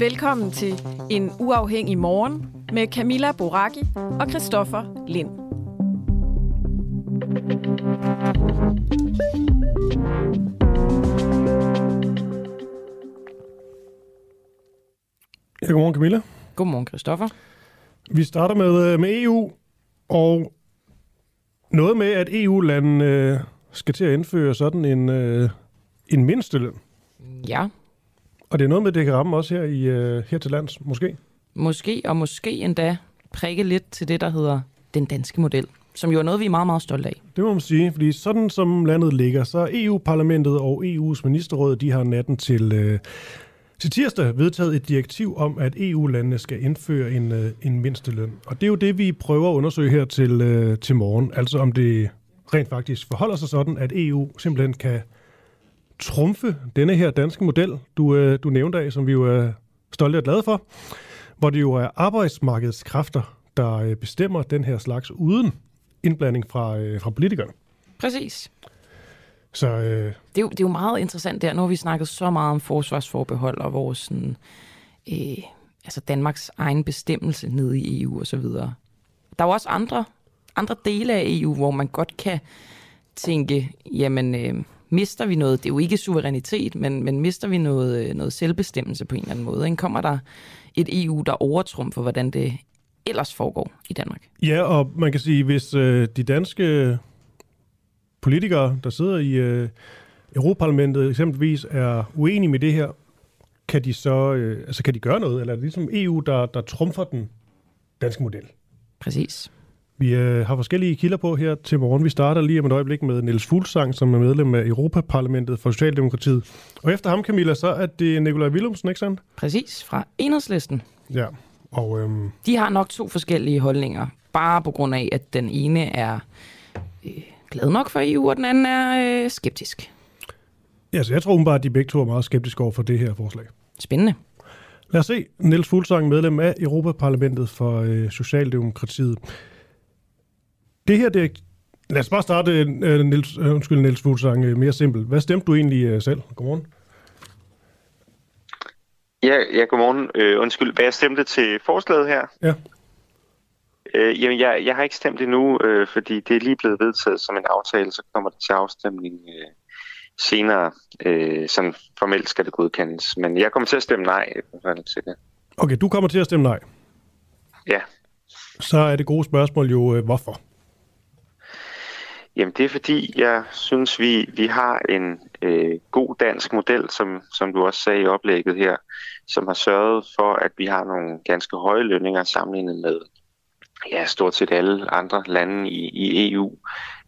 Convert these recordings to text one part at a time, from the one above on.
Velkommen til En Uafhængig Morgen med Camilla Boraki og Christoffer Lind. Ja, godmorgen Camilla. Godmorgen, Christoffer. Vi starter med, øh, med EU, og noget med, at EU-landene øh, skal til at indføre sådan en, øh, en mindsteløn. Ja, Og det er noget med, det kan ramme også her, i, øh, her til lands, måske. måske og måske endda prikke lidt til det, der hedder den danske model, som jo er noget, vi er meget, meget stolte af. Det må man sige, fordi sådan som landet ligger, så EU-parlamentet og EU's ministerråd, de har natten til, øh, til tirsdag vedtaget et direktiv om, at EU-landene skal indføre en, øh, en mindsteløn. Og det er jo det, vi prøver at undersøge her til, øh, til morgen. Altså om det rent faktisk forholder sig sådan, at EU simpelthen kan trumfe denne her danske model, du, øh, du nævnte af, som vi jo er stolte og glade for, hvor det jo er arbejdsmarkedets kræfter, der øh, bestemmer den her slags uden indblanding fra, øh, fra politikerne. Præcis. Så øh, Det er, jo, det er jo meget interessant der. Nu har vi snakket så meget om forsvarsforbehold og vores sådan, øh, altså Danmarks egen bestemmelse nede i EU og så videre. Der er jo også andre, andre dele af EU, hvor man godt kan tænke, jamen øh, mister vi noget, det er jo ikke suverænitet, men, men mister vi noget, øh, noget selvbestemmelse på en eller anden måde? Ikke? Kommer der et EU, der overtrumfer, hvordan det ellers foregår i Danmark? ja, og man kan sige, hvis øh, de danske politikere, der sidder i øh, Europaparlamentet eksempelvis, er uenige med det her, kan de så øh, altså kan de gøre noget, eller er det ligesom EU, der, der trumfer den danske model? Præcis. Vi øh, har forskellige kilder på her til morgen. Vi starter lige om et øjeblik med Niels Fuglsang, som er medlem af Europaparlamentet for Socialdemokratiet. Og efter ham, Camilla, så er det Nikolaj Willumsen, ikke sandt? Præcis, fra enhedslisten. Ja. Og øhm, De har nok to forskellige holdninger, bare på grund af, at den ene er øh, glad nok for EU, og den anden er øh, skeptisk. ja, så jeg tror umiddelbart, at de begge to er meget skeptiske over for det her forslag. Spændende. Lad os se. Niels Fuglsang, medlem af Europaparlamentet for øh, Socialdemokratiet. Det her, det. Lad os bare starte, øh, Niels, øh, undskyld, Niels Fuglsang, øh, mere simpelt. Hvad stemte du egentlig øh, selv? Godmorgen. Ja, ja godmorgen. Øh, undskyld, hvad jeg stemte til forslaget her? Ja. Øh, jamen, jeg, jeg har ikke stemt endnu, øh, fordi det er lige blevet vedtaget som en aftale, så kommer det til afstemning øh, senere. Øh, sådan formelt skal det godkendes. Men jeg kommer til at stemme nej til det. Okay, du kommer til at stemme nej. Ja, Så er det gode spørgsmål jo, øh, hvorfor? Jamen det er fordi, jeg synes, vi, vi har en øh, god dansk model, som, som du også sagde i oplægget her, som har sørget for, at vi har nogle ganske høje lønninger sammenlignet med ja, stort set alle andre lande i, i EU.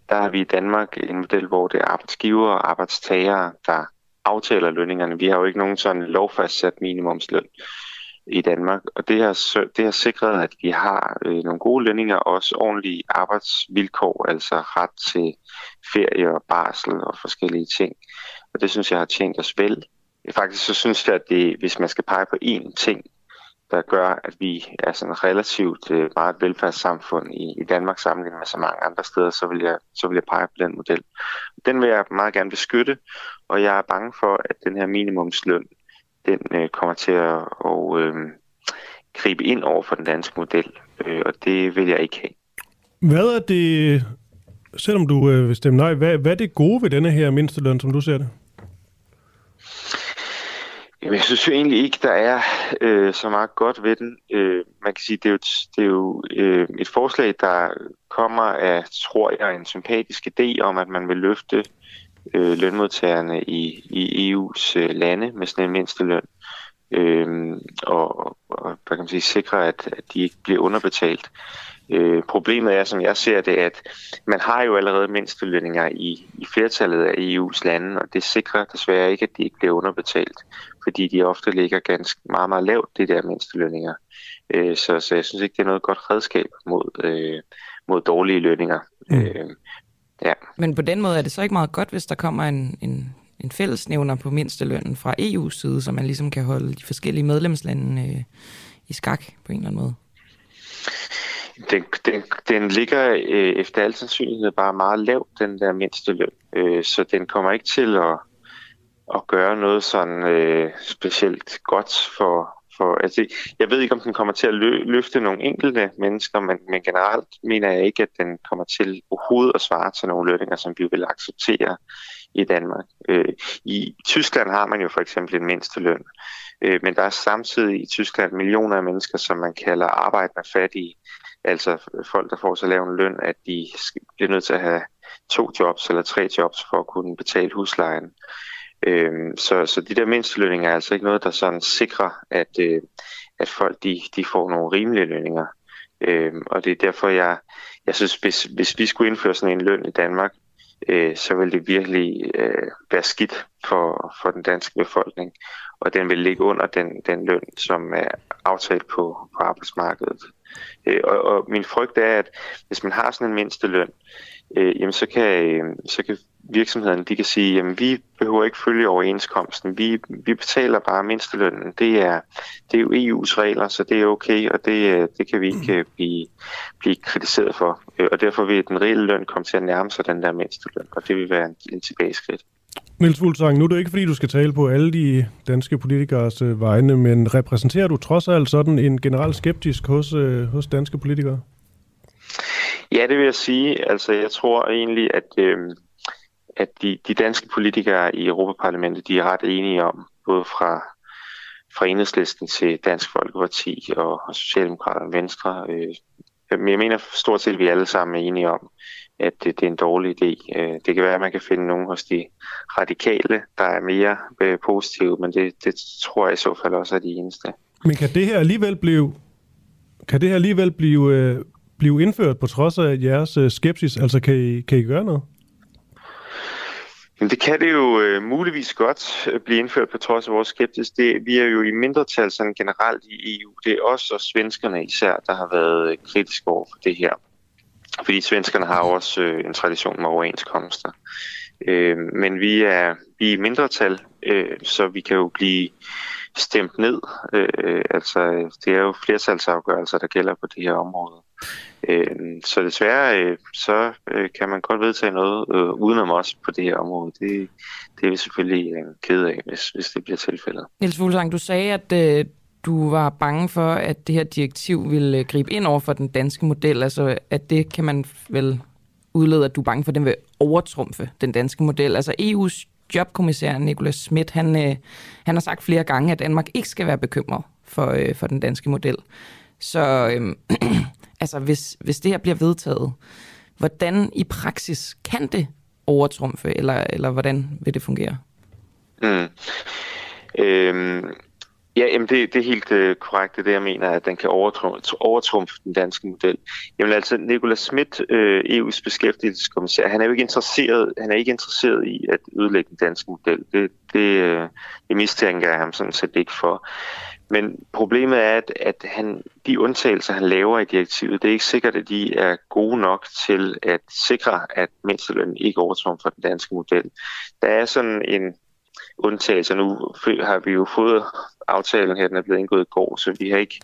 Der har vi i Danmark en model, hvor det er arbejdsgiver og arbejdstagere, der aftaler lønningerne. Vi har jo ikke nogen sådan lovfastsat minimumsløn i Danmark, og det har, det har sikret, at vi har øh, nogle gode lønninger og også ordentlige arbejdsvilkår, altså ret til ferie og barsel og forskellige ting. Og det synes jeg har tjent os vel. Faktisk så synes jeg, at det, hvis man skal pege på én ting, der gør, at vi er sådan relativt øh, meget et velfærdssamfund i, i Danmark sammenlignet med så mange andre steder, så vil, jeg, så vil jeg pege på den model. Den vil jeg meget gerne beskytte, og jeg er bange for, at den her minimumsløn, den øh, kommer til at og, øh, gribe ind over for den danske model, øh, og det vil jeg ikke have. Hvad er det selvom du øh, vil stemme nej, hvad, hvad er det gode ved denne her mindsteløn, som du ser det? Jamen, jeg synes jo egentlig ikke, der er øh, så meget godt ved den. Øh, man kan sige, det er jo, det er jo øh, et forslag, der kommer af, tror jeg, en sympatisk idé om, at man vil løfte øh, lønmodtagerne i, i EU's øh, lande med sådan en mindsteløn. Øh, og, og hvad kan man sige, sikre, at, at de ikke bliver underbetalt. Øh, problemet er, som jeg ser det, at man har jo allerede mindstelønninger i, i flertallet af EU's lande, og det sikrer desværre ikke, at de ikke bliver underbetalt, fordi de ofte ligger ganske meget, meget lavt, det der mindstelønninger. Øh, så, så jeg synes ikke, det er noget godt redskab mod, øh, mod dårlige lønninger. Mm. Øh, ja. Men på den måde er det så ikke meget godt, hvis der kommer en, en, en fællesnævner på mindstelønnen fra EU's side, så man ligesom kan holde de forskellige medlemslande øh, i skak på en eller anden måde? Den, den, den ligger øh, efter al sandsynlighed bare meget lavt, den der mindste løn. Øh, så den kommer ikke til at, at gøre noget sådan øh, specielt godt for, for altså, jeg ved ikke, om den kommer til at lø, løfte nogle enkelte mennesker, men, men generelt mener jeg ikke, at den kommer til overhovedet at svare til nogle lønninger, som vi vil acceptere i Danmark. Øh, I Tyskland har man jo for eksempel en mindsteløn, øh, men der er samtidig i Tyskland millioner af mennesker, som man kalder arbejdende fattige, Altså folk, der får så lav en løn, at de bliver nødt til at have to jobs eller tre jobs for at kunne betale huslejen. Øhm, så, så de der mindstelønninger er altså ikke noget, der sådan sikrer, at, øh, at folk de, de får nogle rimelige lønninger. Øh, og det er derfor, jeg, jeg synes, hvis, hvis vi skulle indføre sådan en løn i Danmark, øh, så vil det virkelig øh, være skidt for, for den danske befolkning, og den vil ligge under den, den løn, som er aftalt på, på arbejdsmarkedet. Øh, og, og min frygt er, at hvis man har sådan en mindsteløn, øh, jamen så kan, øh, så kan virksomhederne de kan sige, jamen vi behøver ikke følge overenskomsten, vi, vi betaler bare mindstelønnen. Det er, det er jo EU's regler, så det er okay, og det, øh, det kan vi ikke øh, blive, blive kritiseret for. Og derfor vil den reelle løn komme til at nærme sig den der mindsteløn, og det vil være en, en tilbageskridt. Niels Fuglsang, nu er det ikke, fordi du skal tale på alle de danske politikers øh, vegne, men repræsenterer du trods alt sådan en generel skeptisk hos, øh, hos danske politikere? Ja, det vil jeg sige. Altså, jeg tror egentlig, at, øh, at de, de danske politikere i Europaparlamentet, de er ret enige om, både fra, fra enhedslisten til Dansk Folkeparti og, og Socialdemokraterne og Venstre. Øh, jeg mener stort set, at vi alle sammen er enige om, at det, det er en dårlig idé. Øh, det kan være, at man kan finde nogen hos de radikale, der er mere øh, positive, men det, det tror jeg i så fald også er de eneste. Men kan det her alligevel blive, kan det her alligevel blive, øh, blive indført på trods af jeres øh, skepsis? Altså kan I, kan I gøre noget? Jamen, det kan det jo øh, muligvis godt øh, blive indført på trods af vores skepsis. Det, vi er jo i mindretal sådan generelt i EU. Det er os og svenskerne især, der har været øh, kritiske over for det her. Fordi svenskerne har også øh, en tradition med overenskomster. Øh, men vi er, vi er mindretal, øh, så vi kan jo blive stemt ned. Øh, øh, altså, det er jo flertalsafgørelser, der gælder på det her område. Øh, så desværre, øh, så øh, kan man godt vedtage noget øh, udenom os på det her område. Det, det er vi selvfølgelig øh, ked af, hvis, hvis det bliver tilfældet. Niels Fuglsang, du sagde, at øh, du var bange for, at det her direktiv ville øh, gribe ind over for den danske model. Altså, at det kan man vel udlede, at du er bange for, at den vil overtrumfe den danske model. Altså EU's jobkommissær Nicolas Schmidt, han, øh, han har sagt flere gange, at Danmark ikke skal være bekymret for, øh, for den danske model. Så øh, altså, hvis, hvis det her bliver vedtaget, hvordan i praksis kan det overtrumfe, eller, eller hvordan vil det fungere? Mm. Øhm, Ja, jamen det, det er helt øh, korrekt, det, jeg mener, at den kan overtrumfe den danske model. Jamen altså, Nicolas Schmidt, øh, EU's beskæftigelseskommissær, han er jo ikke interesseret, han er ikke interesseret i at udlægge den danske model. Det, det, øh, det mistænker jeg ham sådan set ikke for. Men problemet er, at, at han, de undtagelser, han laver i direktivet, det er ikke sikkert, at de er gode nok til at sikre, at mindstelønnen ikke overtrumfer den danske model. Der er sådan en undtagelse. Nu har vi jo fået aftalen her, den er blevet indgået i går, så vi har ikke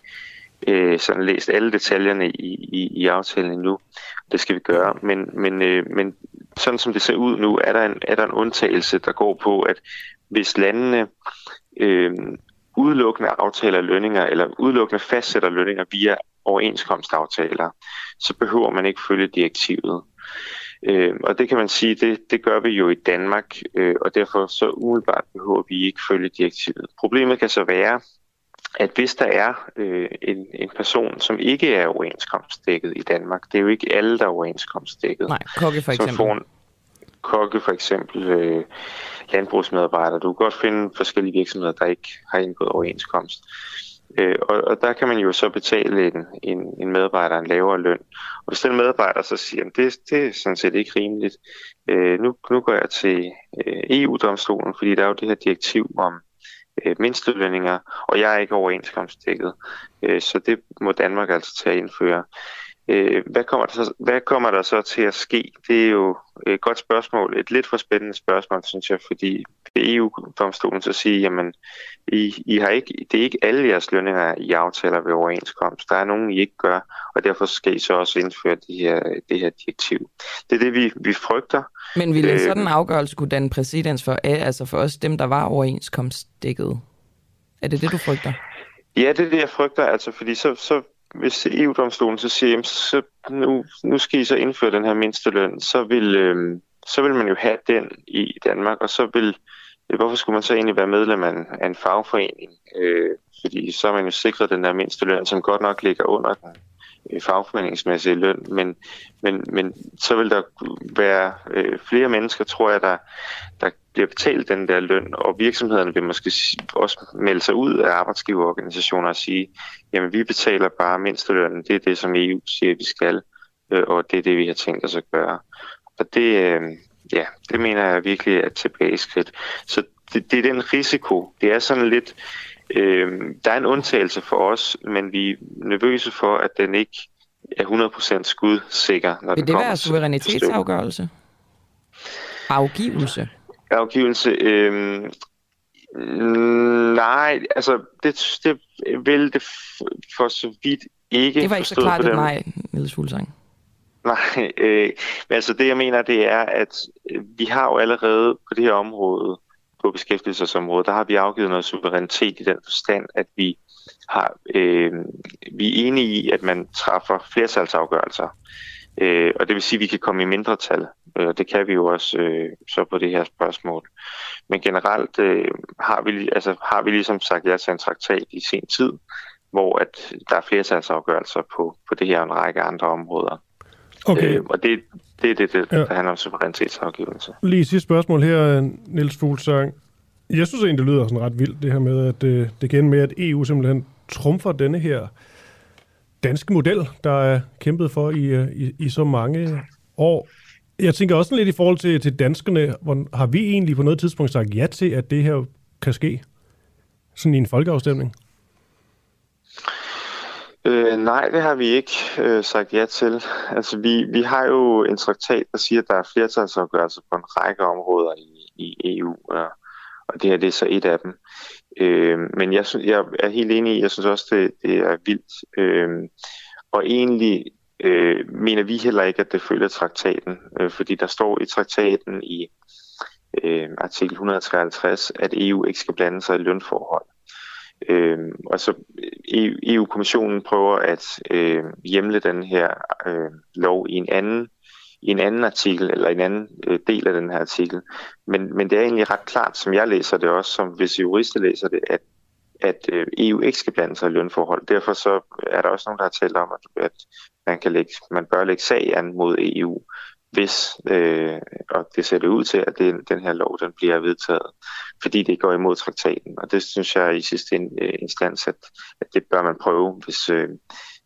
øh, sådan læst alle detaljerne i, i, i aftalen endnu. Det skal vi gøre. Men, men, øh, men sådan som det ser ud nu, er der, en, er der en undtagelse, der går på, at hvis landene øh, udelukkende aftaler lønninger, eller udelukkende fastsætter lønninger via overenskomstaftaler, så behøver man ikke følge direktivet. Øh, og det kan man sige, det, det gør vi jo i Danmark, øh, og derfor så umiddelbart behøver vi ikke følge direktivet. Problemet kan så være, at hvis der er øh, en, en person, som ikke er overenskomstdækket i Danmark, det er jo ikke alle, der er overenskomstdækket. Nej, kokke for eksempel. Som får en, kokke for eksempel, øh, landbrugsmedarbejdere. Du kan godt finde forskellige virksomheder, der ikke har indgået overenskomst. Øh, og, og der kan man jo så betale en, en, en medarbejder en lavere løn. Og hvis den medarbejder så siger, at det, det er sådan set ikke rimeligt, øh, nu, nu går jeg til øh, EU-domstolen, fordi der er jo det her direktiv om øh, mindstelønninger, og jeg er ikke overenskomstdækket. Øh, så det må Danmark altså til at indføre. Øh, hvad, kommer der så, hvad kommer der så til at ske? Det er jo et godt spørgsmål, et lidt for spændende spørgsmål, synes jeg, fordi EU-domstolen så siger, jamen, I, I har ikke, det er ikke alle jeres lønninger, I aftaler ved overenskomst. Der er nogen, I ikke gør, og derfor skal I så også indføre de her, det her direktiv. Det er det, vi, vi frygter. Men ville en sådan afgørelse kunne danne præcedens for, altså for os dem, der var overenskomstdækket? Er det det, du frygter? Ja, det er det, jeg frygter, altså, fordi så, så hvis EU-domstolen så siger, jamen, så nu, nu skal I så indføre den her mindsteløn, så vil, øh, så vil man jo have den i Danmark, og så vil, øh, hvorfor skulle man så egentlig være medlem af en, af en fagforening? Øh, fordi så er man jo sikret den der mindsteløn, som godt nok ligger under den øh, fagforeningsmæssige løn, men, men, men så vil der være øh, flere mennesker, tror jeg, der, der bliver betalt den der løn, og virksomhederne vil måske også melde sig ud af arbejdsgiverorganisationer og sige, jamen vi betaler bare mindstelønnen, det er det, som EU siger, vi skal, øh, og det er det, vi har tænkt os at gøre. Og det, øh, ja, det mener jeg virkelig er et tilbageskridt. Så det, det er den risiko. Det er sådan lidt, øh, der er en undtagelse for os, men vi er nervøse for, at den ikke er 100% skudsikker. Når Vil det være suverænitetsafgørelse? Afgivelse? Afgivelse? Øh, nej, altså det, det vil det for så vidt ikke Det var ikke så klart et nej, Niels Fuglsang. Nej, øh, men altså det jeg mener, det er, at vi har jo allerede på det her område, på beskæftigelsesområdet, der har vi afgivet noget suverænitet i den forstand, at vi har øh, vi er enige i, at man træffer flertalsafgørelser. Øh, og det vil sige, at vi kan komme i mindretal. Øh, det kan vi jo også øh, så på det her spørgsmål. Men generelt øh, har, vi, altså, har vi ligesom sagt ja til en traktat i sen tid, hvor at der er flertalsafgørelser på, på det her og en række andre områder. Okay. Øh, og det, det er det, det ja. der handler om suverænitetsafgivelse. Lige sidste spørgsmål her, Niels Fuglsang. Jeg synes egentlig, det lyder sådan ret vildt, det her med, at øh, det igen med, at EU simpelthen trumfer denne her danske model, der er kæmpet for i, øh, i, i så mange år. Jeg tænker også lidt i forhold til, til danskerne, hvor har vi egentlig på noget tidspunkt sagt ja til, at det her kan ske? Sådan i en folkeafstemning? Øh, nej, det har vi ikke øh, sagt ja til. Altså, vi, vi har jo en traktat, der siger, at der er flertalsafgørelser på en række områder i, i EU, og, og det her det er så et af dem. Øh, men jeg, jeg er helt enig i, jeg synes også, det, det er vildt. Øh, og egentlig øh, mener vi heller ikke, at det følger traktaten, øh, fordi der står i traktaten i øh, artikel 153, at EU ikke skal blande sig i lønforhold. Øh, og så e EU-kommissionen prøver at øh, hjemle den her øh, lov i en anden i en anden artikel, eller en anden øh, del af den her artikel. Men, men det er egentlig ret klart, som jeg læser det også, som hvis jurister læser det, at, at øh, EU ikke skal blande sig i lønforhold. Derfor så er der også nogen, der har talt om, at, at man, kan lægge, man bør lægge sag an mod EU, hvis, øh, og det ser det ud til, at det, den her lov den bliver vedtaget, fordi det går imod traktaten. Og det synes jeg i sidste øh, instans, at, at det bør man prøve, hvis, øh,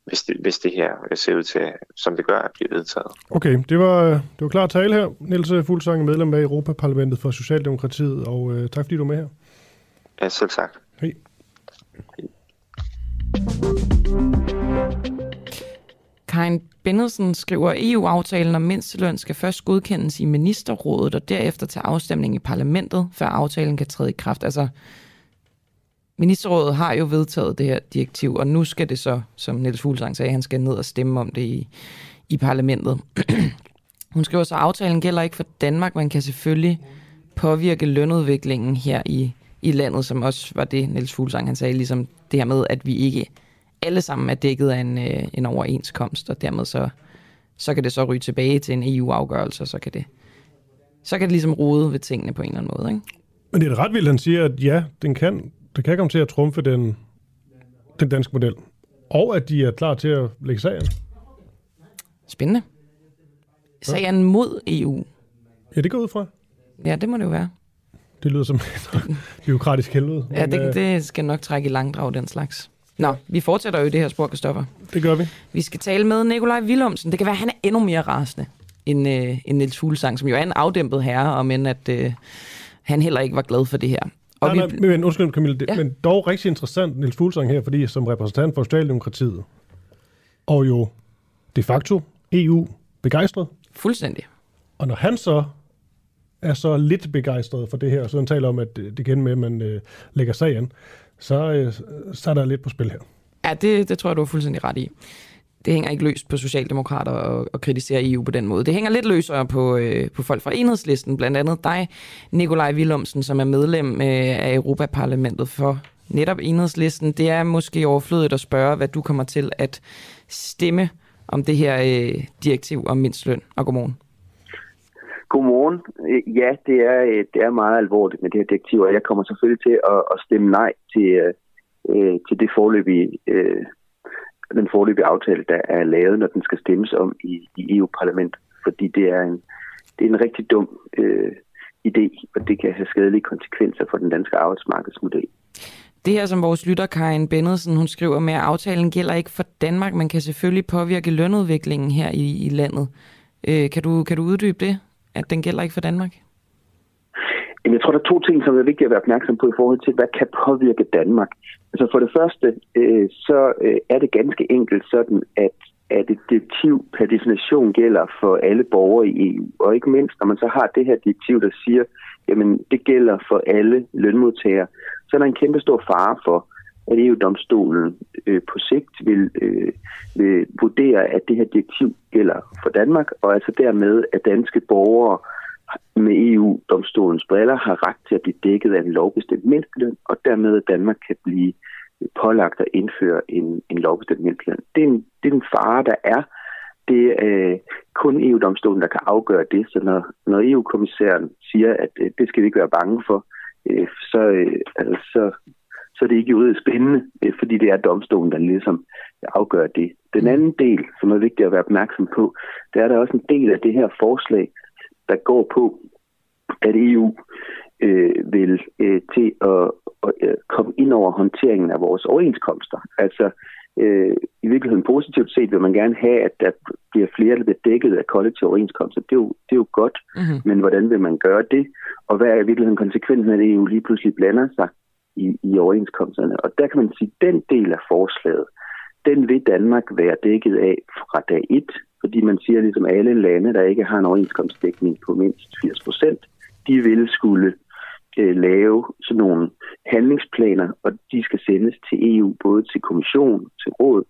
hvis, det, hvis det her ser ud til, som det gør, at blive vedtaget. Okay, det var, det var klar tale her. Niels Fuglsang, medlem af Europaparlamentet for Socialdemokratiet, og øh, tak fordi du er med her. Ja, selv tak. Hej. Hej. Karin Bennedsen skriver, EU-aftalen om mindsteløn skal først godkendes i ministerrådet og derefter til afstemning i parlamentet, før aftalen kan træde i kraft. Altså, ministerrådet har jo vedtaget det her direktiv, og nu skal det så, som Niels Fuglsang sagde, han skal ned og stemme om det i, i parlamentet. Hun skriver så, at aftalen gælder ikke for Danmark, man kan selvfølgelig påvirke lønudviklingen her i, i landet, som også var det, Niels Fuglsang han sagde, ligesom det her med, at vi ikke alle sammen er dækket af en, øh, en overenskomst, og dermed så så kan det så ryge tilbage til en EU-afgørelse, og så kan det, så kan det ligesom rode ved tingene på en eller anden måde. Ikke? Men det er ret vildt, han siger, at ja, den kan, det kan komme til at trumfe den, den danske model. Og at de er klar til at lægge sagen. Spændende. Sagen mod EU. Ja, det går ud fra. Ja, det må det jo være. Det lyder som et byråkratisk helvede. Ja, men, øh, det, det skal nok trække i langdrag, den slags. Nå, vi fortsætter jo i det her spor, Kristoffer. det gør vi. Vi skal tale med Nikolaj Willumsen. Det kan være, at han er endnu mere rasende end, øh, end Niels Fuglsang, som jo er en afdæmpet herre, og men at øh, han heller ikke var glad for det her. Og Nej, vi, nej, men undskyld Camille, det, Ja. men dog rigtig interessant, Niels Fuglsang her, fordi som repræsentant for Socialdemokratiet, og jo de facto EU begejstret, fuldstændig. og når han så er så lidt begejstret for det her, så han taler om, at det kan ende med, at man øh, lægger sagen, så, øh, så er der lidt på spil her. Ja, det, det tror jeg, du er fuldstændig ret i. Det hænger ikke løst på Socialdemokrater at, og kritisere EU på den måde. Det hænger lidt løsere på, øh, på folk fra enhedslisten, blandt andet dig, Nikolaj Willumsen, som er medlem øh, af Europaparlamentet for netop enhedslisten. Det er måske overflødigt at spørge, hvad du kommer til at stemme om det her øh, direktiv om mindstløn. Og godmorgen. Godmorgen. Øh, ja, det er, øh, det er meget alvorligt med det her direktiv, og jeg kommer selvfølgelig til at, at stemme nej til, øh, øh til det forløbige, øh, den forløbige aftale, der er lavet, når den skal stemmes om i, i EU-parlamentet. Fordi det er en, det er en rigtig dum øh, idé, og det kan have skadelige konsekvenser for den danske arbejdsmarkedsmodel. Det her, som vores lytter Karin Bennedsen, hun skriver med, at aftalen gælder ikke for Danmark, men kan selvfølgelig påvirke lønudviklingen her i, i landet. Øh, kan, du, kan du uddybe det, at den gælder ikke for Danmark? Jamen, jeg tror, der er to ting, som er vigtige at være opmærksom på i forhold til, hvad kan påvirke Danmark. Altså for det første, øh, så øh, er det ganske enkelt sådan, at, at et direktiv per definition gælder for alle borgere i EU. Og ikke mindst, når man så har det her direktiv, der siger, jamen det gælder for alle lønmodtagere, så er der en kæmpe stor fare for, at EU-domstolen øh, på sigt vil, øh, vil vurdere, at det her direktiv gælder for Danmark, og altså dermed, at danske borgere med EU-domstolens briller har ret til at blive dækket af en lovbestemt mindsteløn, og dermed at Danmark kan blive pålagt at indføre en, en lovbestemt mindsteløn. Det er en, det er en fare, der er. Det er øh, kun EU-domstolen, der kan afgøre det, så når, når EU-kommissæren siger, at øh, det skal vi ikke være bange for, øh, så, øh, altså, så, så er det ikke juridisk spændende, øh, fordi det er domstolen, der ligesom afgør det. Den anden del, som er vigtigt at være opmærksom på, det er der også en del af det her forslag, der går på, at EU øh, vil øh, til at, at øh, komme ind over håndteringen af vores overenskomster. Altså øh, i virkeligheden positivt set vil man gerne have, at der bliver flere, der bliver dækket af kollektive overenskomster. Det er jo, det er jo godt, Mm-hmm. men hvordan vil man gøre det? Og hvad er i virkeligheden konsekvensen af, at EU lige pludselig blander sig i, i overenskomsterne? Og der kan man sige, at den del af forslaget, den vil Danmark være dækket af fra dag 1, fordi man siger ligesom alle lande, der ikke har en overenskomstdækning på mindst 80 procent, de vil skulle øh, lave sådan nogle handlingsplaner, og de skal sendes til EU, både til kommission, til råd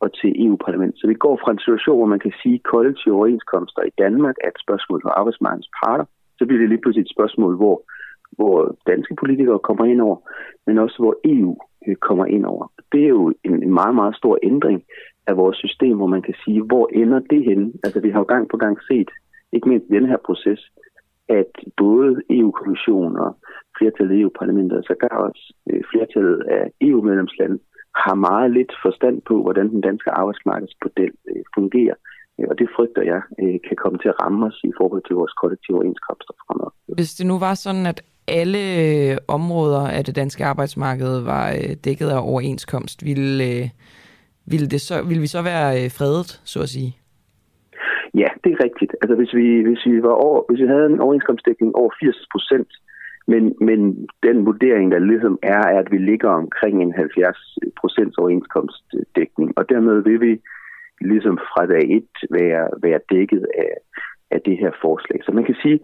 og til EU-parlamentet. Så vi går fra en situation, hvor man kan sige, at kollektive overenskomster i Danmark er et spørgsmål for arbejdsmarkedets parter. Så bliver det lige pludselig et spørgsmål, hvor, hvor danske politikere kommer ind over, men også hvor EU øh, kommer ind over. Det er jo en, en meget, meget stor ændring af vores system, hvor man kan sige, hvor ender det henne? Altså vi har jo gang på gang set, ikke mindst i den her proces, at både EU-kommissionen og flertallet af EU-parlamentet, og sågar også øh, flertallet af EU-medlemslande, har meget lidt forstand på, hvordan den danske arbejdsmarkedsmodel øh, fungerer. Og det frygter jeg kan komme til at ramme os i forhold til vores kollektive overenskomster fremover. Hvis det nu var sådan, at alle øh, områder af det danske arbejdsmarked var øh, dækket af overenskomst, ville, øh, ville, det så, ville vi så være øh, fredet, så at sige? Ja, det er rigtigt. Altså hvis vi, hvis vi, var over, hvis vi havde en overenskomstdækning over 80 procent, men, men den vurdering, der ligesom er, er, at vi ligger omkring en 70 procents overenskomstdækning, og dermed vil vi ligesom fra dag 1 være, være dækket af, af det her forslag. Så man kan sige,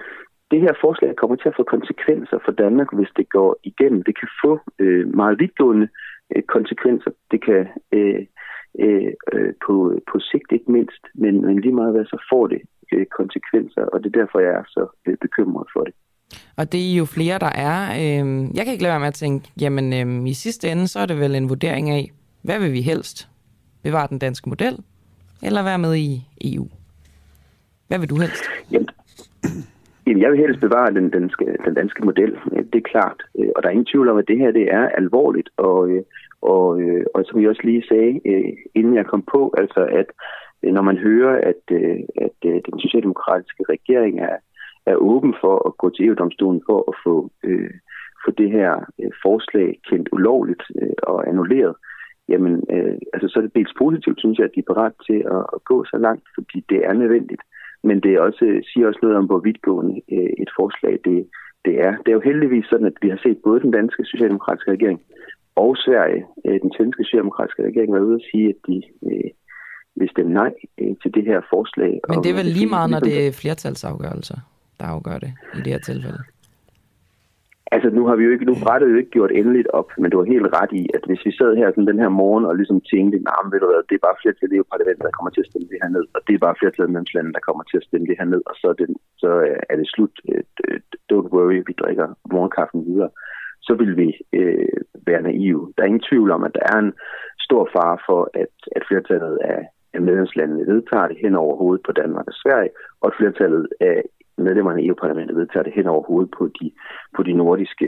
det her forslag kommer til at få konsekvenser for Danmark, hvis det går igennem. Det kan få øh, meget vidtgående øh, konsekvenser. Det kan øh, øh, øh, på, på sigt ikke mindst, men, men lige meget hvad, så får det øh, konsekvenser, og det er derfor, jeg er så øh, bekymret for det. Og det er jo flere, der er. Øh, jeg kan ikke lade være med at tænke, jamen øh, i sidste ende, så er det vel en vurdering af, hvad vil vi helst? Bevare den danske model, eller være med i EU? Hvad vil du helst? Jamen, jamen jeg vil helst bevare den danske, den danske model, øh, det er klart. Øh, og der er ingen tvivl om, at det her det er alvorligt. Og, øh, og, og som jeg også lige sagde, inden jeg kom på, altså at når man hører, at, at den socialdemokratiske regering er, er åben for at gå til EU-domstolen for at få, øh, få det her forslag kendt ulovligt øh, og annulleret, jamen øh, altså, så er det dels positivt, synes jeg, at de er parat til at, at gå så langt, fordi det er nødvendigt. Men det er også, siger også noget om, hvor vidtgående øh, et forslag det, det er. Det er jo heldigvis sådan, at vi har set både den danske socialdemokratiske regering og Sverige, øh, den svenske socialdemokratiske regering, være ude og sige, at de øh, vil stemme nej øh, til det her forslag. Men det er vel lige meget, når det er flertalsafgørelser, der afgør det i det her tilfælde? Altså, nu har vi jo ikke, nu brættet jo ikke gjort endeligt op, men du har helt ret i, at hvis vi sad her sådan den her morgen og ligesom tænkte, nej, nah, ved du hvad, det er bare flertallet i parlamentet der kommer til at stemme det her ned, og det er bare flertallet af medlemslandene, der kommer til at stemme det her ned, og så er det, så øh, er det slut. Øh, don't worry, vi drikker morgenkaffen videre. Så vil vi øh, være naive. Der er ingen tvivl om, at der er en stor fare for, at, at flertallet af, af medlemslandene vedtager det hen over hovedet på Danmark og Sverige, og at flertallet af medlemmerne i EU-parlamentet vedtager det hen over hovedet på de, på de nordiske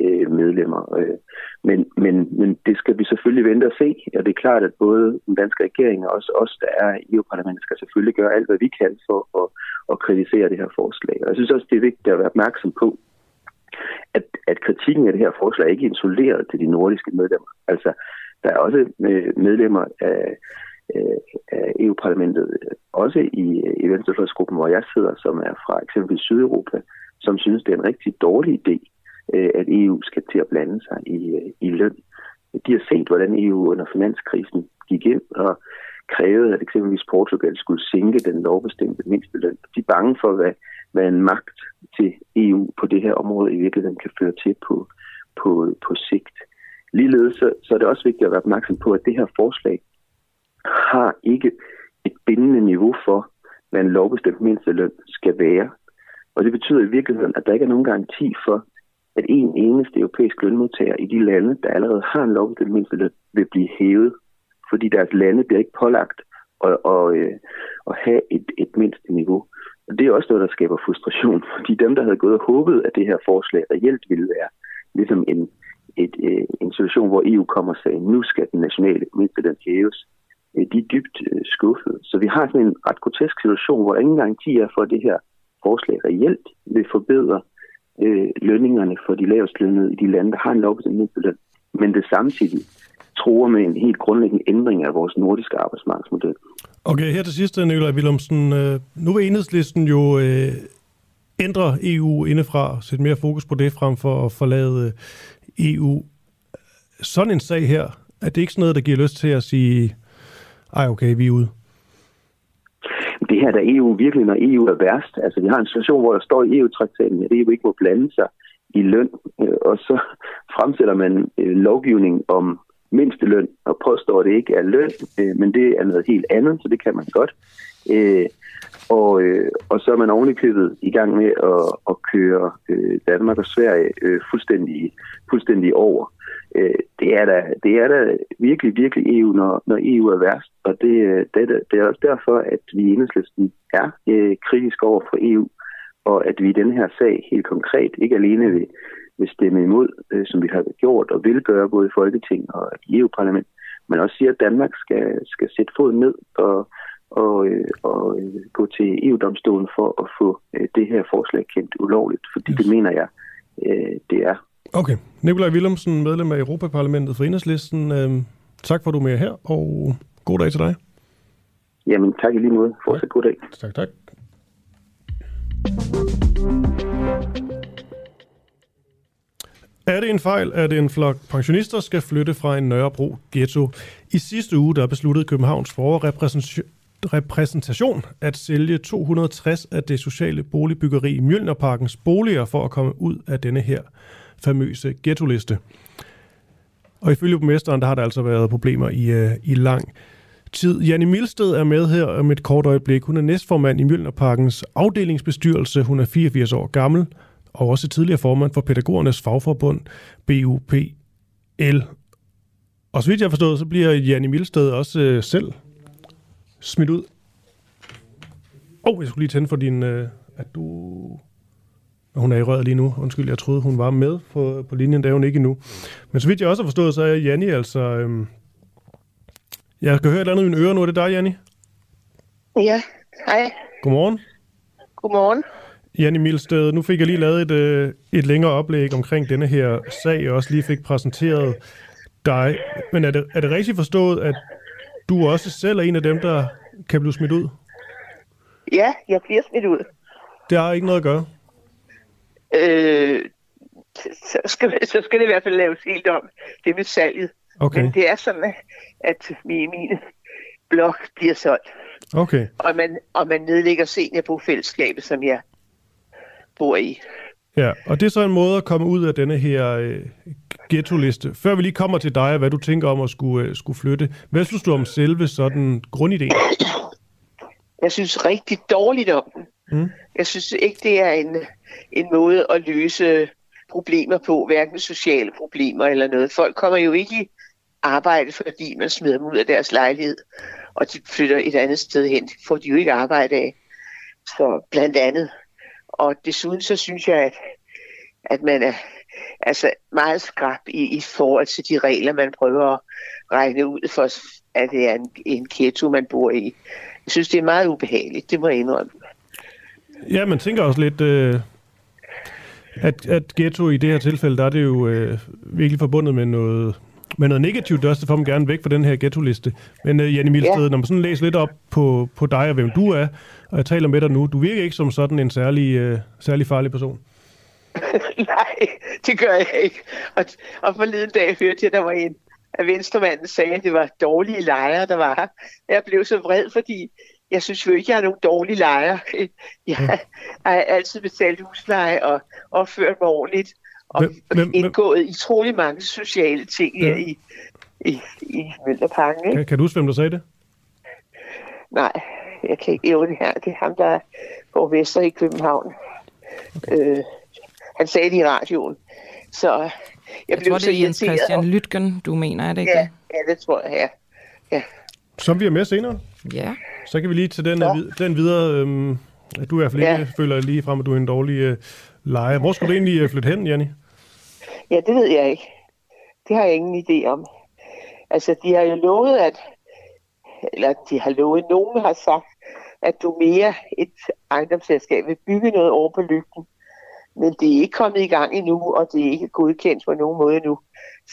øh, medlemmer. Øh, men, men, men det skal vi selvfølgelig vente og se, og det er klart, at både den danske regering og også os, der er i EU-parlamentet, skal selvfølgelig gøre alt, hvad vi kan for at, at kritisere det her forslag. Og jeg synes også, det er vigtigt at være opmærksom på, at, at kritikken af det her forslag er ikke isoleret til de nordiske medlemmer. Altså, der er også øh, medlemmer af Øh, af EU-parlamentet, også i, øh, i Venstrefløjsgruppen, hvor jeg sidder, som er fra eksempelvis Sydeuropa, som synes, det er en rigtig dårlig idé, øh, at EU skal til at blande sig i, øh, i løn. De har set, hvordan EU under finanskrisen gik ind og krævede, at eksempelvis Portugal skulle sænke den lovbestemte mindsteløn. De er bange for, hvad, hvad en magt til EU på det her område i virkeligheden kan føre til på, på, på sigt. Ligeledes så, så er det også vigtigt at være opmærksom på, at det her forslag har ikke et bindende niveau for, hvad en lovbestemt mindsteløn skal være. Og det betyder i virkeligheden, at der ikke er nogen garanti for, at en eneste europæisk lønmodtager i de lande, der allerede har en lovbestemt mindsteløn, vil blive hævet, fordi deres lande bliver ikke pålagt at, at, øh, at have et, et mindste niveau. Og det er også noget, der skaber frustration, fordi dem, der havde gået og håbet, at det her forslag reelt ville være ligesom en, et, øh, en situation, hvor EU kommer og sagde, nu skal den nationale mindsteløn hæves, Øh, de er dybt øh, skuffede. Så vi har sådan en ret grotesk situation, hvor der ingen garanti er for, at det her forslag reelt vil forbedre øh, lønningerne for de lavest lønnede i de lande, der har en lovbestemt mindsteløn, men det samtidig tror med en helt grundlæggende ændring af vores nordiske arbejdsmarkedsmodel. Okay, her til sidst, øh, Nikolaj Willumsen. Nu vil enhedslisten jo øh, ændre EU indefra, sætte mere fokus på det frem for at forlade EU. Sådan en sag her, er det ikke sådan noget, der giver lyst til at sige, ej okay, vi er ude? Det her der EU virkelig, når EU er værst. Altså, vi har en situation, hvor der står i EU-traktaten, at EU ikke må blande sig i løn, øh, og så fremsætter man øh, lovgivning om mindsteløn og påstår, at det ikke er løn, øh, men det er noget helt andet, så det kan man godt. Og, og så er man ovenikøbet i gang med at, at køre Danmark og Sverige fuldstændig, fuldstændig over øh, det, er da, det er da virkelig, virkelig EU, når, når EU er værst. Og det, det, det er også derfor, at vi i enhedslisten er øh, kritiske over for EU, og at vi i den her sag helt konkret ikke alene vil, vil stemme imod, øh, som vi har gjort og vil gøre både i Folketing og i EU-parlament, men også siger, at Danmark skal, skal sætte foden ned og, og, øh, og øh, gå til EU-domstolen for at få øh, det her forslag kendt ulovligt, fordi yes. det mener jeg, øh, det er. Okay. Nikolaj Willumsen, medlem af Europaparlamentet for Enhedslisten. Øhm, tak for, at du er med her, og god dag til dig. Jamen, tak i lige måde. Fortsæt god dag. Tak, tak. Er det en fejl, at en flok pensionister skal flytte fra en Nørrebro ghetto? I sidste uge der besluttede Københavns forrepræsentation at sælge 260 af det sociale boligbyggeri i Mjølnerparkens boliger for at komme ud af denne her famøse ghetto-liste. Og ifølge borgmesteren, der har der altså været problemer i, øh, i lang tid. Janne Milsted er med her om et kort øjeblik. Hun er næstformand i Mjølnerparkens afdelingsbestyrelse. Hun er 84 år gammel og også tidligere formand for pædagogernes fagforbund BUPL. Og så vidt jeg har forstået, så bliver Janne Milsted også øh, selv smidt ud Åh, oh, jeg skulle lige tænde for din... Øh, at du... Hun er i røret lige nu. Undskyld, jeg troede, hun var med på, på linjen. Det er hun ikke endnu. Men så vidt jeg også har forstået, så er Janni altså... Øhm, jeg kan høre et eller andet i mine ører nu. Er det dig, Janni? Ja, hej. Godmorgen. Godmorgen. Janni Milsted, nu fik jeg lige lavet et, øh, et længere oplæg omkring denne her sag, og også lige fik præsenteret dig. Men er det, er det rigtigt forstået, at du også selv er en af dem, der kan blive smidt ud? Ja, jeg bliver smidt ud. Det har ikke noget at gøre. Øh, så, skal, så skal det i hvert fald laves helt om, det med salget. Okay. Men det er sådan, at min, min blog bliver solgt. Okay. Og man, og man nedlægger seniorbofællesskabet, som jeg bor i. Ja, og det er så en måde at komme ud af denne her øh, ghetto-liste. Før vi lige kommer til dig, hvad du tænker om at skulle, øh, skulle flytte. Hvad synes du om selve sådan grundidéen? Jeg synes rigtig dårligt om den. Mm. Jeg synes ikke, det er en, en måde at løse problemer på, hverken sociale problemer eller noget. Folk kommer jo ikke i arbejde, fordi man smider dem ud af deres lejlighed, og de flytter et andet sted hen. Det får de jo ikke arbejde af. Så blandt andet. Og desuden så synes jeg, at, at man er altså meget skrab i, i forhold til de regler, man prøver at regne ud for, at det er en, en ghetto, man bor i. Jeg synes, det er meget ubehageligt, det må jeg indrømme. Ja, man tænker også lidt, øh, at, at ghetto i det her tilfælde, der er det jo øh, virkelig forbundet med noget, med noget negativt. Det er også derfor, man gerne væk fra den her ghetto-liste. Men øh, Janne Milsted, ja. når man sådan læser lidt op på, på dig og hvem du er, og jeg taler med dig nu, du virker ikke som sådan en særlig, øh, særlig farlig person. Nej, det gør jeg ikke. Og, og forleden dag hørte jeg, der var en af venstremanden sagde, at det var dårlige lejre, der var her. Jeg blev så vred, fordi jeg synes jo ikke, jeg er nogen dårlige lejre. Jeg har altid betalt husleje og opført mig ordentligt og men, men, indgået i trolig mange sociale ting ja. her i, i, i Møllerparken. Ikke? Kan, kan du huske, hvem der sagde det? Nej, jeg kan ikke. Jo, det her. Det er ham, der er borgmester i København. Okay. Øh, han sagde det i radioen. Så jeg, jeg blev tror, det er Jens Christian Lytgen, du mener, er det ikke ja, Ja, det tror jeg, ja. ja. Som vi er med senere. Ja. Så kan vi lige tage den, ja. den videre. Øhm, at du i hvert fald ikke ja. føler lige frem, at du er en dårlig øh, lejer. Hvor skulle du egentlig øh, flytte hen, Janni? Ja, det ved jeg ikke. Det har jeg ingen idé om. Altså, de har jo lovet, at eller de har lovet, nogen har sagt, at du mere et ejendomsselskab vil bygge noget over på lygten. Men det er ikke kommet i gang endnu, og det er ikke godkendt på nogen måde endnu.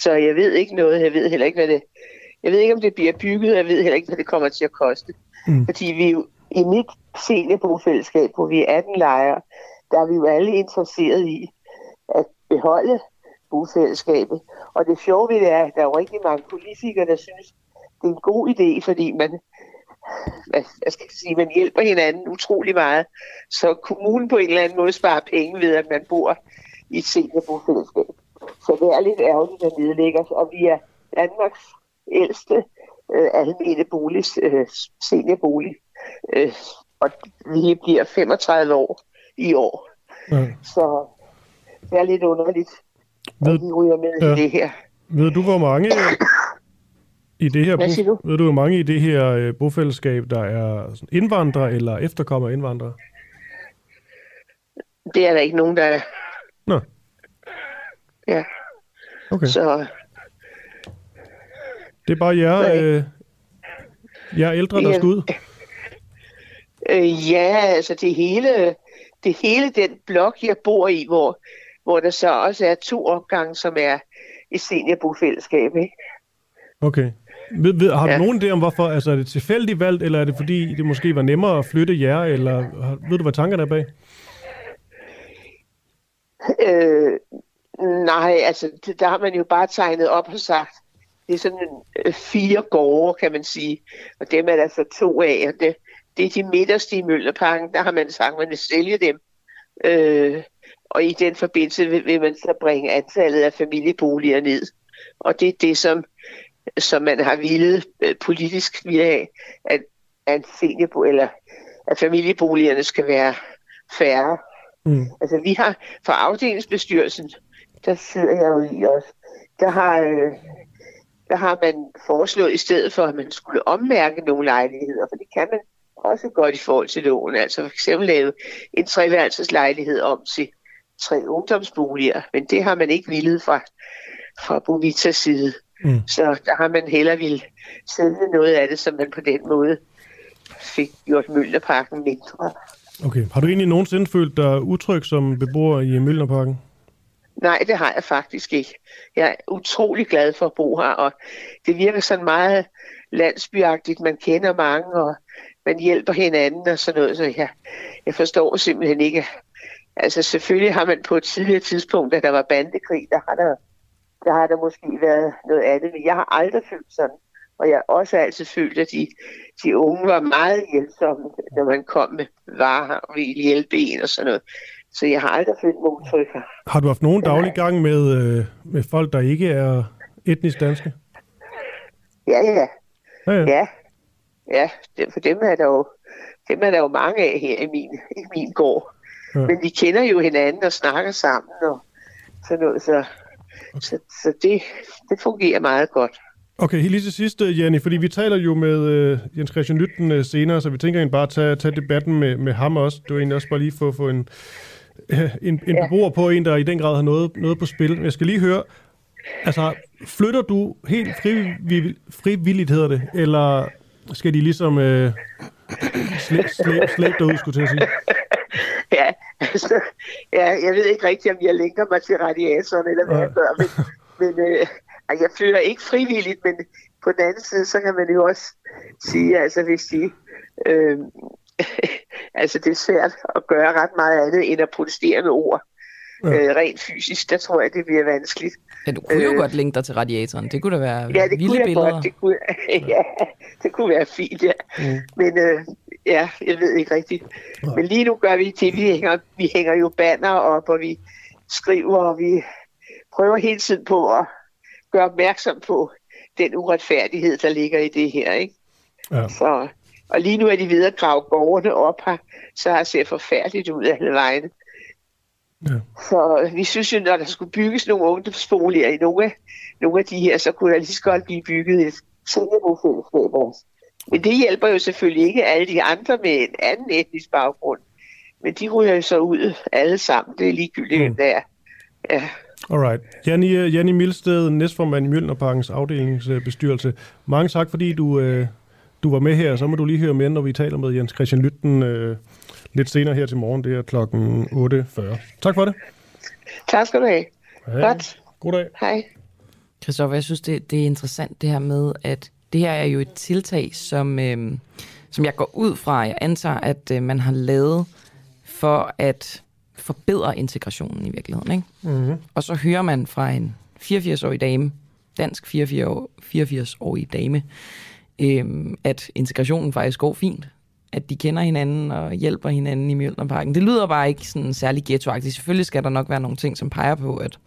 Så jeg ved ikke noget. Jeg ved heller ikke, hvad det jeg ved ikke, om det bliver bygget, jeg ved heller ikke, hvad det kommer til at koste. Mm. Fordi vi jo i mit seniorbofællesskab, hvor vi er 18 lejre, der er vi jo alle interesseret i at beholde bofællesskabet. Og det sjove ved det er, at der er jo rigtig mange politikere, der synes, det er en god idé, fordi man, jeg skal sige, man hjælper hinanden utrolig meget. Så kommunen på en eller anden måde sparer penge ved, at man bor i et seniorbofællesskab. Så det er lidt ærgerligt at nedlægge os, og vi er Danmarks ældste øh, almene bolig, øh, seniorbolig. Øh, og vi bliver 35 år i år. Ja. Så det er lidt underligt, ved, at vi ryger med ja. i det her. Ved du, hvor mange i det her, Hvad du? Ved du, hvor mange i det her øh, bofællesskab, der er indvandrere eller efterkommer indvandrere? Det er der ikke nogen, der er. Nå. Ja. Okay. Så det er bare jer, øh, jer ældre, der skal ud? Øh, ja, altså det hele, det hele den blok, jeg bor i, hvor, hvor der så også er to opgange, som er i seniorbofællesskab, ikke? Okay. Ved, ved, har du ja. nogen idé om, hvorfor? Altså, er det tilfældigt valgt, eller er det fordi, det måske var nemmere at flytte jer, eller ved du, hvad tankerne er bag? Øh, nej, altså, der har man jo bare tegnet op og sagt, det er sådan en, øh, fire gårde, kan man sige. Og dem er der så to af, og det, det er de midterste i Møllerparken. Der har man sagt, at man vil sælge dem. Øh, og i den forbindelse vil, vil man så bringe antallet af familieboliger ned. Og det er det, som, som man har ville øh, politisk ville have, at, at, seniorbo, eller, at familieboligerne skal være færre. Mm. Altså vi har fra afdelingsbestyrelsen, der sidder jeg jo i os, der har øh, der har man foreslået i stedet for, at man skulle ommærke nogle lejligheder, for det kan man også godt i forhold til loven. Altså for eksempel lave en treværelseslejlighed om til tre ungdomsboliger, men det har man ikke villet fra, fra Bovitas side. Mm. Så der har man heller vil sælge noget af det, som man på den måde fik gjort Møllerparken mindre. Okay. Har du egentlig nogensinde følt dig utryg som beboer i Møllerparken? Nej, det har jeg faktisk ikke. Jeg er utrolig glad for at bo her, og det virker sådan meget landsbyagtigt. Man kender mange, og man hjælper hinanden og sådan noget. Så jeg, jeg forstår simpelthen ikke. Altså selvfølgelig har man på et tidligere tidspunkt, da der var bandekrig, der har der, der har der måske været noget andet, men jeg har aldrig følt sådan. Og jeg har også altid følt, at de, de unge var meget hjælpsomme, når man kom med varer og ville hjælpe en og sådan noget. Så jeg har aldrig følt mig utryg Har du haft nogen daglig gang med, øh, med folk, der ikke er etnisk danske? Ja, ja. Ja, ja. ja. ja det, for dem er, der jo, dem er der jo mange af her i min, i min gård. Ja. Men vi kender jo hinanden og snakker sammen og sådan noget, så, okay. så, så det, det fungerer meget godt. Okay, lige til sidst, øh, Janni, fordi vi taler jo med uh, Jens Christian Lytten uh, senere, så vi tænker egentlig bare at tage, tage debatten med, med ham også. Det var egentlig også bare lige for at få en, en, en ja. beboer på, en der i den grad har noget, noget på spil. Jeg skal lige høre, altså flytter du helt frivilligt, frivilligt hedder det, eller skal de ligesom uh, slæbe slæb, slæb derud, skulle jeg sige? Ja, altså, ja, jeg ved ikke rigtigt, om jeg lægger mig til radiatoren, eller hvad ja. jeg gør, men, men øh, jeg flytter ikke frivilligt, men på den anden side, så kan man jo også sige, altså hvis de... Øh, altså det er svært at gøre ret meget andet, end at protestere med ord. Ja. Øh, rent fysisk, der tror jeg, det bliver vanskeligt. Ja, du kunne jo øh, godt linke dig til radiatoren. Det kunne da være ja, det vilde kunne billeder. Godt. Det kunne, ja, det kunne være fint, ja. Mm. Men øh, ja, jeg ved ikke rigtigt. Ja. Men lige nu gør vi det, vi hænger, vi hænger jo banner op, og vi skriver, og vi prøver hele tiden på at gøre opmærksom på den uretfærdighed, der ligger i det her. Ikke? Ja. Så, og lige nu er de ved at grave gårdene op her, så har ser forfærdeligt ud af alle vegne. Ja. Så vi synes jo, når der skulle bygges nogle ungdomsboliger i nogle, nogle af de her, så kunne der lige så godt blive bygget et seniorfællesskab også. Men det hjælper jo selvfølgelig ikke alle de andre med en anden etnisk baggrund. Men de ryger jo så ud alle sammen. Det er ligegyldigt, mm. der. Ja. Alright. Janni, Janni Milsted, næstformand i Mjølnerparkens afdelingsbestyrelse. Mange tak, fordi du, uh, du var med her. Så må du lige høre med, når vi taler med Jens Christian Lytten uh, lidt senere her til morgen. Det er klokken 8.40. Tak for det. Tak skal du have. Hej. Godt. God dag. Hej. Christoffer, jeg synes, det, det er interessant det her med, at det her er jo et tiltag, som, øh, som jeg går ud fra. Jeg antager, at øh, man har lavet for at forbedre integrationen i virkeligheden. Ikke? Mm-hmm. Og så hører man fra en 84-årig dame, dansk 84-årig dame, øhm, at integrationen faktisk går fint. At de kender hinanden og hjælper hinanden i Mjølnerparken. Det lyder bare ikke sådan særlig ghettoagtigt. Selvfølgelig skal der nok være nogle ting, som peger på, at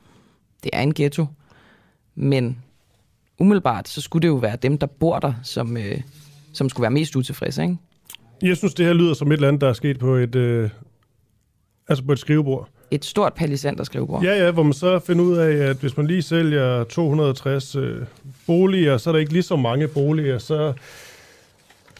det er en ghetto. Men umiddelbart, så skulle det jo være dem, der bor der, som, øh, som skulle være mest utilfredse, ikke? Jeg synes, det her lyder som et eller andet, der er sket på et, øh, Altså på et skrivebord? Et stort palisander skrivebord. Ja, ja, hvor man så finder ud af, at hvis man lige sælger 260 øh, boliger, så er der ikke lige så mange boliger, så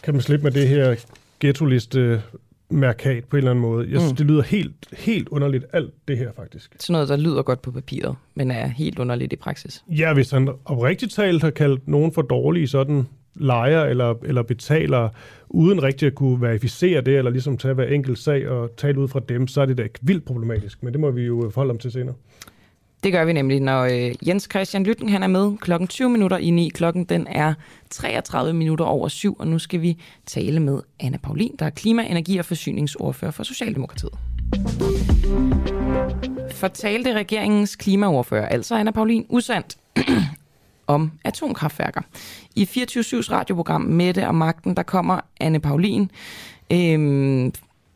kan man slippe med det her ghetto-liste mærkat på en eller anden måde. Jeg synes, mm. det lyder helt, helt underligt, alt det her faktisk. Sådan noget, der lyder godt på papiret, men er helt underligt i praksis. Ja, hvis han oprigtigt talt har kaldt nogen for dårlige sådan lejer eller, eller betaler, uden rigtig at kunne verificere det, eller ligesom tage hver enkelt sag og tale ud fra dem, så er det da ikke vildt problematisk. Men det må vi jo øh, forholde om til senere. Det gør vi nemlig, når øh, Jens Christian Lytten han er med klokken 20 minutter i 9. Klokken den er 33 minutter over 7, og nu skal vi tale med Anna Paulin, der er klima-, energi- og forsyningsordfører for Socialdemokratiet. Fortalte regeringens klimaordfører, altså Anna Paulin, usandt om atomkraftværker. I 24-7's radioprogram Mette og Magten, der kommer Anne Paulin øh,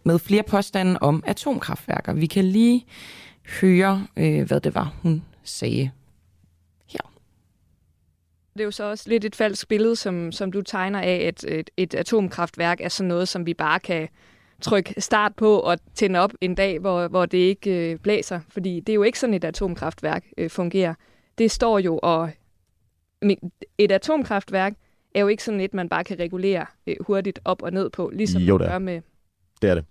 med flere påstande om atomkraftværker. Vi kan lige høre, øh, hvad det var, hun sagde her. Det er jo så også lidt et falsk billede, som, som du tegner af, at et, et atomkraftværk er sådan noget, som vi bare kan trykke start på og tænde op en dag, hvor, hvor det ikke øh, blæser. Fordi det er jo ikke sådan, et atomkraftværk øh, fungerer. Det står jo og et atomkraftværk er jo ikke sådan et, man bare kan regulere øh, hurtigt op og ned på, ligesom Jo, man det gør med... Det er det.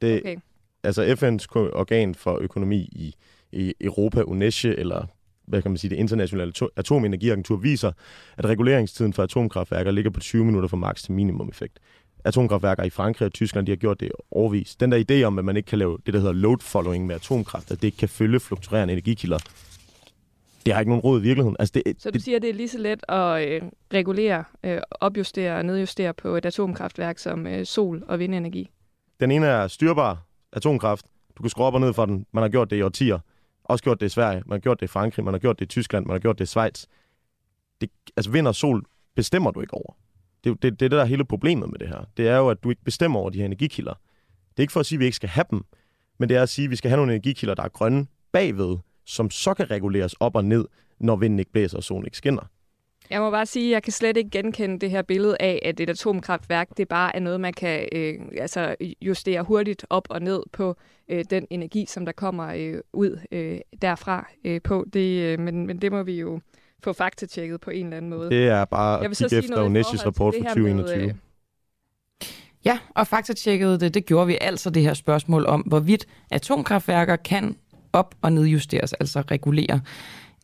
det Okay. Altså FN's organ for økonomi i, i Europa, UNESCO, eller hvad kan man sige, det internationale ato- atomenergiagentur, viser, at reguleringstiden for atomkraftværker ligger på 20 minutter fra maks til minimum effekt. Atomkraftværker i Frankrig og Tyskland, de har gjort det overvis. Den der idé om, at man ikke kan lave det, der hedder load following med atomkraft, at det ikke kan følge fluktuerende energikilder, det har ikke nogen råd i virkeligheden. Altså det, Så du det, siger, at det er lige så let at øh, regulere, øh, opjustere og nedjustere på et atomkraftværk som øh, sol- og vindenergi? Den ene er styrbar atomkraft. Du kan skrue op og ned for den. Man har gjort det i årtier. Også gjort det i Sverige. Man har gjort det i Frankrig. Man har gjort det i Tyskland. Man har gjort det i Schweiz. Det, altså vind og sol bestemmer du ikke over. Det, er det, det er det, der er hele problemet med det her. Det er jo, at du ikke bestemmer over de her energikilder. Det er ikke for at sige, at vi ikke skal have dem, men det er at sige, at vi skal have nogle energikilder, der er grønne bagved, som så kan reguleres op og ned, når vinden ikke blæser og solen ikke skinner. Jeg må bare sige, at jeg kan slet ikke genkende det her billede af, at et atomkraftværk, det bare er noget, man kan øh, altså justere hurtigt op og ned på øh, den energi, som der kommer øh, ud øh, derfra øh, på. Det, øh, men, men det må vi jo få faktatjekket på en eller anden måde. Det er bare Jeg vil at så kigge sige efter til rapport fra her med, 2021. øh, Ja, og faktatjekkede det, det gjorde vi altså det her spørgsmål om, hvorvidt atomkraftværker kan op- og nedjusteres, altså regulere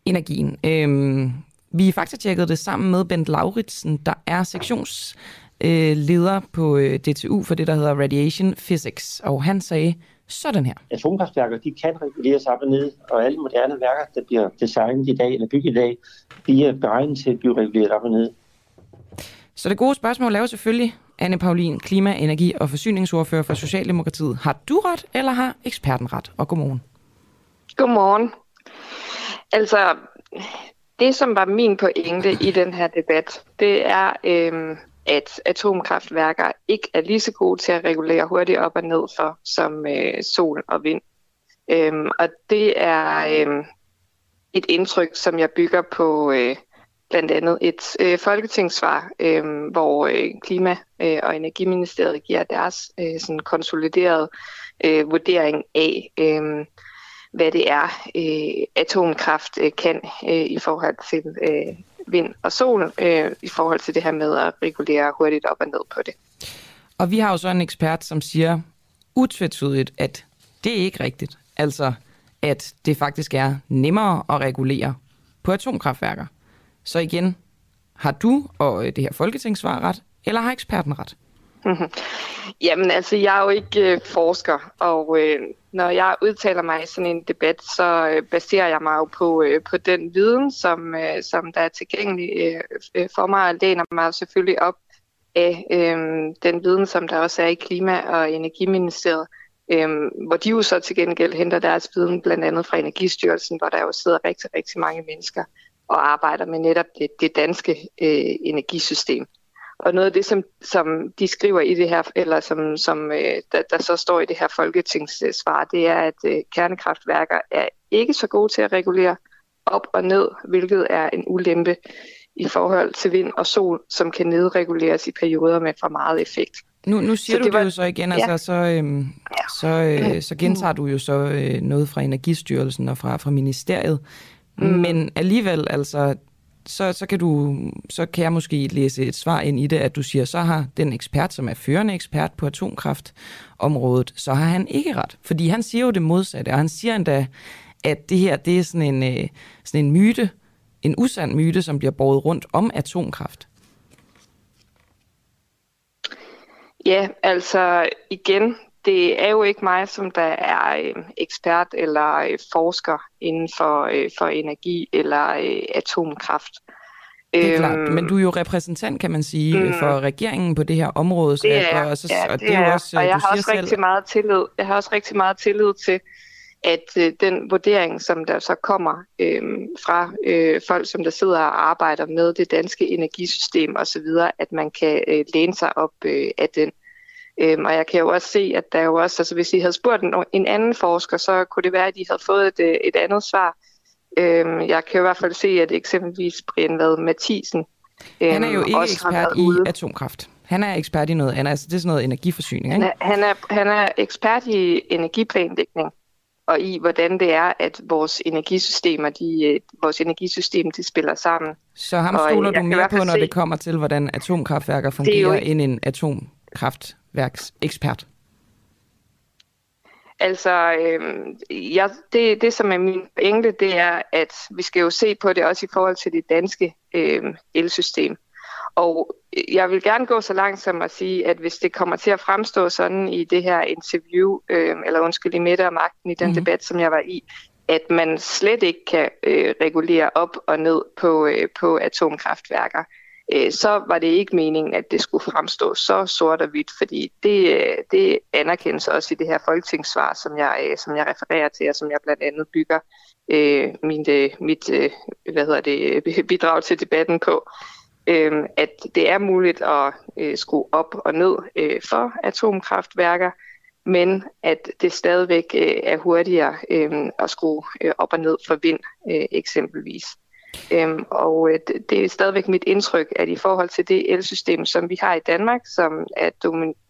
energien. Øhm, vi faktatjekkede det sammen med Bent Lauritsen, der er sektionsleder på øh, DTU for det, der hedder Radiation Physics, og han sagde sådan her. atomkraftværker, de kan reguleres op og ned, og alle moderne værker, der bliver designet i dag eller bygget i dag, de er beregnet til at blive reguleret op og ned. Så det gode spørgsmål er jo selvfølgelig, Anne Paulin, klima-, energi- og forsyningsordfører for Socialdemokratiet. Har du ret, eller har eksperten ret? Og godmorgen. Godmorgen. Altså, det som var min pointe i den her debat, det er, øhm, at atomkraftværker ikke er lige så gode til at regulere hurtigt op og ned for som øh, sol og vind. Øhm, og det er øhm, et indtryk, som jeg bygger på øh, blandt andet et øh, folketingssvar, øh, hvor øh, Klima- øh, og Energiministeriet giver deres øh, sådan konsoliderede øh, vurdering af, øh, hvad det er, øh, atomkraft øh, kan øh, i forhold til øh, vind og sol, øh, i forhold til det her med at regulere hurtigt op og ned på det. Og vi har jo så en ekspert, som siger utvetydigt, at det er ikke rigtigt. Altså, at det faktisk er nemmere at regulere på atomkraftværker. Så igen, har du og øh, det her folketingssvar ret, eller har eksperten ret? Jamen altså, jeg er jo ikke øh, forsker, og øh, når jeg udtaler mig i sådan en debat, så øh, baserer jeg mig jo på, øh, på den viden, som, øh, som der er tilgængelig øh, øh, for mig, og læner mig selvfølgelig op af øh, den viden, som der også er i Klima- og Energiministeriet, øh, hvor de jo så til gengæld henter deres viden blandt andet fra Energistyrelsen, hvor der jo sidder rigtig, rigtig mange mennesker og arbejder med netop det, det danske øh, energisystem. Og noget af det, som, som de skriver i det her, eller som, som øh, der, der så står i det her folketingssvar, det er, at øh, kernekraftværker er ikke så gode til at regulere op og ned, hvilket er en ulempe i forhold til vind og sol, som kan nedreguleres i perioder med for meget effekt. Nu, nu siger Så du det det, var- jo så igen, Ja. altså, så, øhm, så, øh, så gentager du jo så øh, noget fra Energistyrelsen og fra, fra ministeriet. Mm. Men alligevel, altså, så, så, kan du, så kan jeg måske læse et svar ind i det, at du siger, så har den ekspert, som er førende ekspert på atomkraftområdet, så har han ikke ret. Fordi han siger jo det modsatte, og han siger endda, at det her, det er sådan en, øh, sådan en myte, en usand myte, som bliver båret rundt om atomkraft. Ja, altså igen, det er jo ikke mig, som der er øh, ekspert eller øh, forsker inden for, øh, for energi eller øh, atomkraft. Det er Øhm, klart, men du er jo repræsentant, kan man sige, mm. for regeringen på det her område. Så Det jeg- er, og, så, ja, og det det er også, og jeg har også selv, rigtig meget tillid. Jeg har også rigtig meget tillid til, at øh, den vurdering, som der så kommer øh, fra øh, folk, som der sidder og arbejder med det danske energisystem osv., at man kan øh, læne sig op øh, af den. Øhm, og jeg kan jo også se, at der jo også, altså hvis I havde spurgt en, en anden forsker, så kunne det være, at de havde fået et, øh, et andet svar. Øhm, jeg kan jo i hvert fald se, at eksempelvis Brian Vad Mathisen øhm, han er jo ikke også har ekspert været ude. i atomkraft. Han er ekspert i noget andet, altså det er sådan noget energiforsyning, Han ikke? er, han, er, han er ekspert i energiplanlægning. og i, hvordan det er, at vores energisystemer, de, øh, vores energisystem, de spiller sammen. Så ham stoler du mere på, når se, det kommer til, hvordan atomkraftværker fungerer, end en atomkraftværksekspert? Altså, øh, ja, det, det som er min pointe, det er, at vi skal jo se på det også i forhold til det danske øh, elsystem. Og jeg vil gerne gå så langt som at sige, at hvis det kommer til at fremstå sådan i det her interview, øh, eller undskyld, i middag og magten, i den mm. debat, som jeg var i, at man slet ikke kan øh, regulere op og ned på, øh, på atomkraftværker, øh, så var det ikke meningen, at det skulle fremstå så sort og hvidt, fordi det, øh, det anerkendes også i det her folketingssvar, som jeg, øh, som jeg refererer til, og som jeg blandt andet bygger øh, min, øh, mit øh, hvad hedder det, bidrag til debatten på øh, at det er muligt at øh, skrue op og ned øh, for atomkraftværker, men at det stadigvæk øh, er hurtigere øh, at skrue øh, op og ned for vind øh, eksempelvis. Øhm, og øh, det er stadigvæk mit indtryk, at i forhold til det elsystem, som vi har i Danmark, som er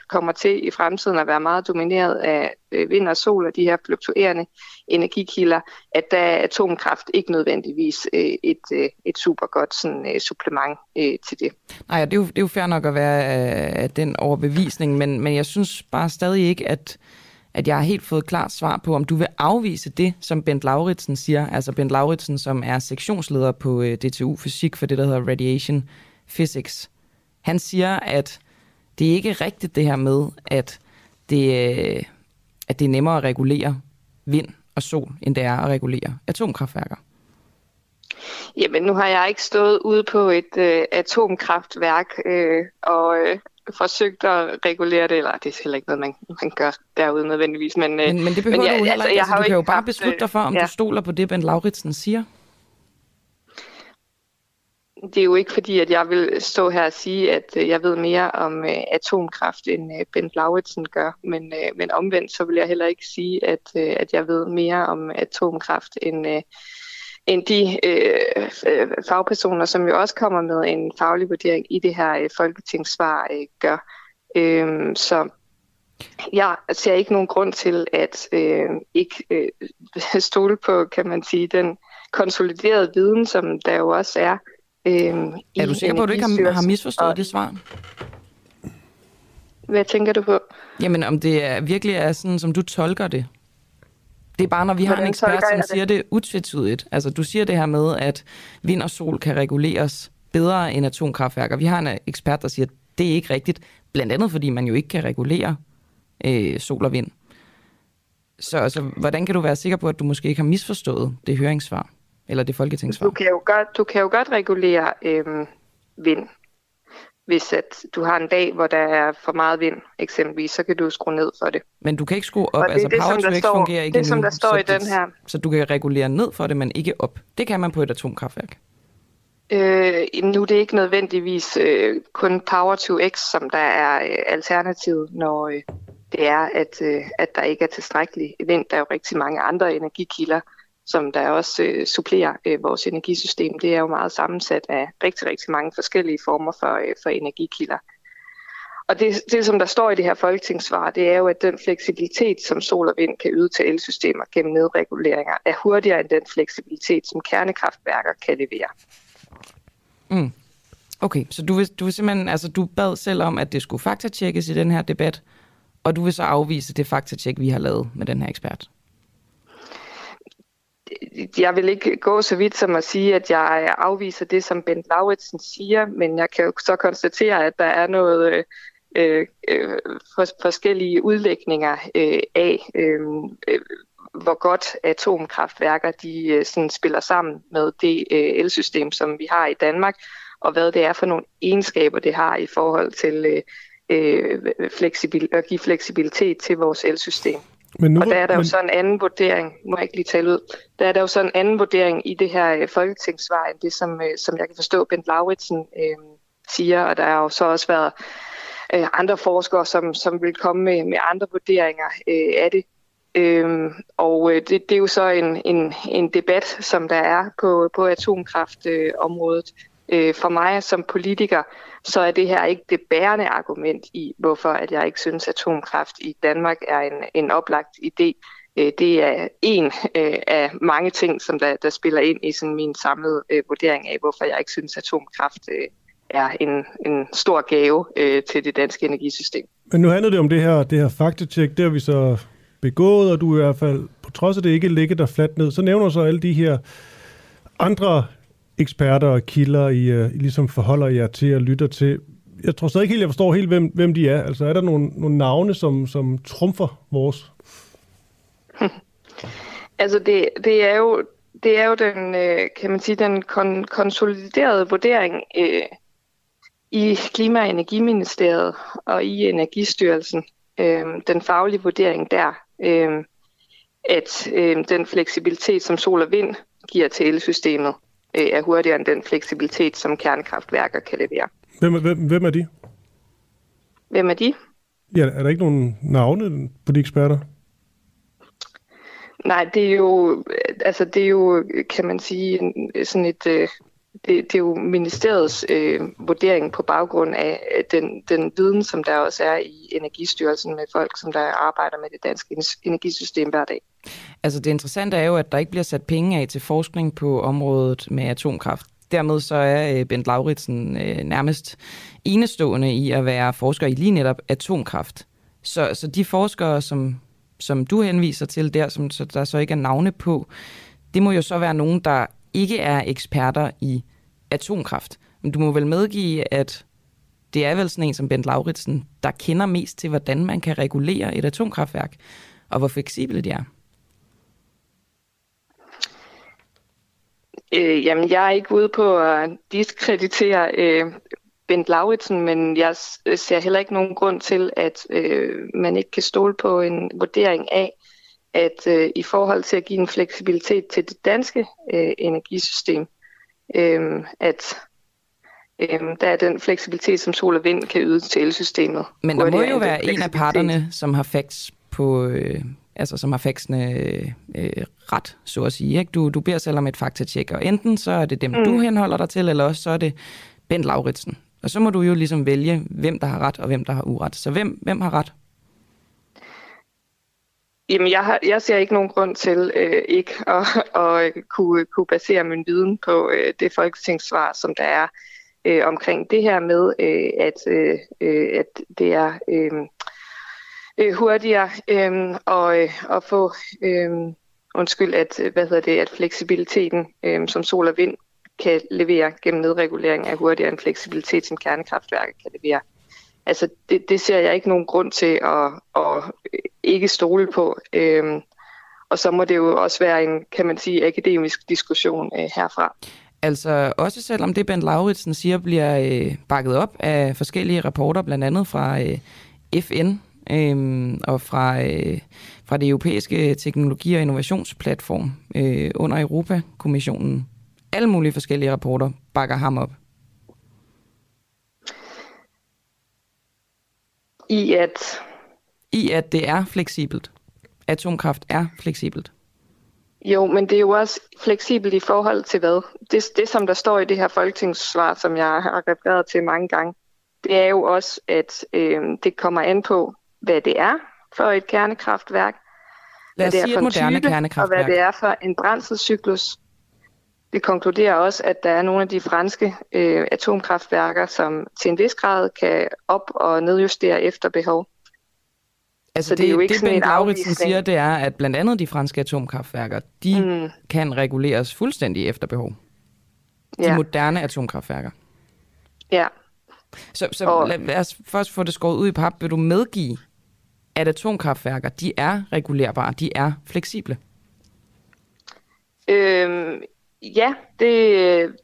kommer til i fremtiden at være meget domineret af øh, vind og sol og de her fluktuerende energikilder, at der er atomkraft ikke nødvendigvis øh, et, øh, et super godt sådan, øh, supplement øh, til det. Nej, det er, jo, det er jo fair nok at være øh, af den overbevisning, men, men jeg synes bare stadig ikke, at at jeg har helt fået klart svar på, om du vil afvise det, som Bent Lauritsen siger. Altså Bent Lauritsen, som er sektionsleder på øh, DTU Fysik for det, der hedder Radiation Physics. Han siger, at det er ikke rigtigt det her med, at det, øh, at det er nemmere at regulere vind og sol, end det er at regulere atomkraftværker. Jamen, nu har jeg ikke stået ude på et øh, atomkraftværk øh, og øh, forsøgt at regulere det, eller det er heller ikke noget, man, man gør derude nødvendigvis. Men, øh, men, men det behøver men, ja, du heller altså, ikke. Altså, du kan jo bare beslutte dig for, om ja. du stoler på det, Ben Lauritsen siger det er jo ikke fordi, at jeg vil stå her og sige, at øh, jeg ved mere om øh, atomkraft, end øh, Bent Lauritsen gør. Men, men omvendt, så vil jeg heller ikke sige, at, at jeg ved mere om atomkraft, end, end de øh, fagpersoner, som jo også kommer med en faglig vurdering i det her øh, folketingssvar, øh, gør. Øh, så jeg ser ikke nogen grund til at øh, ikke øh, stole på, kan man sige, den konsoliderede viden, som der jo også er Øhm, er du sikker på, at du ikke har, har misforstået og... det svar? Hvad tænker du på? Jamen, om det er, virkelig er sådan, som du tolker det. Det er bare, når vi har en ekspert, som siger det utvetydigt. Altså, du siger det her med, at vind og sol kan reguleres bedre end atomkraftværker. Vi har en ekspert, der siger, at det er ikke rigtigt. Blandt andet, fordi man jo ikke kan regulere øh, sol og vind. Så altså, hvordan kan du være sikker på, at du måske ikke har misforstået det høringssvar? Eller det folketingsvar? Du kan jo godt, du kan jo godt regulere øhm, vind. Hvis at du har en dag, hvor der er for meget vind, eksempelvis, så kan du skrue ned for det. Men du kan ikke skrue op, det, altså det, power to x fungerer ikke Det, som der står i den her. Så du kan regulere ned for det, men ikke op. Det kan man på et atomkraftværk. Øh, nu er det ikke nødvendigvis øh, kun Power to X, som der er øh, alternativet, når øh, det er, at, øh, at der ikke er tilstrækkelig vind. Der er jo rigtig mange andre energikilder, som der også øh, supplerer øh, vores energisystem. Det er jo meget sammensat af rigtig, rigtig mange forskellige former for, øh, for energikilder. Og det, det, som der står i det her folketingssvar, det er jo, at den fleksibilitet, som sol og vind kan yde til elsystemer gennem nedreguleringer, er hurtigere end den fleksibilitet, som kernekraftværker kan levere. Mm. Okay, så du vil, du vil simpelthen, altså du bad selv om, at det skulle faktatjekkes i den her debat, og du vil så afvise det faktatjek, vi har lavet med den her ekspert? Jeg vil ikke gå så vidt som at sige, at jeg afviser det, som Bent Lauritsen siger, men jeg kan jo så konstatere, at der er noget øh, øh, for, forskellige udlægninger øh, af, øh, øh, hvor godt atomkraftværker de øh, sådan spiller sammen med det øh, elsystem, som vi har i Danmark, og hvad det er for nogle egenskaber, det har i forhold til øh, øh fleksibil, at give fleksibilitet til vores elsystem. Men nu, og der er der men... jo så en anden vurdering, må jeg ikke lige tale ud, der er der jo så en anden vurdering i det her øh, folketingssvar, end det som, øh, som jeg kan forstå, Bent Lauritsen øh, siger, og der har jo så også været øh, andre forskere, som, som vil komme med, med andre vurderinger øh, af det. Øhm, og øh, det, det er jo så en, en, en debat, som der er på, på atomkraftområdet. Øh, Øh, for mig som politiker, så er det her ikke det bærende argument i, hvorfor at jeg ikke synes, at atomkraft i Danmark er en, en oplagt idé. øh, det er en øh, af mange ting, som der, der spiller ind i sådan min samlede øh, vurdering af, hvorfor jeg ikke synes, at atomkraft øh, er en, en stor gave øh, til det danske energisystem. Men nu handler det om det her, det her faktatjek, det har vi så begået, og du i hvert fald, på trods af det ikke ligger der fladt ned, så nævner så alle de her andre eksperter og kilder, I, uh, I ligesom forholder jer til og lytter til. Jeg tror stadig ikke helt, jeg forstår helt, hvem, hvem de er. Altså er der nogle, nogle navne, som, som trumfer vores? altså det, det er jo det er jo den, øh, kan man sige, den kon- konsoliderede vurdering øh, i Klima- og Energiministeriet og i Energistyrelsen, øh, den faglige vurdering der, øh, at øh, den fleksibilitet, som sol og vind giver til elsystemet, øh, er hurtigere end den fleksibilitet, som kernekraftværker kan levere. Hvem, hvem, hvem er de? Hvem er de? Ja, er der ikke nogen navne på de eksperter? Nej, det er jo, altså det er jo, kan man sige, sådan et, øh, det, det er jo ministeriets øh, vurdering på baggrund af øh, den, den viden, som der også er i Energistyrelsen med folk, som der arbejder med det danske energisystem hver dag. Altså det interessante er jo, at der ikke bliver sat penge af til forskning på området med atomkraft. Dermed så er øh, Bent Lauritsen øh, nærmest enestående i at være forsker i lige netop atomkraft. Så, så de forskere, som, som du henviser til der, som så der så ikke er navne på, det må jo så være nogen, der ikke er eksperter i atomkraft. Men du må vel medgive, at det er vel sådan en som Bent Lauritsen, der kender mest til, hvordan man kan regulere et atomkraftværk, og hvor fleksible de er. Øh, jamen, jeg er ikke ude på at diskreditere øh, Bent Lauritsen, men jeg ser heller ikke nogen grund til, at øh, man ikke kan stole på en vurdering af, at øh, i forhold til at give en fleksibilitet til det danske øh, energisystem, øh, at øh, der er den fleksibilitet, som sol og vind kan yde til elsystemet. Men der må jo være en af parterne, som har facts på, øh, altså som har faxene øh, ret, så at sige. Ikke? Du, du beder selv om et faktatjek, og enten så er det dem, mm. du henholder dig til, eller også så er det Bent Lauritsen. Og så må du jo ligesom vælge, hvem der har ret, og hvem der har uret. Så hvem, hvem har ret? Jamen, jeg, har, jeg ser ikke nogen grund til øh, ikke at, at øh, kunne, kunne basere min viden på øh, det folketingssvar, som der er øh, omkring det her med, øh, at, øh, øh, at det er øh, øh, hurtigere øh, og, øh, at få øh, undskyld, at, hvad hedder det, at fleksibiliteten, øh, som sol og vind kan levere gennem nedregulering, er hurtigere end fleksibilitet, som kernekraftværket kan levere. Altså, det, det ser jeg ikke nogen grund til at, at ikke stole på. Øhm, og så må det jo også være en, kan man sige, akademisk diskussion øh, herfra. Altså også selvom det, Bent Lauritsen siger, bliver øh, bakket op af forskellige rapporter, blandt andet fra øh, FN øh, og fra, øh, fra det europæiske teknologi- og innovationsplatform øh, under Europakommissionen. Alle mulige forskellige rapporter bakker ham op. I at? I at det er fleksibelt. Atomkraft er fleksibelt. Jo, men det er jo også fleksibelt i forhold til hvad? Det, det som der står i det her folketingssvar, som jeg har refereret til mange gange, det er jo også, at øh, det kommer an på, hvad det er for et kernekraftværk, Lad os hvad det er for et moderne type, kernekraftværk. og hvad det er for en brændselscyklus. Det konkluderer også, at der er nogle af de franske øh, atomkraftværker, som til en vis grad kan op- og nedjustere efter behov. Altså så det, det er jo ikke det, Bent Lauritsen siger, det er, at blandt andet de franske atomkraftværker, de mm. kan reguleres fuldstændig efter behov. De ja. moderne atomkraftværker. Ja. Så, så og... lad, lad os først få det skåret ud i pap. Vil du medgive, at atomkraftværker, de er regulerbare, de er fleksible? Øhm, ja, det,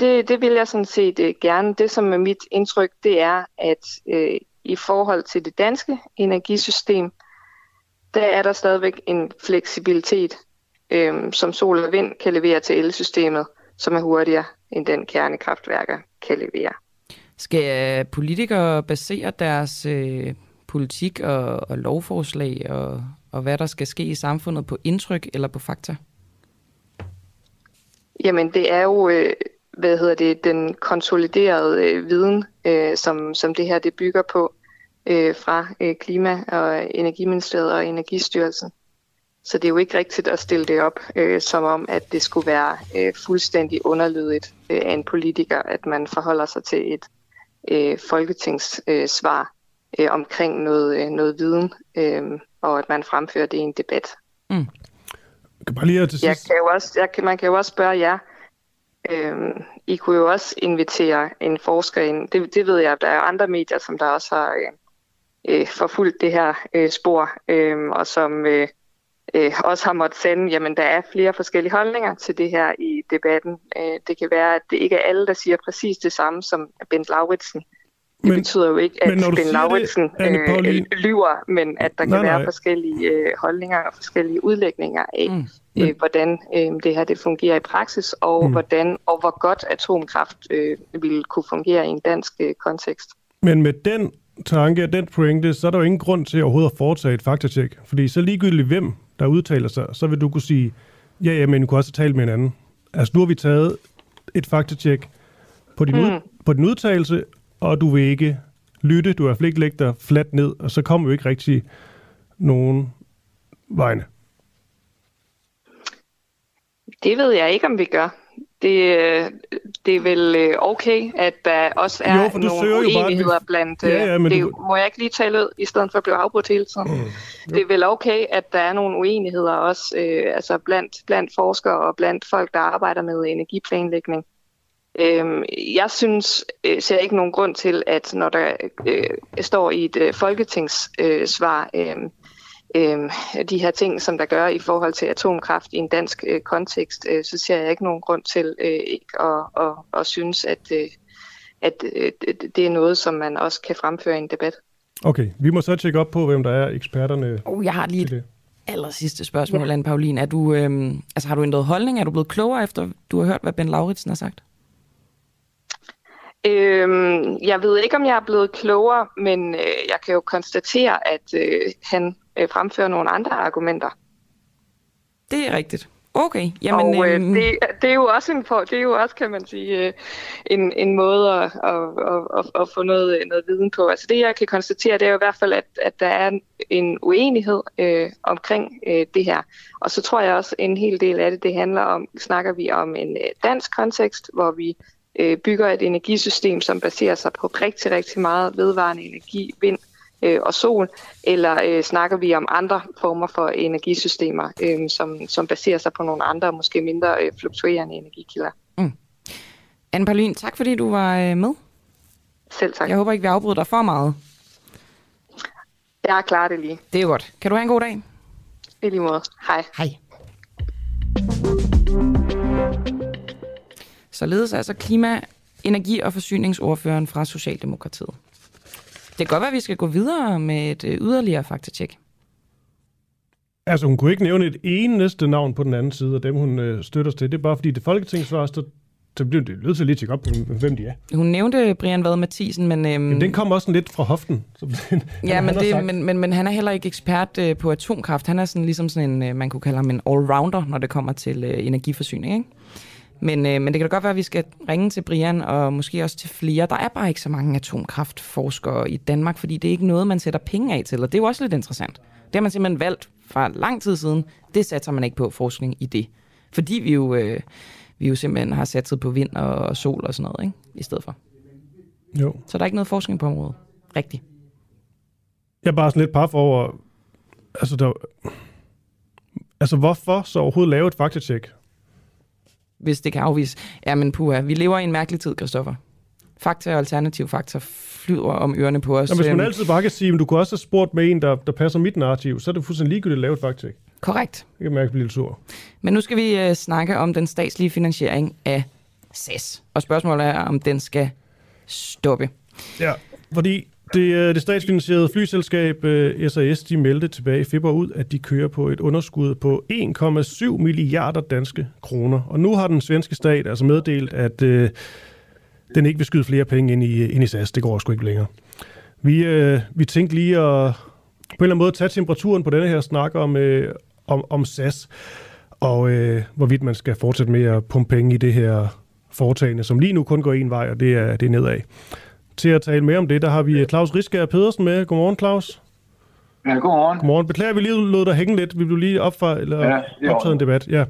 det, det vil jeg sådan set øh, gerne. Det, som er mit indtryk, det er, at øh, i forhold til det danske energisystem, der er der stadigvæk en fleksibilitet, øh, som sol og vind kan levere til elsystemet, som er hurtigere end den kernekraftværker kan levere. Skal øh, politikere basere deres øh, politik og, og lovforslag og, og hvad der skal ske i samfundet på indtryk eller på fakta? Jamen det er jo, øh, hvad hedder det, den konsoliderede øh, viden, øh, som, som det her det bygger på øh, fra øh, Klima- og Energiministeriet og Energistyrelsen. Så det er jo ikke rigtigt at stille det op, øh, som om, at det skulle være øh, fuldstændig underlydigt øh, af en politiker, at man forholder sig til et øh, folketingssvar øh, øh, omkring noget, øh, noget viden, øh, og at man fremfører det i en debat. Mm. Kan bare lige til sidst... jeg kan jo også, jeg kan, man kan jo også spørge jer, øh, I kunne jo også invitere en forsker ind. Det, det ved jeg, der er andre medier, som der også har øh, øh, forfulgt det her øh, spor, øh, og som øh, øh, også har måttet sende, jamen der er flere forskellige holdninger til det her i debatten. Øh, det kan være, at det ikke er alle, der siger præcis det samme som Bent Lauritsen. Det men, betyder jo ikke, at Ben Lauritsen øh, lyver, men at der kan nej. være forskellige øh, holdninger og forskellige udlægninger af, mm. øh, hvordan øh, det her det fungerer i praksis, og mm. hvordan og hvor godt atomkraft øh, ville kunne fungere i en dansk øh, kontekst. Men med den tanke og den pointe, så er der jo ingen grund til overhovedet at foretage et faktatjek. Fordi så ligegyldigt hvem, der udtaler sig, så vil du kunne sige, ja, ja, men du kunne også tale med en anden. Altså nu har vi taget et faktatjek på din, mm. ud, på din udtalelse, og du vil ikke lytte, du har i ikke lægge dig fladt ned, og så kommer jo ikke rigtig nogen vegne. Det ved jeg ikke, om vi gør. Det, det er vel øh, okay, at der også er jo, nogle uenigheder bare... blandt... Ja, ja, men det, du... Må jeg ikke lige tale ud, i stedet for at blive afbrudt hele tiden? Mm. Det er vel okay, at der er nogle uenigheder også øh, altså blandt, blandt forskere og blandt folk, der arbejder med energiplanlægning. Øhm, jeg synes, øh, ser ikke nogen grund til, at når der øh, står i et øh, folketingssvar øh, øh, de her ting, som der gør i forhold til atomkraft i en dansk øh, kontekst, øh, så ser jeg ikke nogen grund til øh, ikke at, at, at synes, at, øh, at øh, det er noget, som man også kan fremføre i en debat. Okay, vi må så tjekke op på, hvem der er eksperterne. Oh, jeg har lige et aller sidste spørgsmål, ja. Anne Pauline. Er du, øh, altså, har du ændret holdning? Er du blevet klogere efter, du har hørt, hvad Ben Lauritsen har sagt? Øhm, jeg ved ikke, om jeg er blevet klogere, men øh, jeg kan jo konstatere, at øh, han øh, fremfører nogle andre argumenter. Det er rigtigt. Okay, jamen... Og øh, øhm... det, det, er jo også en, det er jo også, kan man sige, øh, en, en måde at, at, at, at få noget, noget viden på. Altså det, jeg kan konstatere, det er jo i hvert fald, at, at der er en uenighed øh, omkring øh, det her. Og så tror jeg også, en hel del af det, det handler om, snakker vi om en øh, dansk kontekst, hvor vi øh, bygger et energisystem, som baserer sig på rigtig, rigtig meget vedvarende energi, vind øh, og sol, eller øh, snakker vi om andre former for energisystemer, øh, som, som baserer sig på nogle andre, måske mindre øh, fluktuerende energikilder. Mm. Anne Paulin, tak fordi du var øh, med. Selv tak. Jeg håber ikke, vi afbryder dig for meget. Jeg klarer det lige. Det er godt. Kan du have en god dag? I lige måde. Hej. Hej. Således altså klima, energi- og forsyningsordføreren fra Socialdemokratiet. Det kan godt være, at vi skal gå videre med et øh, yderligere faktatjek. Altså, hun kunne ikke nævne et eneste navn på den anden side af dem, hun øh, støtter til. Det er bare fordi, det folketingsvar, så, så bliver det nødt til lige at tjekke op på, hvem de er. Hun nævnte Brian Vad Mathisen, men... Øhm, Jamen, den kom også lidt fra hoften. Som ja, men, det, men, men, men han er heller ikke ekspert øh, på atomkraft. Han er sådan, ligesom sådan en, øh, man kunne kalde ham en allrounder, når det kommer til øh, energiforsyning, ikke? Men, øh, men det kan da godt være, at vi skal ringe til Brian, og måske også til flere. Der er bare ikke så mange atomkraftforskere i Danmark, fordi det er ikke noget, man sætter penge af til, og det er jo også lidt interessant. Det har man simpelthen valgt fra lang tid siden. Det satser man ikke på forskning i det. Fordi vi jo, øh, vi jo simpelthen har satset på vind og sol og sådan noget, ikke? i stedet for. Jo. Så der er ikke noget forskning på området. Rigtigt. Jeg er bare sådan lidt paf over, altså, der, altså hvorfor så overhovedet lave et faktatjek? Hvis det kan afvise. Ja, men puha, vi lever i en mærkelig tid, Kristoffer. Fakta og alternativ fakta flyder om ørerne på os. Ja, hvis man øhm, altid bare kan sige, at du kunne også have spurgt med en, der, der passer mit narrativ, så er det fuldstændig ligegyldigt at lave et fakta. Korrekt. Det kan mærke blive lidt sur. Men nu skal vi uh, snakke om den statslige finansiering af SAS. Og spørgsmålet er, om den skal stoppe. Ja, fordi det, øh, det statsfinansierede flyselskab øh, SAS, de meldte tilbage i februar ud, at de kører på et underskud på 1,7 milliarder danske kroner. Og nu har den svenske stat altså meddelt, at øh, den ikke vil skyde flere penge ind i, ind i SAS. Det går sgu ikke længere. Vi, øh, vi tænkte lige at på en eller anden måde tage temperaturen på denne her snak om, øh, om, om SAS, og øh, hvorvidt man skal fortsætte med at pumpe penge i det her foretagende, som lige nu kun går en vej, og det er, det er nedad. Til at tale mere om det, der har vi Claus Riskær Pedersen med. Godmorgen, Claus. Ja, godmorgen. Godmorgen. Beklager, vi lige lod dig hænge lidt. Vi blev lige op for, eller Ja, optaget en debat. Ja.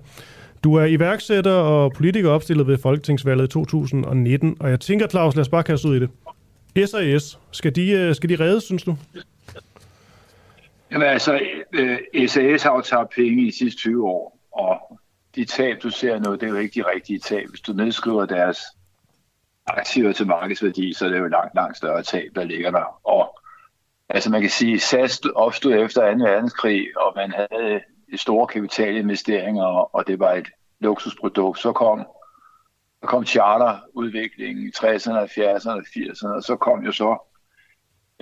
Du er iværksætter og politiker opstillet ved Folketingsvalget i 2019, og jeg tænker, Claus, lad os bare kaste ud i det. SAS, skal de, øh, skal de reddes, synes du? Jamen altså, øh, SAS har jo taget penge i de sidste 20 år, og de tab, du ser nu, det er jo ikke de rigtige tab. Hvis du nedskriver deres aktiver til markedsværdi, så er det jo langt, langt større tab, der ligger der. Og altså man kan sige, SAS opstod efter 2. verdenskrig, og man havde øh, store kapitalinvesteringer, og det var et luksusprodukt. Så kom, så kom charterudviklingen i 60'erne, 70'erne og 80'erne, og så kom jo så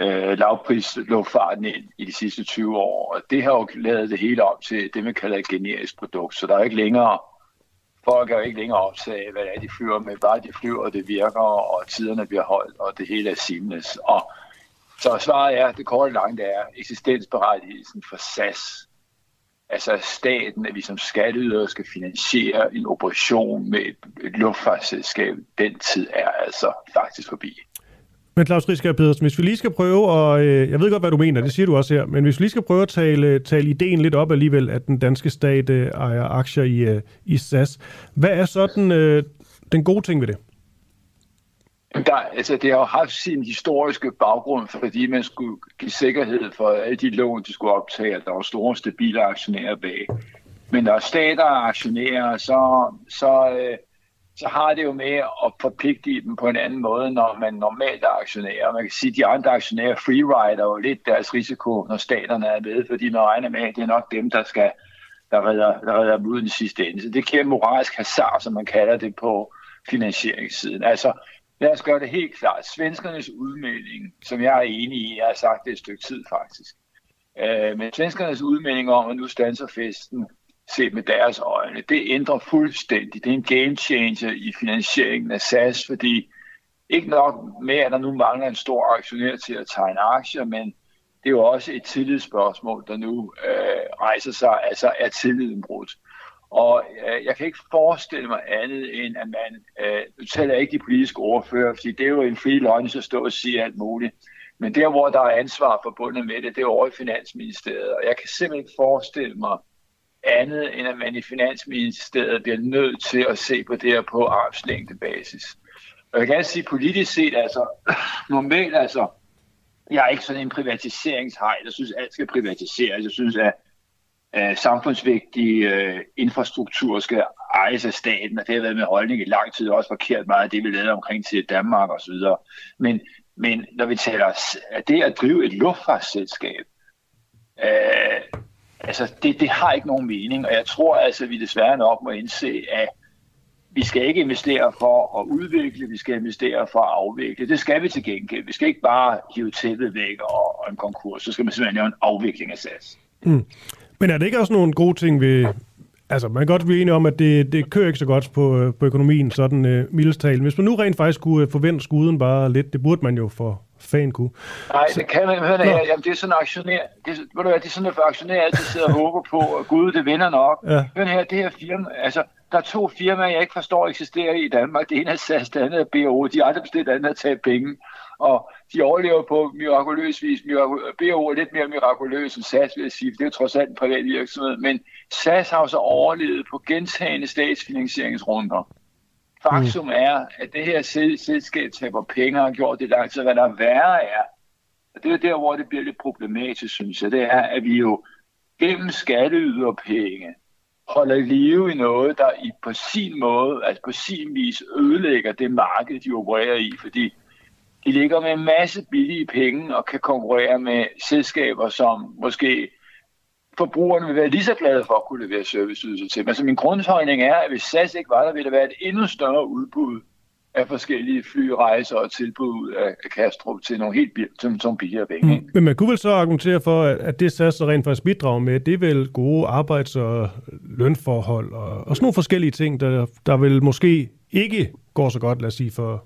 øh, lavprisluftfarten ind i de sidste 20 år. Og det har jo lavet det hele om til det, man kalder et generisk produkt. Så der er ikke længere, folk er jo ikke længere optaget af, hvad det er, de flyver med. Bare de flyver, og det virker, og tiderne bliver holdt, og det hele er seamless. Og så svaret er, det korte lange, det er eksistensberettigelsen for SAS. Altså staten, at vi som skatteydere skal finansiere en operation med et luftfartsselskab, den tid er altså faktisk forbi. Men Claus Rieskær Pedersen, hvis vi lige skal prøve, og øh, jeg ved godt, hvad du mener, det siger du også her, men hvis vi lige skal prøve at tale, tale ideen lidt op alligevel, at den danske stat øh, ejer aktier i, øh, i SAS, hvad er så den, øh, den gode ting ved det? Der, altså, det har jo haft sin historiske baggrund, fordi man skulle give sikkerhed for alle de lån, de skulle optage, at der var store, stabile aktionærer bag. Men når stater er aktionærer, så, så, øh, så har det jo med at forpligte dem på en anden måde, når man normalt er aktionærer. Man kan sige, at de andre aktionærer freerider jo lidt deres risiko, når staterne er med, fordi man regner med, at det er nok dem, der skal der redder, der redder dem ud i den sidste ende. Så det giver moralsk hasard, som man kalder det på finansieringssiden. Altså, lad os gøre det helt klart. Svenskernes udmelding, som jeg er enig i, jeg har sagt det et stykke tid faktisk, øh, men svenskernes udmelding om, at nu stanser festen, set med deres øjne, det ændrer fuldstændig. Det er en game changer i finansieringen af SAS, fordi ikke nok med, at der nu mangler en stor aktionær til at tegne aktier, men det er jo også et tillidsspørgsmål, der nu øh, rejser sig, altså er tilliden brudt. Og øh, jeg kan ikke forestille mig andet end, at man, øh, nu taler jeg ikke de politiske ordfører, fordi det er jo en fri løgn at stå og sige alt muligt, men der, hvor der er ansvar forbundet med det, det er over i Finansministeriet, og jeg kan simpelthen ikke forestille mig andet, end at man i Finansministeriet bliver nødt til at se på det her på armslængdebasis. Og jeg kan sige politisk set, altså normalt altså, jeg er ikke sådan en privatiseringshej, der synes, at alt skal privatiseres. Jeg synes, at uh, samfundsvigtig uh, øh, infrastruktur skal ejes af staten, og det har været med holdning i lang tid, også forkert meget af det, vi lavede omkring til Danmark osv. Men, men når vi taler af det at drive et luftfartsselskab, uh, altså det, det har ikke nogen mening, og jeg tror altså, at vi desværre nok må indse, at vi skal ikke investere for at udvikle, vi skal investere for at afvikle. Det skal vi til gengæld. Vi skal ikke bare hive tæppet væk og, og en konkurs, så skal man simpelthen lave en afvikling af SAS. Mm. Men er det ikke også nogle gode ting ved... Altså, man kan godt blive enige om, at det, det kører ikke så godt på, øh, på økonomien, sådan øh, uh, mildestalen. Hvis man nu rent faktisk kunne øh, forvente skuden bare lidt, det burde man jo for fan kunne. Nej, det kan man høre her. Jamen, det er sådan aktionær. Det, er, ved du hvad, det er sådan, at aktionærer altid sidder og håber på, at Gud, det vinder nok. Ja. Hør her, det her firma, altså, der er to firmaer, jeg ikke forstår eksisterer i Danmark. Det ene er SAS, det andet er BO. De andre bestemt andet at tage penge. Og de overlever på mirakuløs vis. BO er lidt mere mirakuløs end SAS, vil jeg sige. Det er jo trods alt en privat virksomhed. Men SAS har jo så overlevet på gentagende statsfinansieringsrunder. Faktum er, at det her selskab taber penge og har gjort det langt, så hvad der værre er, og det er der, hvor det bliver lidt problematisk, synes jeg, det er, at vi jo gennem skatteyderpenge holder live i noget, der i på sin måde, altså på sin vis ødelægger det marked, de opererer i, fordi de ligger med en masse billige penge og kan konkurrere med selskaber, som måske forbrugerne vil være lige så glade for at kunne levere serviceydelser til. Men altså min grundholdning er, at hvis SAS ikke var der, ville der være et endnu større udbud af forskellige flyrejser og tilbud af Kastrup til nogle helt som, som billigere penge. Mm. Men man kunne vel så argumentere for, at det SAS så rent faktisk bidrager med, det er vel gode arbejds- og lønforhold og, og sådan nogle forskellige ting, der, der vil måske ikke går så godt, lad os sige, for,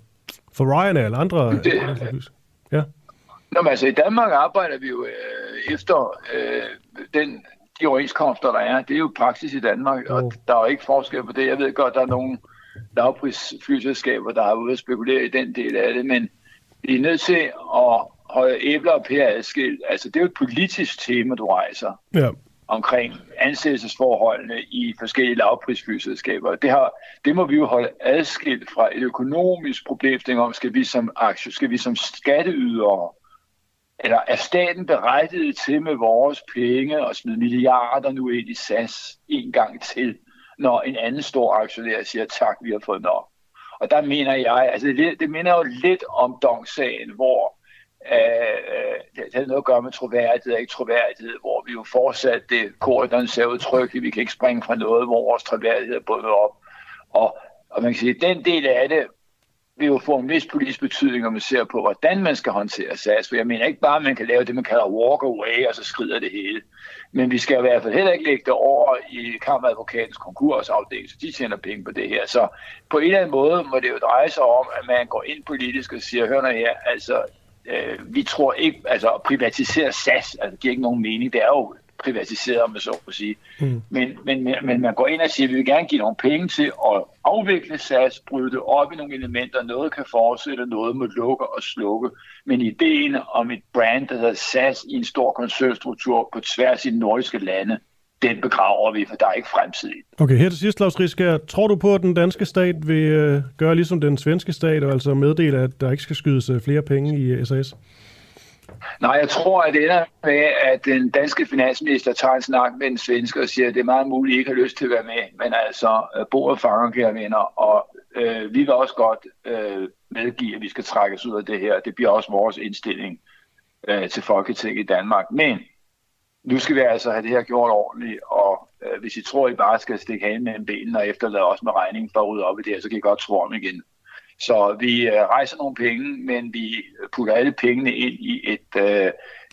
for Ryanair eller andre. Det, ja. Nå, men altså i Danmark arbejder vi jo øh, efter øh, den, de overenskomster, der er. Det er jo praksis i Danmark, og der er jo ikke forskel på det. Jeg ved godt, der er nogle lavprisflyselskaber, der er ude at spekulere i den del af det, men vi er nødt til at holde æbler og pærer adskilt. Altså, det er jo et politisk tema, du rejser Ja. omkring ansættelsesforholdene i forskellige lavprisflyselskaber. Det, har, det må vi jo holde adskilt fra et økonomisk problemstilling om, skal vi som aktie, skal vi som skatteydere, eller er staten berettiget til med vores penge og smide milliarder nu ind i SAS en gang til, når en anden stor aktionær siger, tak, vi har fået nok. Og der mener jeg, altså det, det minder jo lidt om Dong-sagen, hvor øh, øh det, det har noget at gøre med troværdighed og ikke troværdighed, hvor vi jo fortsat det korridoren ser udtrykkeligt, vi kan ikke springe fra noget, hvor vores troværdighed er bundet op. Og, og man kan sige, at den del af det vil jo få en vis politisk betydning, når man ser på, hvordan man skal håndtere SAS. For jeg mener ikke bare, at man kan lave det, man kalder walk away, og så skrider det hele. Men vi skal i hvert fald heller ikke lægge det over i kammeradvokatens konkursafdeling, så de tjener penge på det her. Så på en eller anden måde må det jo dreje sig om, at man går ind politisk og siger, hør nu her, altså, øh, vi tror ikke, altså at privatisere SAS, altså det giver ikke nogen mening, det er jo privatiseret, om man så må sige. Mm. Men, men, men, man går ind og siger, at vi vil gerne give nogle penge til at afvikle SAS, bryde det op i nogle elementer. Noget kan fortsætte, noget må lukke og slukke. Men ideen om et brand, der hedder SAS i en stor koncernstruktur på tværs i de nordiske lande, den begraver vi, for der er ikke fremtid i. Okay, her til sidst, Claus Risker. Tror du på, at den danske stat vil øh, gøre ligesom den svenske stat, og altså meddele, at der ikke skal skydes øh, flere penge i SAS? Nej, jeg tror, at det ender med, at den danske finansminister tager en snak med den svenske og siger, at det er meget muligt, at I ikke har lyst til at være med. Men altså, øh, bordet fanger, kære venner, og øh, vi vil også godt øh, medgive, at vi skal trækkes ud af det her. Det bliver også vores indstilling øh, til Folketinget i Danmark. Men nu skal vi altså have det her gjort ordentligt, og øh, hvis I tror, I bare skal stikke hagen mellem benene og efterlade os med regningen for at rydde op i det her, så kan I godt tro om igen. Så vi øh, rejser nogle penge, men vi putter alle pengene ind i et øh,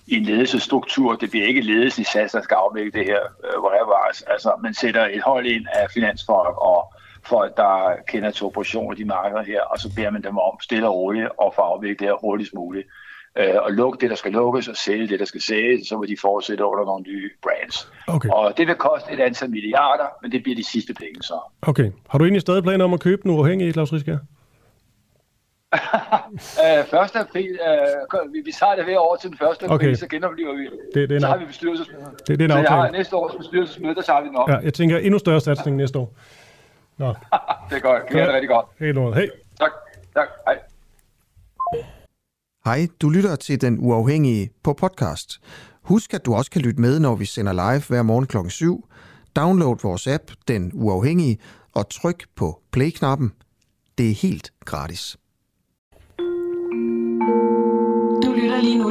i en ledelsesstruktur. Det bliver ikke ledelsen i SAS, der skal afvikle det her, øh, whatever. Altså, man sætter et hold ind af finansfolk og folk, der kender til operationer i de markeder her, og så beder man dem om stille og roligt og få afviklet det her hurtigst muligt. Øh, og lukke det, der skal lukkes, og sælge det, der skal sælges, så vil de fortsætte under nogle nye brands. Okay. Og det vil koste et antal milliarder, men det bliver de sidste penge så. Okay. Har du egentlig stadig planer om at købe den uafhængige, Claus Risker? øh, 1. april, øh, vi, vi tager det hver år til den 1. april, Okay. så genoplever vi det er en så har vi bestyrelsesmøde. det- det er en så jeg har næste års bestyrelsesmøde, der tager vi den op. Ja, jeg tænker endnu større satsning næste år. Nå, Det er godt. Det er rigtig godt. helt noget. Hey. Tak. Tak. Hej. Hej, du lytter til Den Uafhængige på podcast. Husk, at du også kan lytte med, når vi sender live hver morgen kl. 7. Download vores app, Den Uafhængige, og tryk på play-knappen. Det er helt gratis.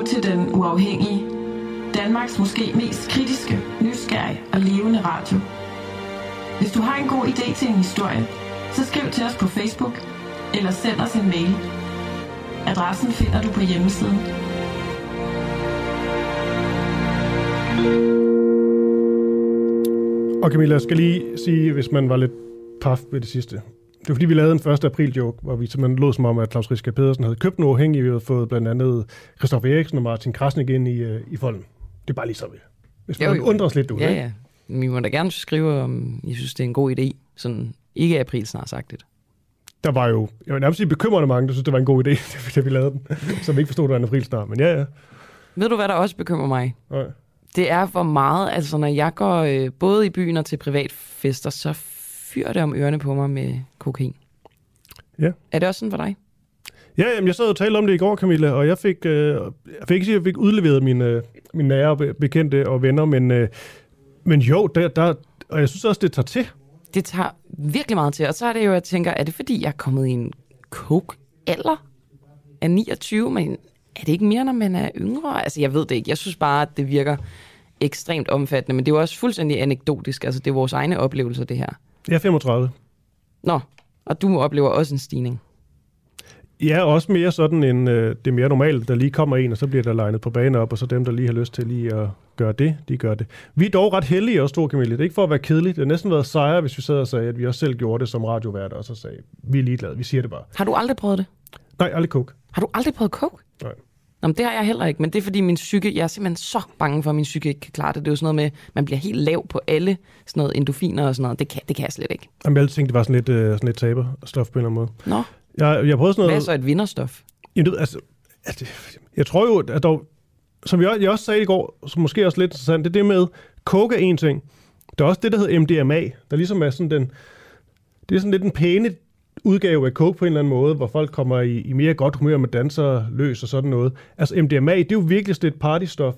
Til Den Uafhængige. Danmarks måske mest kritiske, nysgerrige og levende radio. Hvis du har en god idé til en historie, så skriv til os på Facebook eller send os en mail. Adressen finder du på hjemmesiden. Og Camilla, jeg skal lige sige, hvis man var lidt paf ved det sidste. Det var fordi, vi lavede en 1. april joke, hvor vi simpelthen lå som om, at Claus Riske Pedersen havde købt en uafhængig. Vi havde fået blandt andet Christoffer Eriksen og Martin Krasnik ind i, øh, i folden. Det er bare lige så vi. Hvis man undrer os lidt, du Ja, ikke? ja. Vi må da gerne skrive, om I synes, det er en god idé. Sådan, ikke april snart sagt det. Der var jo, jeg vil nærmest sige bekymrende mange, der synes, det var en god idé, da vi lavede den. Som ikke forstod, at det var en april snart. Men ja, ja. Ved du, hvad der også bekymrer mig? Nej. Det er hvor meget, altså når jeg går øh, både i byen og til privatfester, så fyrer det om ørerne på mig med kokain. Ja. Er det også sådan for dig? Ja, jamen, jeg sad og talte om det i går, Camilla, og jeg fik, øh, jeg fik ikke sige, at jeg fik udleveret mine, øh, mine nære be- bekendte og venner, men, øh, men jo, der, der, og jeg synes også, det tager til. Det tager virkelig meget til, og så er det jo, jeg tænker, er det fordi, jeg er kommet i en coke-alder af 29, men er det ikke mere, når man er yngre? Altså, jeg ved det ikke. Jeg synes bare, at det virker ekstremt omfattende, men det er jo også fuldstændig anekdotisk. Altså, det er vores egne oplevelser, det her. Jeg er 35. Nå, og du oplever også en stigning. Ja, også mere sådan en, øh, det er mere normalt, der lige kommer en, og så bliver der legnet på banen op, og så dem, der lige har lyst til lige at gøre det, de gør det. Vi er dog ret heldige også, to Camille. Det er ikke for at være kedeligt. Det har næsten været sejre, hvis vi sad og sagde, at vi også selv gjorde det som radioværter, og så sagde, vi er ligeglade, vi siger det bare. Har du aldrig prøvet det? Nej, aldrig coke. Har du aldrig prøvet coke? Nå, men det har jeg heller ikke, men det er fordi min psyke, jeg er simpelthen så bange for, at min psyke ikke kan klare det. Det er jo sådan noget med, man bliver helt lav på alle sådan noget endofiner og sådan noget. Det kan, det kan jeg slet ikke. Jamen, jeg tænkte, det var sådan lidt, øh, sådan lidt taberstof på en eller anden måde. Nå, Jeg, jeg prøvede sådan noget... hvad er så et vinderstof? Jamen, du altså, Altså, jeg tror jo, at der, som jeg, jeg også sagde i går, som måske også lidt interessant, det er det med, coke er en ting. Der er også det, der hedder MDMA, der ligesom er sådan den, det er sådan lidt en pæne udgave af coke på en eller anden måde, hvor folk kommer i, i mere godt humør med danser løs og sådan noget. Altså MDMA, det er jo virkelig sådan et partystof,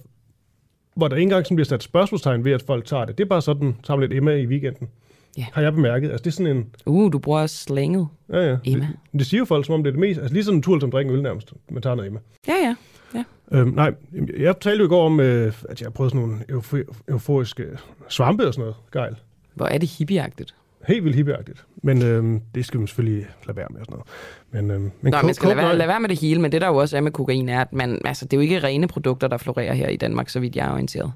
hvor der ikke engang bliver sat spørgsmålstegn ved, at folk tager det. Det er bare sådan, tager lidt Emma i weekenden. Ja. Har jeg bemærket. Altså det er sådan en... Uh, du bruger også slanget. Ja, ja. Emma. Det, det siger jo folk, som om det er det mest... Altså lige sådan en tur, som drikker øl nærmest. Man tager noget Emma. Ja, ja. ja. Øhm, nej, jeg talte jo i går om, øh, at jeg har prøvet sådan nogle eufo- euforiske svampe og sådan noget. Gejl. Hvor er det hippieagtigt? Helt vildt hippieagtigt. Men øhm, det skal man selvfølgelig lade være med og sådan noget. Men, øhm, men Nå, man skal lade være, lade være med det hele, men det der jo også er med kokain er, at man, altså, det er jo ikke rene produkter, der florerer her i Danmark, så vidt jeg er orienteret.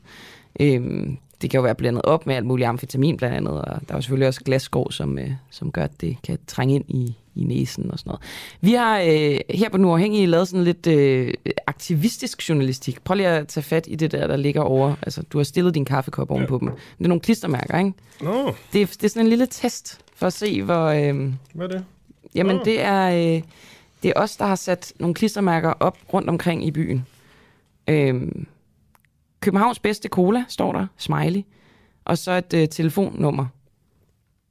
Øhm, det kan jo være blandet op med alt muligt amfetamin blandt andet, og der er jo selvfølgelig også glasskår, som, øh, som gør, at det kan trænge ind i, i næsen og sådan noget. Vi har øh, her på Nu Uafhængige lavet sådan lidt øh, aktivistisk journalistik. Prøv lige at tage fat i det der, der ligger over. Altså, du har stillet din kaffekop ovenpå dem. Det er nogle klistermærker, ikke? Nå, Det er, det er sådan en lille test for at se, hvor... Øh, hvad er det? Jamen, Nå. det er, øh, det er os, der har sat nogle klistermærker op rundt omkring i byen. Øhm, Københavns bedste cola, står der, smiley. Og så et øh, telefonnummer.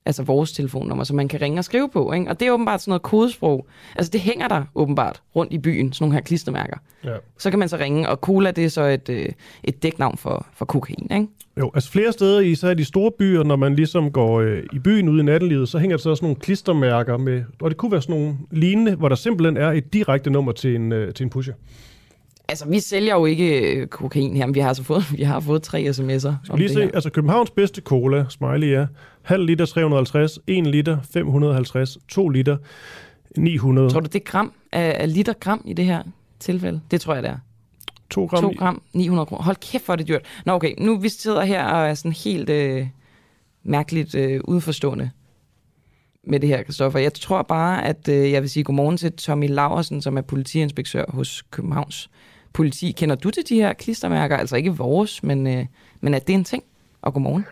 Altså vores telefonnummer, som man kan ringe og skrive på. Ikke? Og det er åbenbart sådan noget kodesprog. Altså det hænger der åbenbart rundt i byen, sådan nogle her klistermærker. Ja. Så kan man så ringe, og cola det er så et, øh, et dæknavn for, for kokain. Ikke? Jo, altså flere steder i så de store byer, når man ligesom går øh, i byen ude i nattelivet, så hænger der så også nogle klistermærker med, og det kunne være sådan nogle lignende, hvor der simpelthen er et direkte nummer til en, øh, til en pusher. Altså vi sælger jo ikke øh, kokain her, men vi har altså fået, vi har fået tre sms'er Skal lige se, her. altså Københavns bedste cola, smiley ja, halv liter 350, 1 liter 550, 2 liter 900, Tror du, det er gram? Er, er liter gram i det her tilfælde? Det tror jeg, det er. 2 gram, 2 gram, 900 kroner. Hold kæft, hvor er det dyrt. Nå, okay. Nu vi sidder her og er sådan helt øh, mærkeligt øh, udforstående med det her, Kristoffer. Jeg tror bare, at øh, jeg vil sige godmorgen til Tommy Laversen, som er politiinspektør hos Københavns politi. Kender du til de her klistermærker? Altså ikke vores, men, øh, men er det en ting? Og godmorgen.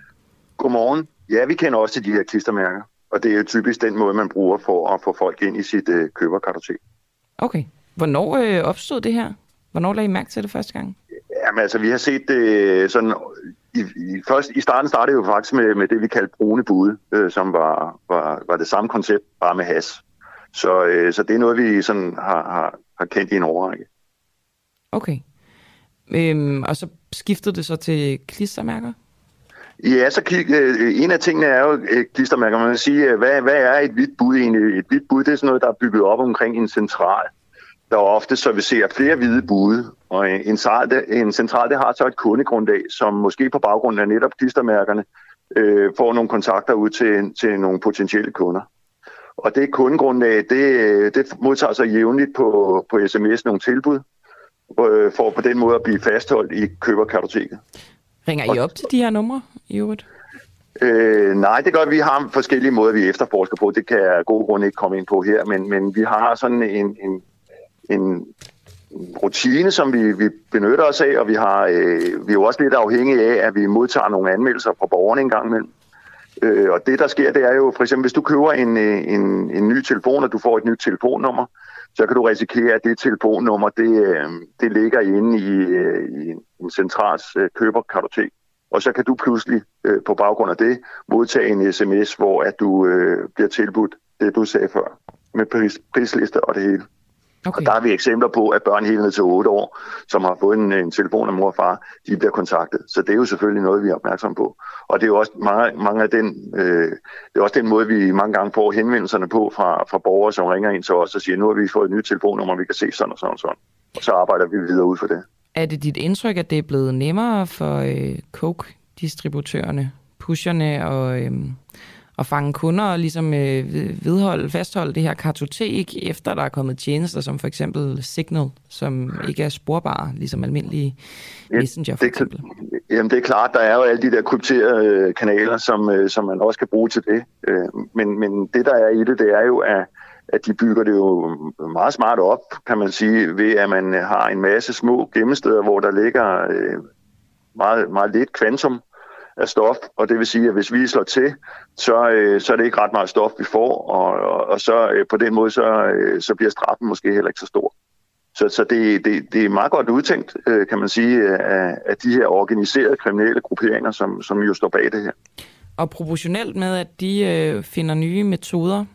Godmorgen. Ja, vi kender også til de her klistermærker, og det er jo typisk den måde, man bruger for at få folk ind i sit øh, køberkartotek. Okay. Hvornår øh, opstod det her? Hvornår lagde I mærke til det første gang? Jamen altså, vi har set det øh, sådan... I, i, først, I starten startede jo faktisk med, med det, vi kaldte brune bude, øh, som var, var, var det samme koncept, bare med has. Så, øh, så det er noget, vi sådan har, har, har kendt i en overrække. Okay. Øhm, og så skiftede det så til klistermærker? Ja, så kig, øh, en af tingene er jo øh, klistermærker. Man kan sige, øh, hvad, hvad er et hvidt bud egentlig? Et hvidt bud, det er sådan noget, der er bygget op omkring en central, der ofte servicerer flere hvide bud. Og en, en, central, en central, det har så et kundegrundlag, som måske på baggrund af netop klistermærkerne øh, får nogle kontakter ud til, til nogle potentielle kunder. Og det kundegrundlag, det, øh, det modtager sig jævnligt på, på sms nogle tilbud, øh, for på den måde at blive fastholdt i køberkartoteket. Ringer I op til de her numre i øvrigt? Øh, nej, det gør vi. Vi har forskellige måder, vi efterforsker på. Det kan jeg af gode grunde ikke komme ind på her, men, men vi har sådan en, en, en rutine, som vi, vi benytter os af, og vi, har, øh, vi er jo også lidt afhængige af, at vi modtager nogle anmeldelser fra borgerne en gang imellem. Øh, og det, der sker, det er jo, for eksempel, hvis du køber en, øh, en, en ny telefon, og du får et nyt telefonnummer, så kan du risikere, at det telefonnummer, det, øh, det ligger inde i, øh, i en centrals køberkartotek. Og så kan du pludselig øh, på baggrund af det modtage en sms, hvor at du øh, bliver tilbudt det, du sagde før, med pris, prislister og det hele. Okay. Og der har vi eksempler på, at børn helt ned til 8 år, som har fået en, en telefon af mor og far, de bliver kontaktet. Så det er jo selvfølgelig noget, vi er opmærksom på. Og det er jo også mange, mange af den, øh, det er også den måde, vi mange gange får henvendelserne på fra, fra borgere, som ringer ind til os og siger, nu har vi fået et nyt telefonnummer, vi kan se sådan og sådan og sådan. Og så arbejder vi videre ud for det. Er det dit indtryk, at det er blevet nemmere for øh, Coke-distributørerne, pusherne og, øh, at fange kunder og ligesom øh, vedholde, fastholde det her kartotek, efter der er kommet tjenester som for eksempel Signal, som ikke er sporbare, ligesom almindelige Messenger for eksempel? Jamen det er klart, der er jo alle de der krypterede øh, kanaler, som, øh, som man også kan bruge til det. Øh, men, men det der er i det, det er jo, at, at de bygger det jo meget smart op, kan man sige, ved at man har en masse små gemmesteder, hvor der ligger meget, meget lidt kvantum af stof, og det vil sige, at hvis vi slår til, så, øh, så er det ikke ret meget stof, vi får, og, og, og så øh, på den måde, så, øh, så bliver straffen måske heller ikke så stor. Så, så det, det, det er meget godt udtænkt, øh, kan man sige, af, af de her organiserede kriminelle grupperinger, som, som jo står bag det her. Og proportionelt med, at de øh, finder nye metoder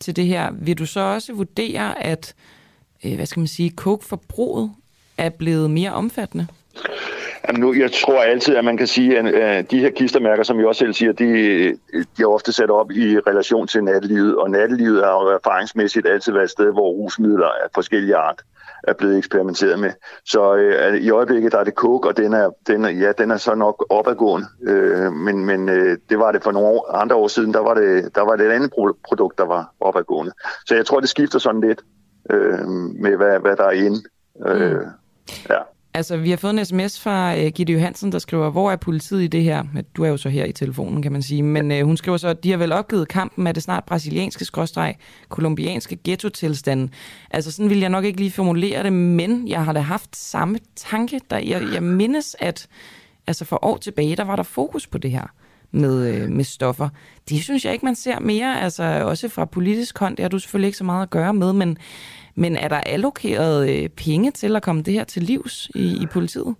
til det her, vil du så også vurdere, at øh, hvad skal man sige, coke-forbruget er blevet mere omfattende? Jamen nu, jeg tror altid, at man kan sige, at de her klistermærker, som jeg også selv siger, de, de er ofte sat op i relation til nattelivet, og nattelivet har jo erfaringsmæssigt altid været et sted, hvor rusmidler af forskellige art er blevet eksperimenteret med. Så øh, i øjeblikket der er det coke, og den er, den er, ja, den er så nok opadgående. Øh, men men øh, det var det for nogle år, andre år siden, der var, det, der var det et andet produkt, der var opadgående. Så jeg tror, det skifter sådan lidt øh, med, hvad, hvad der er inde. Øh, mm. ja. Altså, vi har fået en sms fra uh, Gitte Johansen, der skriver, hvor er politiet i det her? Du er jo så her i telefonen, kan man sige. Men uh, hun skriver så, at de har vel opgivet kampen med det snart brasilianske skråstreg, kolumbianske ghetto-tilstanden. Altså, sådan vil jeg nok ikke lige formulere det, men jeg har da haft samme tanke. Der, jeg, jeg mindes, at altså for år tilbage, der var der fokus på det her med, øh, med stoffer. Det synes jeg ikke, man ser mere, altså også fra politisk hånd. Det har du selvfølgelig ikke så meget at gøre med, men men er der allokeret øh, penge til at komme det her til livs i, i politiet? Hvor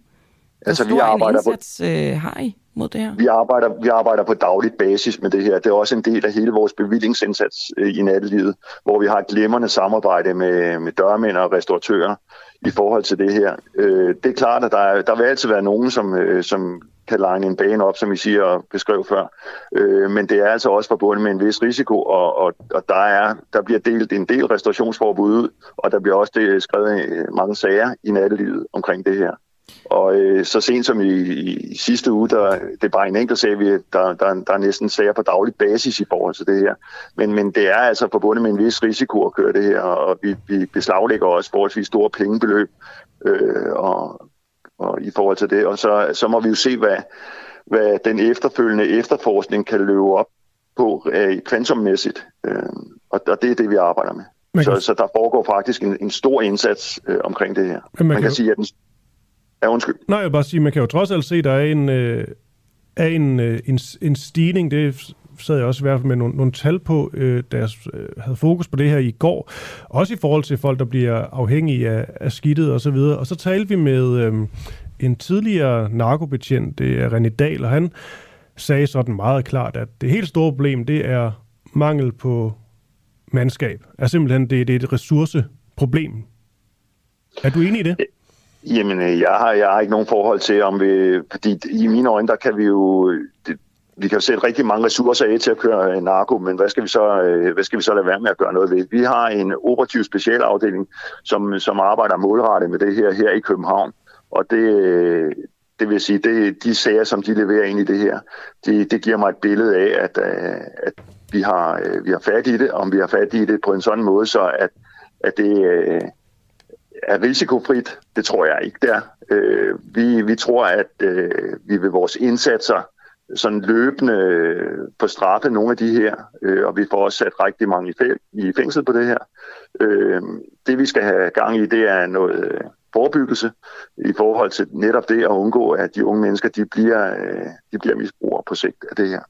altså, vi arbejder indsats på, øh, har I mod det her? Vi arbejder, vi arbejder på dagligt basis med det her. Det er også en del af hele vores bevillingsindsats øh, i nattelivet, hvor vi har et glimrende samarbejde med, med dørmænd og restauratører i forhold til det her. Øh, det er klart, at der, der vil altid være nogen, som, øh, som kan line en bane op, som vi siger og beskrev før. Øh, men det er altså også forbundet med en vis risiko, og, og, og der, er, der bliver delt en del restaurationsforbud ud, og der bliver også det skrevet mange sager i nattelivet omkring det her. Og øh, så sent som i, i sidste uge, der, det er bare en enkelt sag, vi, der, der, der er næsten sager på daglig basis i forhold til det her. Men, men det er altså forbundet med en vis risiko at køre det her, og vi, vi beslaglægger også forholdsvis store pengebeløb. Øh, og, og i forhold til det. Og så, så må vi jo se, hvad, hvad den efterfølgende efterforskning kan løbe op på øh, kvantummæssigt. Øh, og, og det er det, vi arbejder med. Man kan... så, så der foregår faktisk en, en stor indsats øh, omkring det her. Men man, man kan, kan sige, at den... Ja, undskyld. Nej, jeg vil bare sige, man kan jo trods alt se, at der er en, øh, er en, øh, en, en stigning. Det sad jeg også i hvert fald med nogle, nogle tal på, øh, jeg øh, havde fokus på det her i går. Også i forhold til folk, der bliver afhængige af, af skidtet og så videre. Og så talte vi med øh, en tidligere narkobetjent, det er René Dahl, og han sagde sådan meget klart, at det helt store problem, det er mangel på mandskab. Er simpelthen, det, det er et ressourceproblem. Er du enig i det? Jamen, øh, jeg har, jeg har ikke nogen forhold til, om vi... Fordi i mine øjne, der kan vi jo... Det, vi kan jo sætte rigtig mange ressourcer af til at køre øh, narko, men hvad skal vi så, øh, hvad skal vi så lade være med at gøre noget ved? Vi har en operativ specialafdeling, som, som arbejder målrettet med det her her i København, og det, det vil sige, det, de sager, som de leverer ind i det her, det, det giver mig et billede af, at, at vi, har, vi har fat i det, om vi har fat i det på en sådan måde, så at, at det er risikofrit. Det tror jeg ikke, der. Øh, vi, vi tror, at øh, vi ved vores indsatser sådan løbende øh, på straffe nogle af de her, øh, og vi får også sat rigtig mange i, i fængsel på det her. Øh, det vi skal have gang i, det er noget øh, forebyggelse i forhold til netop det at undgå, at de unge mennesker de bliver, øh, de bliver misbrugere på sigt af det her.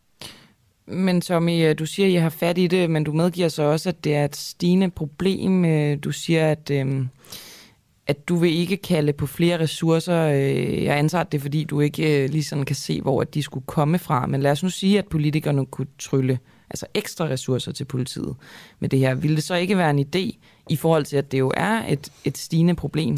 Men Tommy, du siger, at I har fat i det, men du medgiver så også, at det er et stigende problem. Du siger, at... Øh at du vil ikke kalde på flere ressourcer. Øh, jeg antager, at det er, fordi du ikke øh, lige sådan kan se, hvor de skulle komme fra. Men lad os nu sige, at politikerne kunne trylle altså ekstra ressourcer til politiet med det her. Vil det så ikke være en idé i forhold til, at det jo er et, et stigende problem?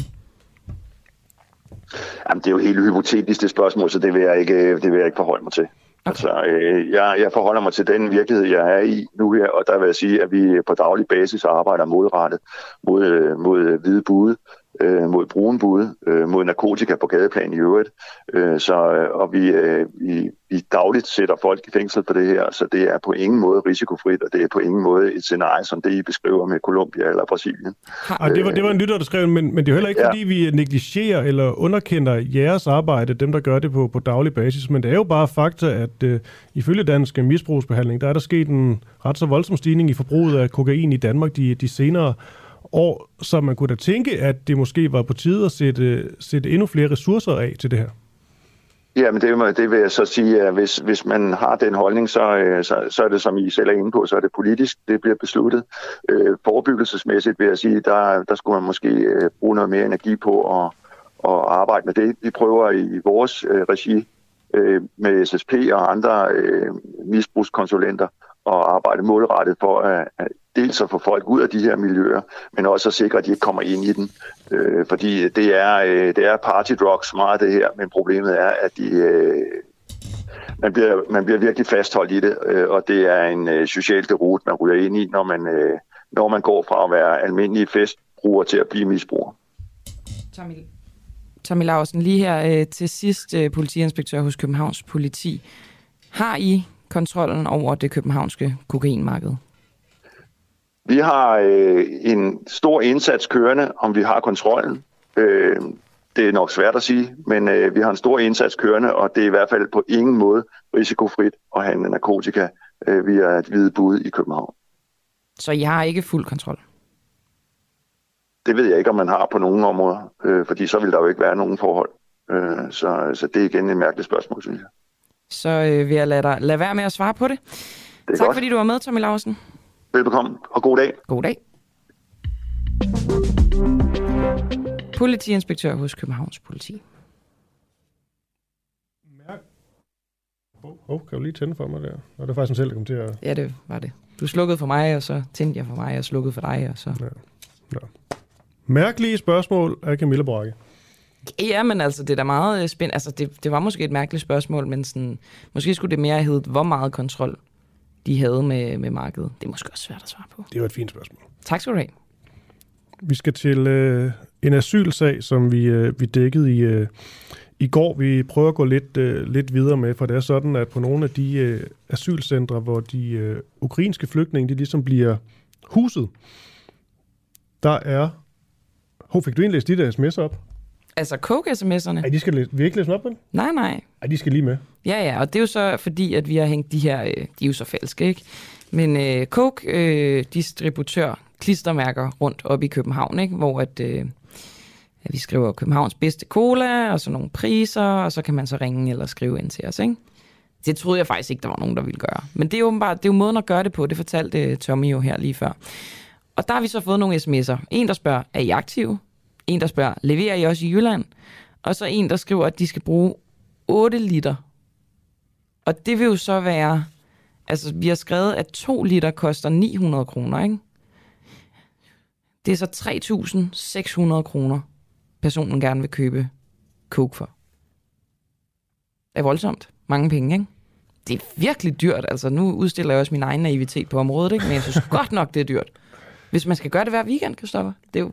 Jamen, det er jo helt hypotetisk, det spørgsmål, så det vil jeg ikke, det vil jeg ikke forholde mig til. Okay. Altså, øh, jeg, jeg forholder mig til den virkelighed, jeg er i nu her, og der vil jeg sige, at vi på daglig basis arbejder modrettet mod, øh, mod hvide bude, øh, mod brunbud, øh, mod narkotika på gadeplan i øvrigt. Øh, så, øh, og vi, øh, vi, vi dagligt sætter folk i fængsel på det her, så det er på ingen måde risikofrit, og det er på ingen måde et scenarie, som det I beskriver med Colombia eller Brasilien. Ja, det, var, det var en lytter, der skrev, men, men det er heller ikke, ja. fordi vi negligerer eller underkender jeres arbejde, dem der gør det på, på daglig basis, men det er jo bare fakta, at øh, ifølge dansk misbrugsbehandling, der er der sket en ret så voldsom stigning i forbruget af kokain i Danmark de, de senere år, så man kunne da tænke, at det måske var på tide at sætte, sætte endnu flere ressourcer af til det her. Jamen, det, det vil jeg så sige, at hvis, hvis man har den holdning, så, øh, så, så er det, som I selv er inde på, så er det politisk, det bliver besluttet. Øh, forebyggelsesmæssigt vil jeg sige, der, der skulle man måske øh, bruge noget mere energi på at, at arbejde med det. Vi prøver i vores øh, regi øh, med SSP og andre øh, misbrugskonsulenter at arbejde målrettet for at, at dels at få folk ud af de her miljøer, men også at sikre, at de ikke kommer ind i den. Øh, fordi det er, øh, det er party drugs meget det her, men problemet er, at de, øh, man, bliver, man bliver virkelig fastholdt i det, øh, og det er en øh, social derut, man ryger ind i, når man, øh, når man går fra at være almindelig festbruger til at blive misbruger. Tommy, Tommy Larsen, lige her øh, til sidst, øh, politiinspektør hos Københavns Politi. Har I kontrollen over det københavnske kokainmarked? Vi har øh, en stor indsats kørende, om vi har kontrollen. Øh, det er nok svært at sige, men øh, vi har en stor indsats kørende, og det er i hvert fald på ingen måde risikofrit at handle narkotika øh, via et hvide bud i København. Så I har ikke fuld kontrol? Det ved jeg ikke, om man har på nogen områder, øh, fordi så vil der jo ikke være nogen forhold. Øh, så, så det er igen et mærkeligt spørgsmål, synes jeg. Så øh, vil jeg lade, dig, lade være med at svare på det. det tak godt. fordi du var med, Tommy Larsen. Velbekomme, og god dag. God dag. Politiinspektør hos Københavns Politi. Åh, oh, kan du lige tænde for mig der? Og det er faktisk en selv, der kom til at... Ja, det var det. Du slukkede for mig, og så tændte jeg for mig, og slukkede for dig, og så... Ja. ja. Mærkelige spørgsmål af Camilla Brakke. Ja, men altså, det er da meget spændende. Altså, det, det var måske et mærkeligt spørgsmål, men sådan, måske skulle det mere hedde, hvor meget kontrol de havde med, med markedet. Det er måske også svært at svare på. Det var et fint spørgsmål. Tak skal du have. Vi skal til øh, en asylsag, som vi, øh, vi dækkede i, øh, i går. Vi prøver at gå lidt, øh, lidt videre med, for det er sådan, at på nogle af de øh, asylcentre, hvor de øh, ukrainske flygtninge de ligesom bliver huset, der er... Hov, fik du egentlig læst de der sms'er op? Altså coke-sms'erne? Ej, de skal læse, vi ikke læse op, vel? Nej, nej. Ej, de skal lige med. Ja, ja, og det er jo så fordi, at vi har hængt de her, øh, de er jo så falske, ikke? Men øh, Coke øh, klistermærker rundt op i København, ikke? Hvor at, øh, at vi skriver Københavns bedste cola, og så nogle priser, og så kan man så ringe eller skrive ind til os, ikke? Det troede jeg faktisk ikke, der var nogen, der ville gøre. Men det er åbenbart, det er jo måden at gøre det på, det fortalte Tommy jo her lige før. Og der har vi så fået nogle sms'er. En, der spørger, er I aktive? En, der spørger, leverer I også i Jylland? Og så en, der skriver, at de skal bruge 8 liter. Og det vil jo så være... Altså, vi har skrevet, at 2 liter koster 900 kroner, ikke? Det er så 3.600 kroner, personen gerne vil købe coke for. Det er voldsomt. Mange penge, ikke? Det er virkelig dyrt. Altså, nu udstiller jeg også min egen naivitet på området, ikke? Men jeg synes godt nok, det er dyrt. Hvis man skal gøre det hver weekend, Christoffer, det er jo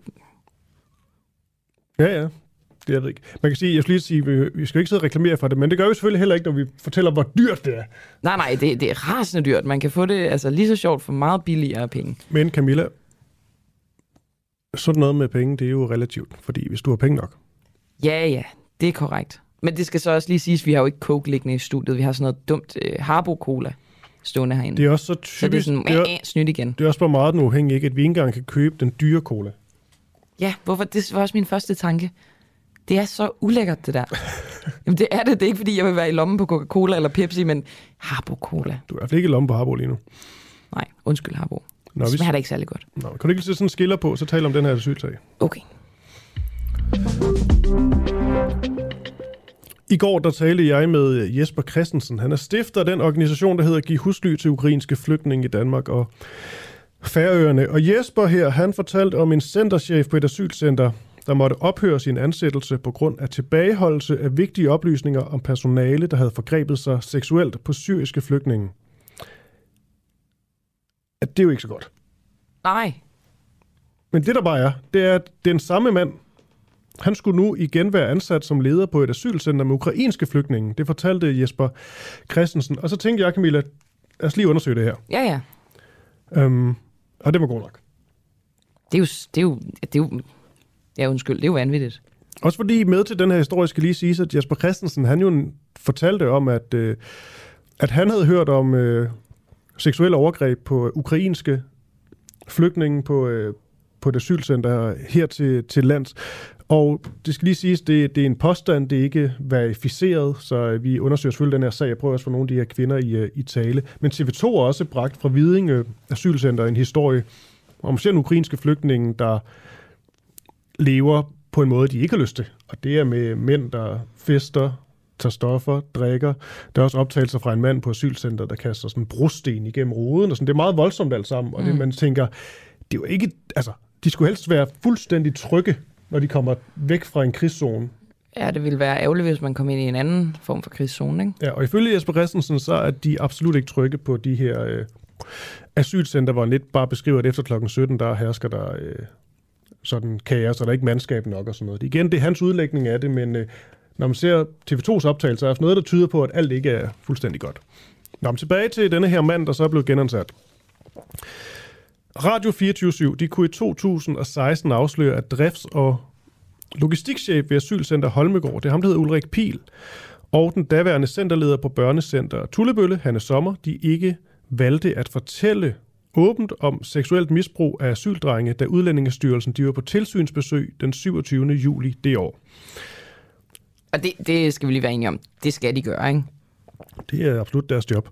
Ja, ja. Det er det ikke. Man kan sige, jeg skal lige sige, vi, vi skal ikke sidde og reklamere for det, men det gør vi selvfølgelig heller ikke, når vi fortæller, hvor dyrt det er. Nej, nej, det, det er rasende dyrt. Man kan få det altså, lige så sjovt for meget billigere penge. Men Camilla, sådan noget med penge, det er jo relativt, fordi hvis du har penge nok. Ja, ja, det er korrekt. Men det skal så også lige siges, vi har jo ikke Coke liggende i studiet. Vi har sådan noget dumt uh, Harbo Cola stående herinde. Det er også så typisk. Så det er sådan, det er, øh, snydt igen. Det er også bare meget den uafhængige, ikke? at vi ikke engang kan købe den dyre cola. Ja, hvorfor? Det var også min første tanke. Det er så ulækkert, det der. Jamen, det er det. Det er ikke, fordi jeg vil være i lommen på Coca-Cola eller Pepsi, men Harbo Cola. Du er i hvert fald ikke i lommen på Harbo lige nu. Nej, undskyld Harbo. Nå, det vi- smager da ikke særlig godt. Nå, kan du ikke sætte sådan en skiller på, så tale om den her asylsag? Okay. I går der talte jeg med Jesper Christensen. Han er stifter af den organisation, der hedder Giv husly til ukrainske flygtninge i Danmark og Færøerne. Og Jesper her, han fortalte om en centerchef på et asylcenter, der måtte ophøre sin ansættelse på grund af tilbageholdelse af vigtige oplysninger om personale, der havde forgrebet sig seksuelt på syriske flygtninge. At det er jo ikke så godt. Nej. Men det der bare er, det er, at den samme mand, han skulle nu igen være ansat som leder på et asylcenter med ukrainske flygtninge. Det fortalte Jesper Christensen. Og så tænkte jeg, Camilla, lad os lige undersøge det her. Ja, ja. Øhm, og det var god nok. Det er jo... Det er jo, det er jo ja, undskyld. Det er jo vanvittigt. Også fordi med til den her historie skal lige sige, at Jesper Christensen, han jo fortalte om, at, øh, at han havde hørt om øh, seksuelle overgreb på ukrainske flygtninge på, øh, på et asylcenter her til, til lands. Og det skal lige siges, det, det er en påstand, det er ikke verificeret, så vi undersøger selvfølgelig den her sag. Jeg prøver også få nogle af de her kvinder i, øh, i tale. Men TV2 har også bragt fra Vidinge Asylcenter en historie om selv ukrainske flygtninge, der lever på en måde, de ikke har lyst til. Og det er med mænd, der fester, tager stoffer, drikker. Der er også optagelser fra en mand på asylcenter, der kaster sådan en brosten igennem ruden. Og sådan. Det er meget voldsomt alt sammen. Og det, Mm. man tænker, det er jo ikke... Altså, de skulle helst være fuldstændig trygge, når de kommer væk fra en krigszone. Ja, det ville være ærgerligt, hvis man kom ind i en anden form for krigszone, ikke? Ja, og ifølge Jesper Christensen, så er de absolut ikke trygge på de her øh, asylcenter, hvor lidt bare beskriver, at efter klokken 17, der hersker der øh, sådan kaos, og der er ikke mandskab nok og sådan noget. Igen, det er hans udlægning af det, men øh, når man ser TV2's optagelser, er der noget, der tyder på, at alt ikke er fuldstændig godt. Nå, men tilbage til denne her mand, der så er blevet genansat. Radio 24 de kunne i 2016 afsløre, at drifts- og logistikchef ved Asylcenter Holmegård, det er ham, der hedder Ulrik Pil, og den daværende centerleder på børnecenter Tullebølle, Hanne Sommer, de ikke valgte at fortælle åbent om seksuelt misbrug af asyldrenge, da Udlændingestyrelsen de var på tilsynsbesøg den 27. juli det år. Og det, det skal vi lige være enige om. Det skal de gøre, ikke? Det er absolut deres job.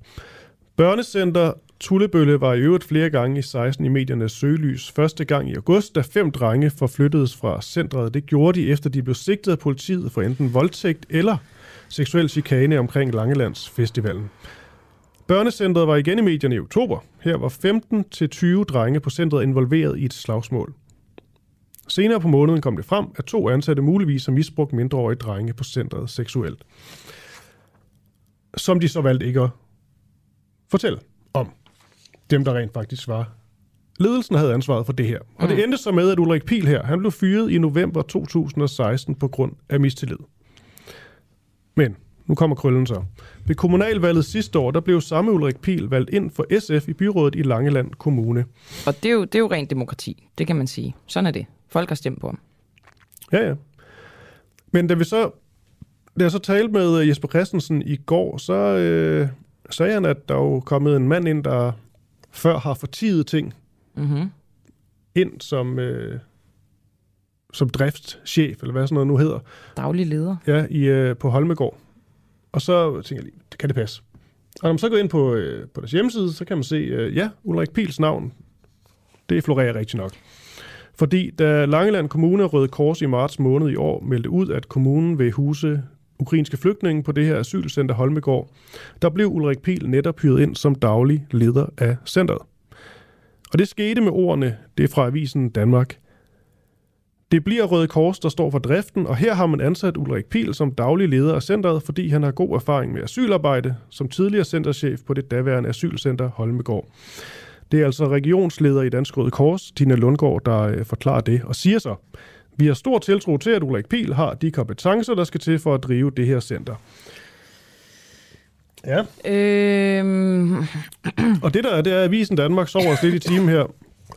Børnecenter Tullebølle var i øvrigt flere gange i 16 i mediernes søgelys. Første gang i august, da fem drenge forflyttedes fra centret. Det gjorde de, efter de blev sigtet af politiet for enten voldtægt eller seksuel chikane omkring Langelands Festivalen. Børnecentret var igen i medierne i oktober. Her var 15-20 drenge på centret involveret i et slagsmål. Senere på måneden kom det frem, at to ansatte muligvis har misbrugt mindreårige drenge på centret seksuelt. Som de så valgte ikke at fortælle om dem, der rent faktisk var. Ledelsen havde ansvaret for det her. Og det endte så med, at Ulrik Pil her, han blev fyret i november 2016 på grund af mistillid. Men nu kommer krøllen så. Ved kommunalvalget sidste år, der blev samme Ulrik Pil valgt ind for SF i byrådet i Langeland Kommune. Og det er, jo, det er jo rent demokrati, det kan man sige. Sådan er det. Folk har stemt på ham. Ja, ja. Men da vi så, da jeg så talte med øh, Jesper Christensen i går, så øh, sagde han, at der er jo kommet en mand ind, der før har fortidet ting Mm-hmm. ind som, øh, som driftschef, eller hvad sådan noget nu hedder. Daglig leder. Ja, i, øh, på Holmegård. Og så tænker jeg lige, det kan det passe. Og når man så går ind på, øh, på deres hjemmeside, så kan man se, øh, ja, Ulrik Pils navn, det florerer rigtig nok. Fordi da Langeland Kommune og Røde Kors i marts måned i år meldte ud, at kommunen vil huse ukrainske flygtninge på det her asylcenter Holmegård, der blev Ulrik Pil netop hyret ind som daglig leder af centret. Og det skete med ordene, det er fra avisen Danmark. Det bliver Røde Kors, der står for driften, og her har man ansat Ulrik Pil som daglig leder af centret, fordi han har god erfaring med asylarbejde som tidligere centerchef på det daværende asylcenter Holmegård. Det er altså regionsleder i Dansk Røde Kors, Tina Lundgaard, der øh, forklarer det og siger så, vi har stor tiltro til, at Ulrik Pil har de kompetencer, der skal til for at drive det her center. Ja. Øhm, Og det der er, det er, at Avisen Danmark sover os lidt i timen her.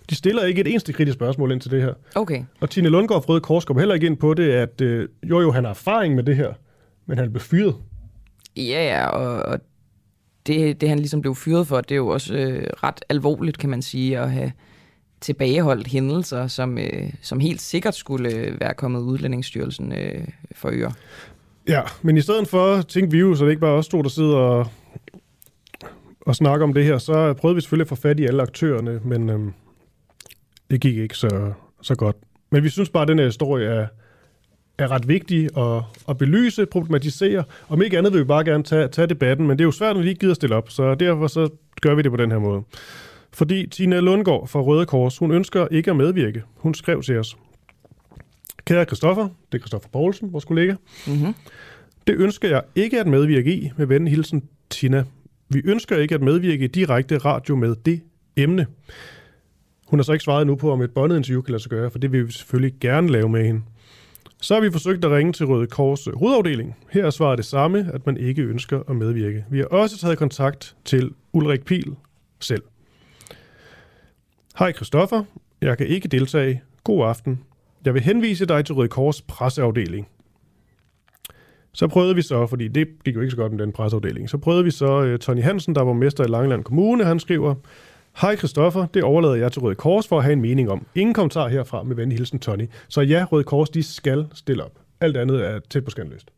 De stiller ikke et eneste kritisk spørgsmål ind til det her. okay. Og Tine Lundgaard fra Røde Kors kommer heller ikke ind på det, at øh, jo jo, han har erfaring med det her, men han blev fyret. Ja, ja, og, og det, det han ligesom blev fyret for, det er jo også øh, ret alvorligt, kan man sige, at have tilbageholdt hændelser, som, øh, som helt sikkert skulle øh, være kommet Udlændingsstyrelsen øh, for øre. Ja, men i stedet for, tænkte vi jo, så det ikke bare os to, der sidder og, og snakker om det her, så prøvede vi selvfølgelig at få fat i alle aktørerne, men øhm, det gik ikke så, så godt. Men vi synes bare, at den her historie er, er ret vigtig at, at belyse, problematisere. Om ikke andet vil vi bare gerne tage, tage debatten, men det er jo svært, når de ikke gider stille op, så derfor så gør vi det på den her måde. Fordi Tina Lundgaard fra Røde Kors, hun ønsker ikke at medvirke. Hun skrev til os. Kære Christoffer, det er Christoffer Poulsen, vores kollega. Mm-hmm. Det ønsker jeg ikke at medvirke i, med ven hilsen Tina. Vi ønsker ikke at medvirke i direkte radio med det emne. Hun har så ikke svaret nu på, om et båndet interview kan lade sig gøre, for det vil vi selvfølgelig gerne lave med hende. Så har vi forsøgt at ringe til Røde Kors hovedafdeling. Her er svaret det samme, at man ikke ønsker at medvirke. Vi har også taget kontakt til Ulrik Pil selv. Hej Christoffer, jeg kan ikke deltage. God aften. Jeg vil henvise dig til Røde Kors presseafdeling. Så prøvede vi så, fordi det gik jo ikke så godt med den presseafdeling, så prøvede vi så uh, Tony Hansen, der var mester i Langeland Kommune, han skriver, Hej Christoffer, det overlader jeg til Røde Kors for at have en mening om. Ingen kommentar herfra med venlig hilsen Tony. Så ja, Røde Kors, de skal stille op. Alt andet er tæt på skandaløst.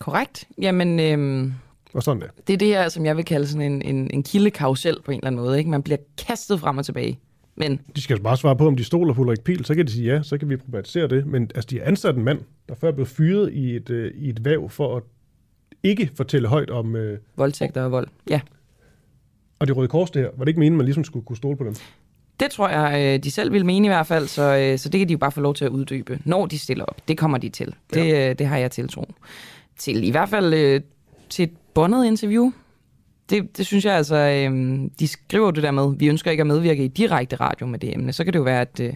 Korrekt. Jamen, øh, og sådan er det er det her, som jeg vil kalde sådan en, en, en kildekarusel på en eller anden måde. Ikke? Man bliver kastet frem og tilbage. Men De skal bare svare på, om de stoler på Ulrik Pil, så kan de sige ja, så kan vi problematisere det. Men altså, de har ansat en mand, der før blev fyret i et, øh, i et væv for at ikke fortælle højt om... Øh, voldtægter og vold, ja. og det Røde Kors det her, var det ikke meningen, man ligesom skulle kunne stole på dem? Det tror jeg, øh, de selv vil mene i hvert fald, så, øh, så det kan de jo bare få lov til at uddybe, når de stiller op. Det kommer de til. Det, øh, det har jeg tiltro til. I hvert fald til et bondet interview. Det, det synes jeg altså, øh, de skriver det der med, vi ønsker ikke at medvirke i direkte radio med det emne. Så kan det jo være, at øh,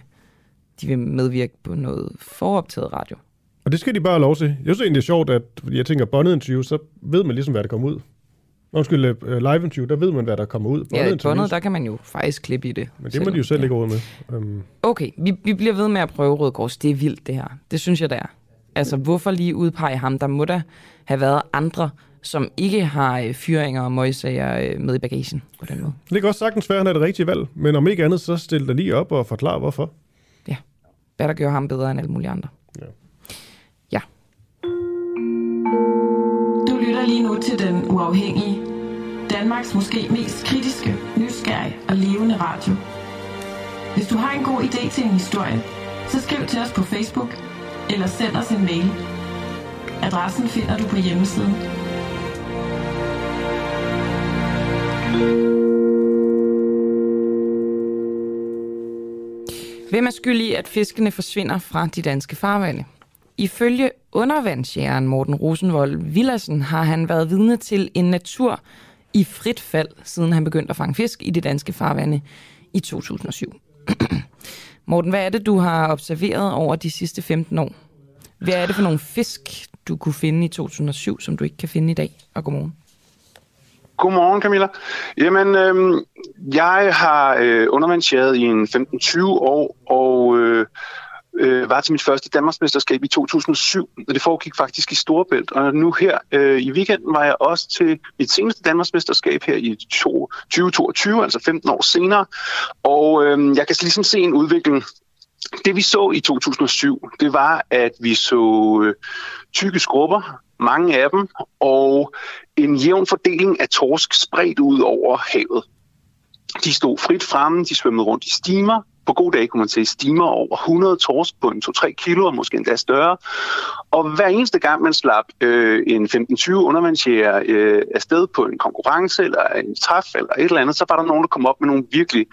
de vil medvirke på noget foroptaget radio. Og det skal de bare have lov til. Jeg synes egentlig, det er sjovt, at jeg tænker, bondet interview, så ved man ligesom, hvad der kommer ud. Undskyld, øh, live interview, der ved man, hvad der kommer ud. Ja, i bondet, der kan man jo faktisk klippe i det. Men det må de jo selv ikke råd med. Um, Okay, vi, vi bliver ved med at prøve Røde Kors. Det er vildt, det her. Det synes jeg, det er. Altså, hvorfor lige udpege ham? Der må da have været andre, som ikke har øh, fyringer og møgsager øh, med i bagagen på den måde. det kan også sagtens være, at han er det rigtige valg. Men om ikke andet, så stil dig lige op og forklar, hvorfor. Hvad der gør ham bedre end alle mulige andre. Ja. Ja. Du lytter lige nu til Den Uafhængige. Danmarks måske mest kritiske, nysgerrige og levende radio. Hvis du har en god idé til en historie, så skriv til os på Facebook eller send os en mail. Adressen finder du på hjemmesiden. Hvem er skyld i, at fiskene forsvinder fra de danske farvande? Ifølge undervandsjægeren Morten Rosenvold Villersen har han været vidne til en natur i frit fald, siden han begyndte at fange fisk i de danske farvande i 2007. Morten, hvad er det, du har observeret over de sidste 15 år? Hvad er det for nogle fisk, du kunne finde i 2007, som du ikke kan finde i dag? Og godmorgen. Godmorgen, Camilla. Jamen, øh, jeg har øh, undervandsjæret i en 15-20 år, og øh, øh, var til mit første Danmarksmesterskab i 2007, og det foregik faktisk i Storebælt. Og nu her øh, i weekenden var jeg også til mit seneste Danmarksmesterskab her i 2022, altså 15 år senere. Og øh, jeg kan ligesom se en udvikling. Det vi så i 2007, det var, at vi så øh, tykke skrubber, mange af dem, og en jævn fordeling af torsk spredt ud over havet. De stod frit fremme, de svømmede rundt i stimer. På gode dage kunne man se stimer over 100 torsk på en 2-3 kilo, og måske endda større. Og hver eneste gang man slap øh, en 15-20 undervandsjæger øh, afsted på en konkurrence eller en træf eller et eller andet, så var der nogen, der kom op med nogle virkelig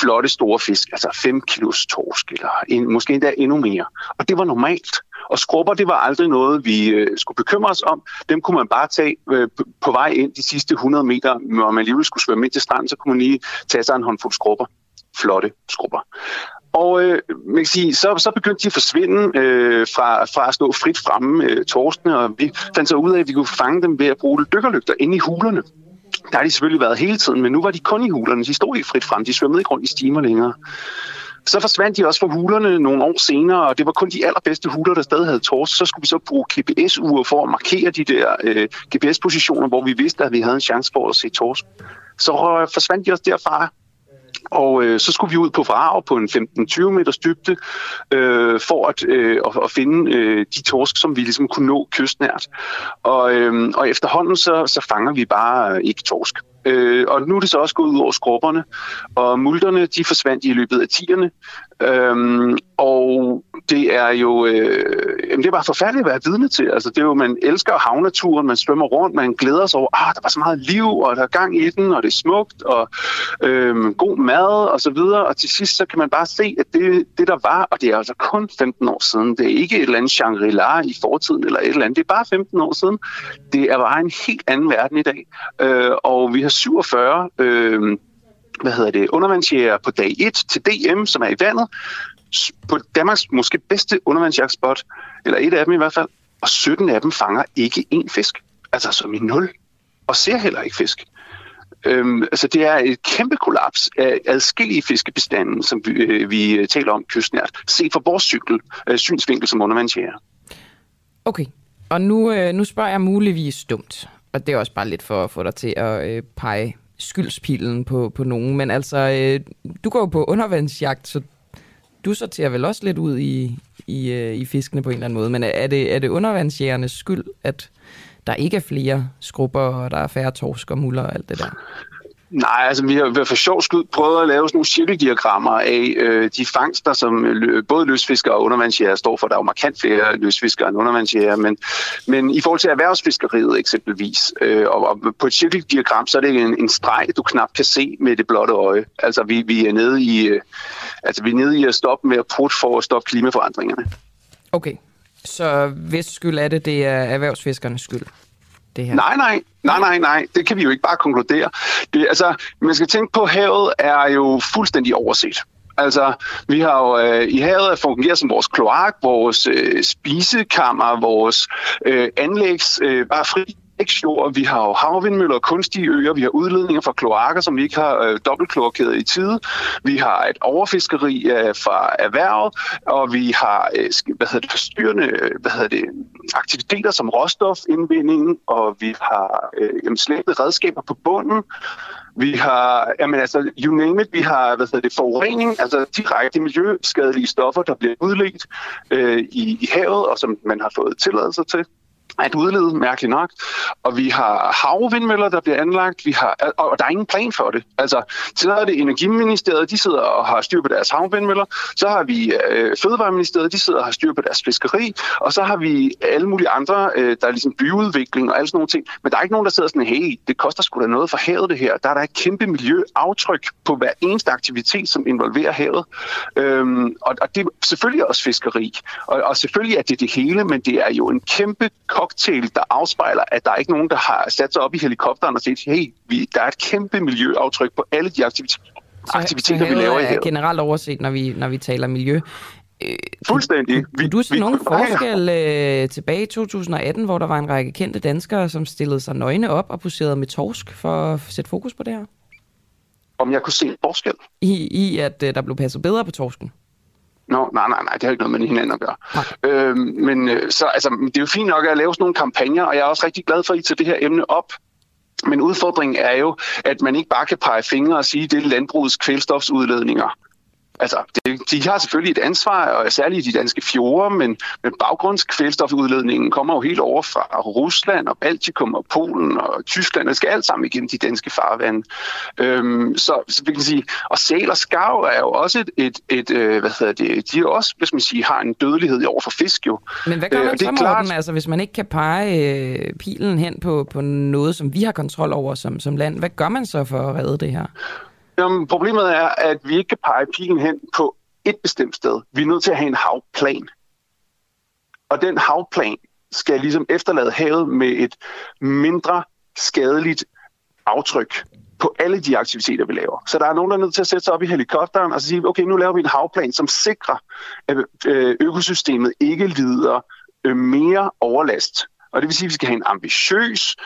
flotte store fisk, altså 5 kilos torsk, eller en, måske endda endnu mere. Og det var normalt. Og skrubber, det var aldrig noget, vi øh, skulle bekymre os om. Dem kunne man bare tage øh, på- vej ind de sidste 100 meter, når man alligevel skulle svømme ind til stranden, så kunne man lige tage sig en håndfuld skrubber. Flotte skrubber. Og øh, man kan sige, så, så begyndte de at forsvinde øh, fra, fra at stå frit fremme, øh, torskene, og vi fandt så ud af, at vi kunne fange dem ved at bruge dykkerlygter inde i hulerne. Der har de selvfølgelig været hele tiden, men nu var de kun i hulerne. De stod ikke frit frem, de svømmede ikke rundt i stimer længere. Så forsvandt de også fra hulerne nogle år senere, og det var kun de allerbedste huler, der stadig havde torsk. Så skulle vi så bruge GPS-ure for at markere de der øh, GPS-positioner, hvor vi vidste, at vi havde en chance for at se torsk. Så øh, forsvandt de også derfra. Og øh, så skulle vi ud på Vrage på en 15-20 meters dybde øh, for at, øh, at, at finde øh, de torsk, som vi ligesom kunne nå kystnært. Og, øh, og efterhånden så, så fanger vi bare øh, ikke torsk. Øh, og nu er det så også gået ud over skrubberne, og multerne de forsvandt i løbet af tierne. Øhm, og det er jo øh, jamen det er bare forfærdeligt at være vidne til. Altså, det er jo, man elsker havnaturen, man svømmer rundt, man glæder sig over, ah, der var så meget liv, og der er gang i den, og det er smukt, og øh, god mad, og så videre. Og til sidst, så kan man bare se, at det, det der var, og det er altså kun 15 år siden, det er ikke et eller andet Shangri-La i fortiden, eller et eller andet, det er bare 15 år siden. Det er bare en helt anden verden i dag. Øh, og vi har 47 øh, hvad hedder det, undervandsjæger på dag 1 til DM, som er i vandet, på Danmarks måske bedste undervandsjagtspot, eller et af dem i hvert fald, og 17 af dem fanger ikke én fisk, altså som i nul, og ser heller ikke fisk. Øhm, altså det er et kæmpe kollaps af adskillige fiskebestanden, som vi, øh, vi taler om kystnært, set fra vores cykel, øh, synsvinkel som undervandsjæger. Okay, og nu, øh, nu spørger jeg muligvis dumt, og det er også bare lidt for at få dig til at øh, pege skyldspilen på, på nogen. Men altså, øh, du går jo på undervandsjagt, så du sorterer vel også lidt ud i, i, øh, i fiskene på en eller anden måde. Men er det, er det undervandsjægernes skyld, at der ikke er flere skrubber, og der er færre torsk og muller og alt det der? Nej, altså vi har for sjov skud prøvet at lave sådan nogle cirkeldiagrammer af øh, de fangster, som øh, lø, både løsfiskere og undervandsjæger står for. Der er jo markant flere løsfiskere end undervandsjæger, men, men i forhold til erhvervsfiskeriet eksempelvis, øh, og, og på et cirkeldiagram, så er det en, en streg, du knap kan se med det blotte øje. Altså vi, vi er nede i, øh, altså vi er nede i at stoppe med at putte for at stoppe klimaforandringerne. Okay, så hvis skyld er det, det er erhvervsfiskernes skyld? Det her? Nej, nej, nej, nej, nej. Det kan vi jo ikke bare konkludere. Det, altså, man skal tænke på, at havet er jo fuldstændig overset. Altså, vi har jo øh, i havet fungeret som vores kloak, vores øh, spisekammer, vores øh, anlægs, øh, bare fri anlægsjord, vi har jo havvindmøller og kunstige øer, vi har udledninger fra kloakker, som vi ikke har øh, dobbeltklorkeret i tide, vi har et overfiskeri øh, fra erhvervet, og vi har øh, hvad hedder det, forstyrrende øh, hvad hedder det, aktiviteter som råstofindvinding, og vi har øh, jamen, redskaber på bunden, vi har, jamen altså, you name it, vi har, hvad hedder det, forurening, altså direkte miljøskadelige stoffer, der bliver udledt øh, i, i havet, og som man har fået tilladelse til at udlede, mærkeligt nok. Og vi har havvindmøller, der bliver anlagt, vi har, og der er ingen plan for det. Altså, så er det Energiministeriet, de sidder og har styr på deres havvindmøller, så har vi øh, Fødevareministeriet, de sidder og har styr på deres fiskeri, og så har vi alle mulige andre, øh, der er ligesom byudvikling og alle sådan nogle ting. Men der er ikke nogen, der sidder sådan, hey, det koster sgu da noget for havet det her. Der er der et kæmpe miljøaftryk på hver eneste aktivitet, som involverer havet. Øhm, og, og det er selvfølgelig også fiskeri. Og, og selvfølgelig er det det hele, men det er jo en kæmpe cocktail, der afspejler, at der er ikke nogen, der har sat sig op i helikopteren og set, hey, vi, der er et kæmpe miljøaftryk på alle de aktiviteter, så, aktiviteter så vi laver i her. generelt overset, når vi, når vi taler miljø. Øh, Fuldstændig. Kunne du se nogen forskel øh, tilbage i 2018, hvor der var en række kendte danskere, som stillede sig nøgne op og poserede med torsk for at sætte fokus på det her? Om jeg kunne se en forskel? I, i at øh, der blev passet bedre på torsken? Nå, nej, nej, nej, det har ikke noget med hinanden at gøre. Øhm, men øh, så, altså, det er jo fint nok at lave sådan nogle kampagner, og jeg er også rigtig glad for, at I tager det her emne op. Men udfordringen er jo, at man ikke bare kan pege fingre og sige, at det er landbrugets kvælstofsudledninger altså, det, de har selvfølgelig et ansvar, og særligt i de danske fjorde, men, men baggrundskvælstofudledningen kommer jo helt over fra Rusland og Baltikum og Polen og Tyskland. Det skal alt sammen igennem de danske farvande. Øhm, så, så vi kan sige, og sæl og skarv er jo også et, et, et øh, hvad hedder det, de er også, hvis man siger, har en dødelighed over for fisk jo. Men hvad gør man øh, så, Morten, klart... altså, hvis man ikke kan pege øh, pilen hen på, på noget, som vi har kontrol over som, som land? Hvad gør man så for at redde det her? Jamen, problemet er, at vi ikke kan pege pilen hen på et bestemt sted. Vi er nødt til at have en havplan. Og den havplan skal ligesom efterlade havet med et mindre skadeligt aftryk på alle de aktiviteter, vi laver. Så der er nogen, der er nødt til at sætte sig op i helikopteren og sige, okay, nu laver vi en havplan, som sikrer, at øh, økosystemet ikke lider øh, mere overlast og det vil sige, at vi skal have en ambitiøs,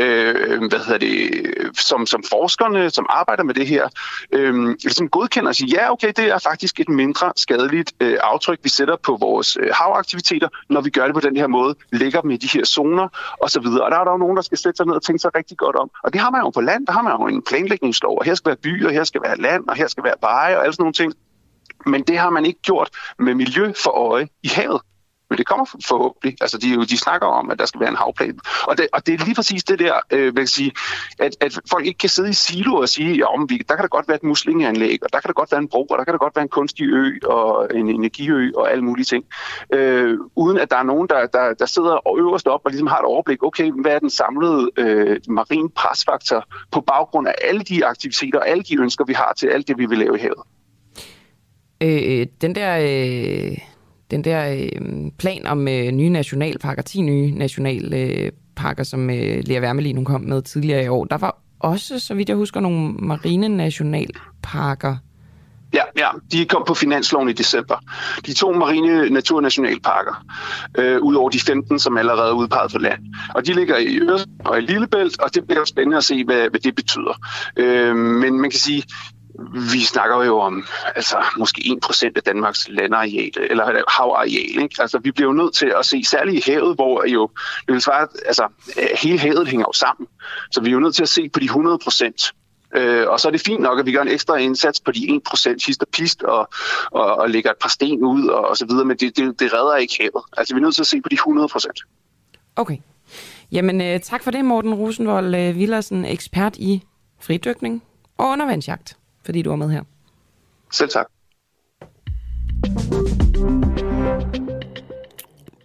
øh, hvad hedder det, som, som forskerne, som arbejder med det her, øh, ligesom godkender og siger, ja, okay, det er faktisk et mindre skadeligt øh, aftryk, vi sætter på vores øh, havaktiviteter, når vi gør det på den her måde, lægger dem i de her zoner osv. Og, og der er der jo nogen, der skal sætte sig ned og tænke sig rigtig godt om. Og det har man jo på land, der har man jo en planlægningslov, og her skal være byer, her skal være land, og her skal være veje og alle sådan nogle ting. Men det har man ikke gjort med miljø for øje i havet. Men det kommer forhåbentlig. Altså, de, de snakker om, at der skal være en havplan. Og det, og det er lige præcis det der, øh, vil sige, at, at folk ikke kan sidde i silo og sige, ja, om vi, der kan der godt være et muslingeanlæg, og der kan der godt være en bro, og der kan der godt være en kunstig ø og en energiø og alle mulige ting. Øh, uden at der er nogen, der, der, der sidder øverst op og ligesom har et overblik, okay, hvad er den samlede øh, marin presfaktor på baggrund af alle de aktiviteter og alle de ønsker, vi har til alt det, vi vil lave i havet. Øh, øh den der... Øh den der øh, plan om øh, nye nationalparker, 10 nye nationalparker, som øh, Lea Wermelin hun kom med tidligere i år, der var også, så vidt jeg husker, nogle marine nationalparker. Ja, ja, de kom på finansloven i december. De to marine naturnationalparker, øh, ud over de 15, som allerede er udpeget for land. Og de ligger i Øresund og i Lillebælt, og det bliver spændende at se, hvad, hvad det betyder. Øh, men man kan sige, vi snakker jo om altså, måske 1% af Danmarks landareal, eller havareal. Ikke? Altså, vi bliver jo nødt til at se, særligt i havet, hvor jo, det vil svare, altså, hele havet hænger jo sammen. Så vi er jo nødt til at se på de 100%. Øh, og så er det fint nok, at vi gør en ekstra indsats på de 1% hist og pist, og, og, og lægger et par sten ud og, og så videre, men det, det, det redder ikke havet. Altså vi er nødt til at se på de 100%. Okay. Jamen, øh, tak for det, Morten Rosenvold øh, Villersen, ekspert i fridykning og undervandsjagt, fordi du var med her. Selv tak.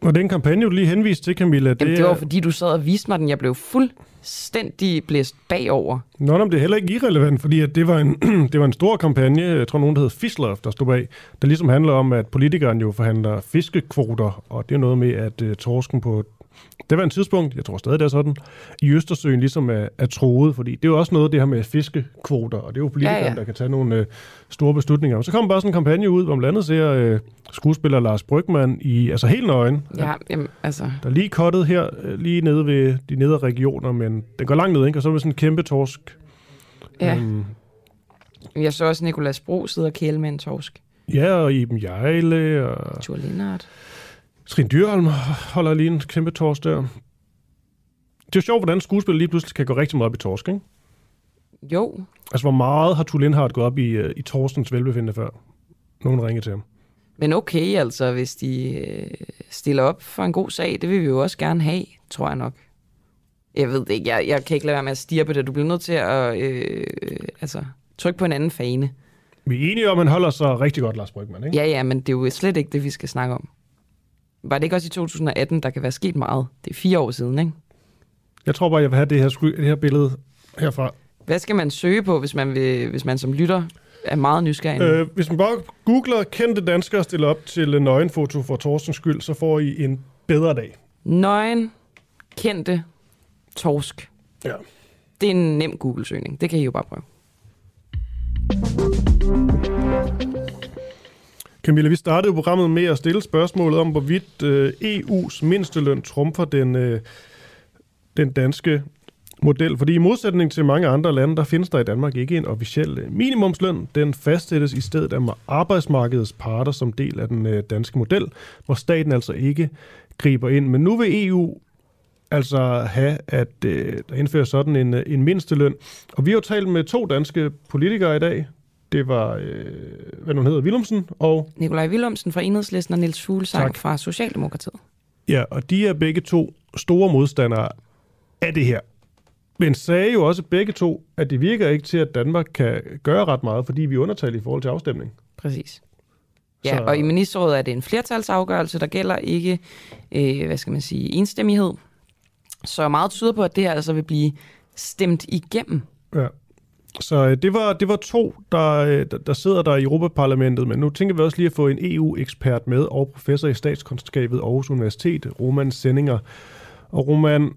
Og den kampagne, du lige henviste til, Camilla, det, Jamen, det var er... fordi, du sad og viste mig den. Jeg blev fuldstændig blæst bagover. Nå, men det er heller ikke irrelevant, fordi at det, var en, det var en stor kampagne, jeg tror nogen, der hed Fislov, der stod bag, der ligesom handler om, at politikeren jo forhandler fiskekvoter, og det er noget med, at uh, torsken på det var en tidspunkt, jeg tror stadig det er sådan, i Østersøen ligesom er, er troet, fordi det er jo også noget det her med fiskekvoter, og det er jo politikerne, ja, ja. der kan tage nogle uh, store beslutninger. Og så kom bare sådan en kampagne ud, hvor blandt andet ser uh, skuespiller Lars Brygman i, altså helt nøgen. Ja, jamen, altså... Der er lige kottet her, uh, lige nede ved de nedre regioner, men den går langt ned, ikke? Og så er det sådan en kæmpe torsk. Ja. Um, jeg så også Nikolas Bro sidde og kæle med en torsk. Ja, og Iben Jejle og... Lindhardt. Trine Dyrholm holder lige en kæmpe torsk der. Det er jo sjovt, hvordan skuespil lige pludselig kan gå rigtig meget op i torsk, ikke? Jo. Altså, hvor meget har Thor Lindhardt gået op i, uh, i torskens velbefindende før? Nogen ringer til ham. Men okay, altså, hvis de øh, stiller op for en god sag, det vil vi jo også gerne have, tror jeg nok. Jeg ved det ikke, jeg, jeg kan ikke lade være med at stige på det. Du bliver nødt til at øh, altså, trykke på en anden fane. Vi er enige om, at han holder sig rigtig godt, Lars Brygman, ikke? Ja, ja, men det er jo slet ikke det, vi skal snakke om. Var det ikke også i 2018, der kan være sket meget? Det er fire år siden, ikke? Jeg tror bare, jeg vil have det her, det her billede herfra. Hvad skal man søge på, hvis man, vil, hvis man som lytter er meget nysgerrig? Øh, hvis man bare googler kendte danskere stille op til nøgenfoto for Torstens skyld, så får I en bedre dag. Nøgen, kendte, torsk. Ja. Det er en nem Google-søgning. Det kan I jo bare prøve. Camilla, vi startede programmet med at stille spørgsmålet om, hvorvidt øh, EU's mindsteløn trumfer den, øh, den danske model. Fordi i modsætning til mange andre lande, der findes der i Danmark ikke en officiel øh, minimumsløn. Den fastsættes i stedet af arbejdsmarkedets parter som del af den øh, danske model, hvor staten altså ikke griber ind. Men nu vil EU altså have, at øh, der indføres sådan en, øh, en mindsteløn. Og vi har jo talt med to danske politikere i dag. Det var, øh, hvad nu hedder, Willumsen og... Nikolaj Willumsen fra Enhedslisten og Niels Fuglsang fra Socialdemokratiet. Ja, og de er begge to store modstandere af det her. Men sagde jo også begge to, at det virker ikke til, at Danmark kan gøre ret meget, fordi vi er undertalte i forhold til afstemning. Præcis. Ja, Så... og i ministerrådet er det en flertalsafgørelse, der gælder ikke, øh, hvad skal man sige, enstemmighed. Så meget tyder på, at det her altså vil blive stemt igennem. Ja. Så øh, det var, det var to, der, øh, der, der sidder der i Europaparlamentet, men nu tænker vi også lige at få en EU-ekspert med og professor i statskundskabet Aarhus Universitet, Roman Sendinger. Og Roman,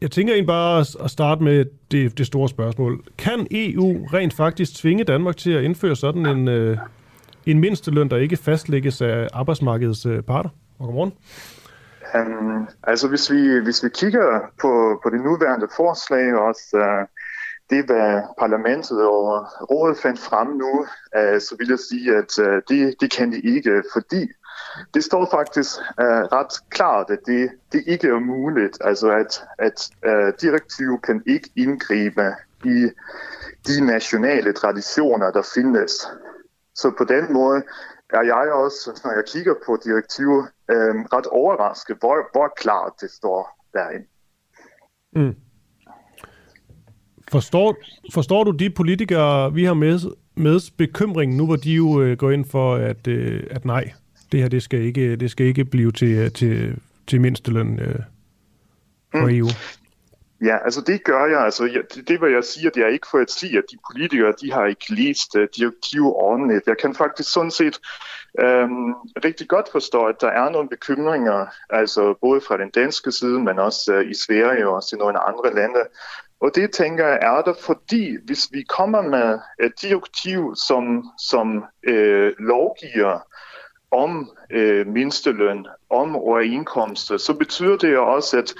jeg tænker egentlig bare at starte med det, det store spørgsmål. Kan EU rent faktisk tvinge Danmark til at indføre sådan en, øh, en mindsteløn, der ikke fastlægges af arbejdsmarkedets øh, parter? Og godmorgen. Um, altså hvis vi, hvis vi kigger på, på det nuværende forslag også, uh, det hvad parlamentet og rådet fandt frem nu, uh, så vil jeg sige, at uh, det, det kan de ikke, fordi det står faktisk uh, ret klart, at det, det ikke er muligt, altså at, at uh, direktiv kan ikke indgribe i de nationale traditioner, der findes. Så på den måde er jeg også, når jeg kigger på direktivet, øh, ret overrasket, hvor, hvor klart det står derinde. Mm. Forstår, forstår du de politikere, vi har med, med bekymring nu, hvor de jo øh, går ind for, at, øh, at nej, det her det skal ikke, det skal ikke blive til, til, til mindsteløn øh, for mm. EU? Ja, altså det gør jeg. Altså, ja, det, det vil jeg sige, det er ikke for at sige, at de politikere, de har ikke læst uh, direktivet ordentligt. Jeg kan faktisk sådan set um, rigtig godt forstå, at der er nogle bekymringer, altså både fra den danske side, men også uh, i Sverige og også i nogle andre lande. Og det tænker jeg er der, fordi hvis vi kommer med et direktiv, som, som øh, lovgiver om øh, mindsteløn, om overindkomster, så betyder det jo også, at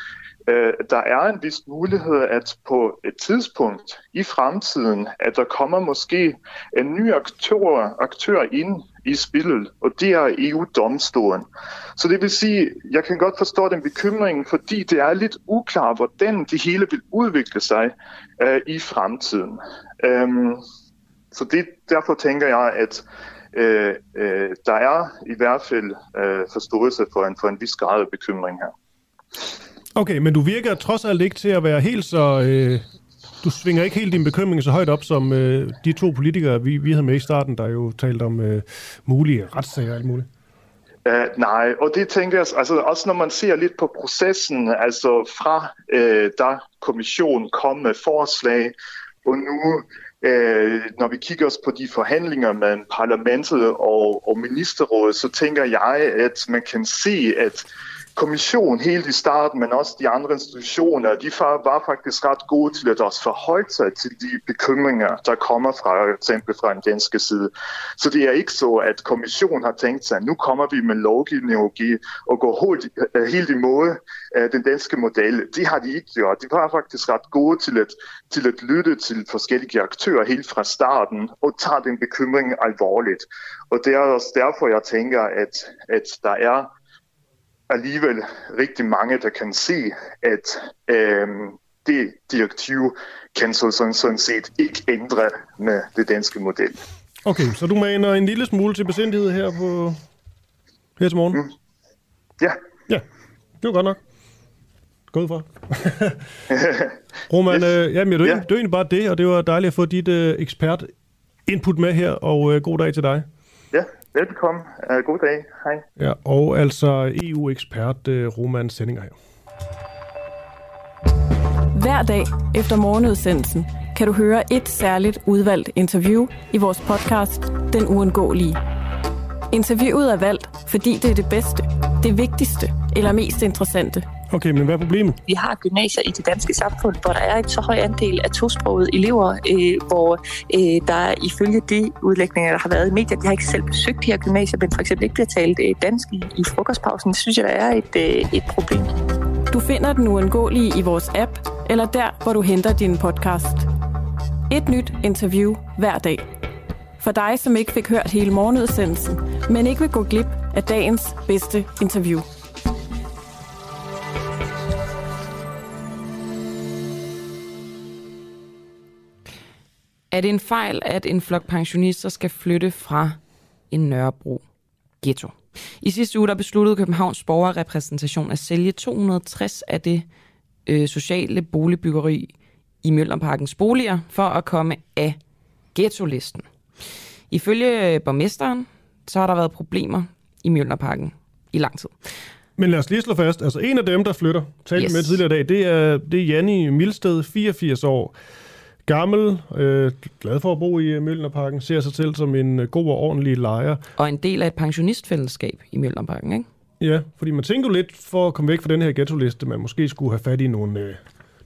øh, der er en vis mulighed, at på et tidspunkt i fremtiden, at der kommer måske en ny aktør, aktør ind i spillet, og det er EU-domstolen. Så det vil sige, jeg kan godt forstå den bekymring, fordi det er lidt uklart, hvordan det hele vil udvikle sig øh, i fremtiden. Øhm, så det, derfor tænker jeg, at øh, øh, der er i hvert fald øh, forståelse for en, for en vis grad af bekymring her. Okay, men du virker trods alt ikke til at være helt så... Øh, du svinger ikke helt din bekymring så højt op, som øh, de to politikere, vi, vi havde med i starten, der jo talte om øh, mulige retssager og alt muligt. Uh, nej, og det tænker jeg, altså også når man ser lidt på processen, altså fra uh, da kommissionen kom med forslag, og nu uh, når vi kigger os på de forhandlinger med parlamentet og, og ministerrådet, så tænker jeg, at man kan se, at kommission helt i starten, men også de andre institutioner, de var faktisk ret gode til at også forholde sig til de bekymringer, der kommer fra eksempel fra den danske side. Så det er ikke så, at kommissionen har tænkt sig, at nu kommer vi med lovgivning og går øh, øh, helt, helt øh, imod den danske model. Det har de ikke gjort. De var faktisk ret gode til at, til at lytte til forskellige aktører helt fra starten og tage den bekymring alvorligt. Og det er også derfor, jeg tænker, at, at der er alligevel rigtig mange, der kan se, at øh, det direktiv kan så sådan, sådan set ikke ændre med det danske model. Okay, så du maner en lille smule til besindighed her på her til morgen? Mm. Ja. Ja, det var godt nok. Gå ud fra. Roman, yes. øh, jamen, det, er ja. det er egentlig bare det, og det var dejligt at få dit øh, ekspert input med her, og øh, god dag til dig. Ja, Velkommen. Uh, god dag. Hej. Ja, og altså EU-ekspert uh, Roman Sendinger her. Hver dag efter morgenudsendelsen kan du høre et særligt udvalgt interview i vores podcast Den Uundgåelige. Interviewet er valgt, fordi det er det bedste, det vigtigste eller mest interessante – Okay, men hvad er problemet? Vi har gymnasier i det danske samfund, hvor der er et så høj andel af tosprogede elever, øh, hvor øh, der ifølge de udlægninger, der har været i medier, de har ikke selv besøgt de her gymnasier, men for eksempel ikke bliver talt øh, dansk i, i frokostpausen. Det synes jeg, der er et, øh, et problem. Du finder den uundgåelige i vores app, eller der, hvor du henter din podcast. Et nyt interview hver dag. For dig, som ikke fik hørt hele morgenudsendelsen, men ikke vil gå glip af dagens bedste interview. Er det en fejl, at en flok pensionister skal flytte fra en Nørrebro ghetto? I sidste uge der besluttede Københavns borgerrepræsentation at sælge 260 af det øh, sociale boligbyggeri i Møllerparkens boliger for at komme af ghetto-listen. Ifølge øh, borgmesteren, så har der været problemer i Møllerparken i lang tid. Men lad os lige slå fast, altså en af dem, der flytter, talte yes. med tidligere i dag, det er, det er Janni Milsted, 84 år gammel, øh, glad for at bo i øh, Mølnerparken, ser sig selv som en øh, god og ordentlig lejer. Og en del af et pensionistfællesskab i Mølnerparken, ikke? Ja, fordi man tænker lidt for at komme væk fra den her ghetto-liste, man måske skulle have fat i nogle, øh,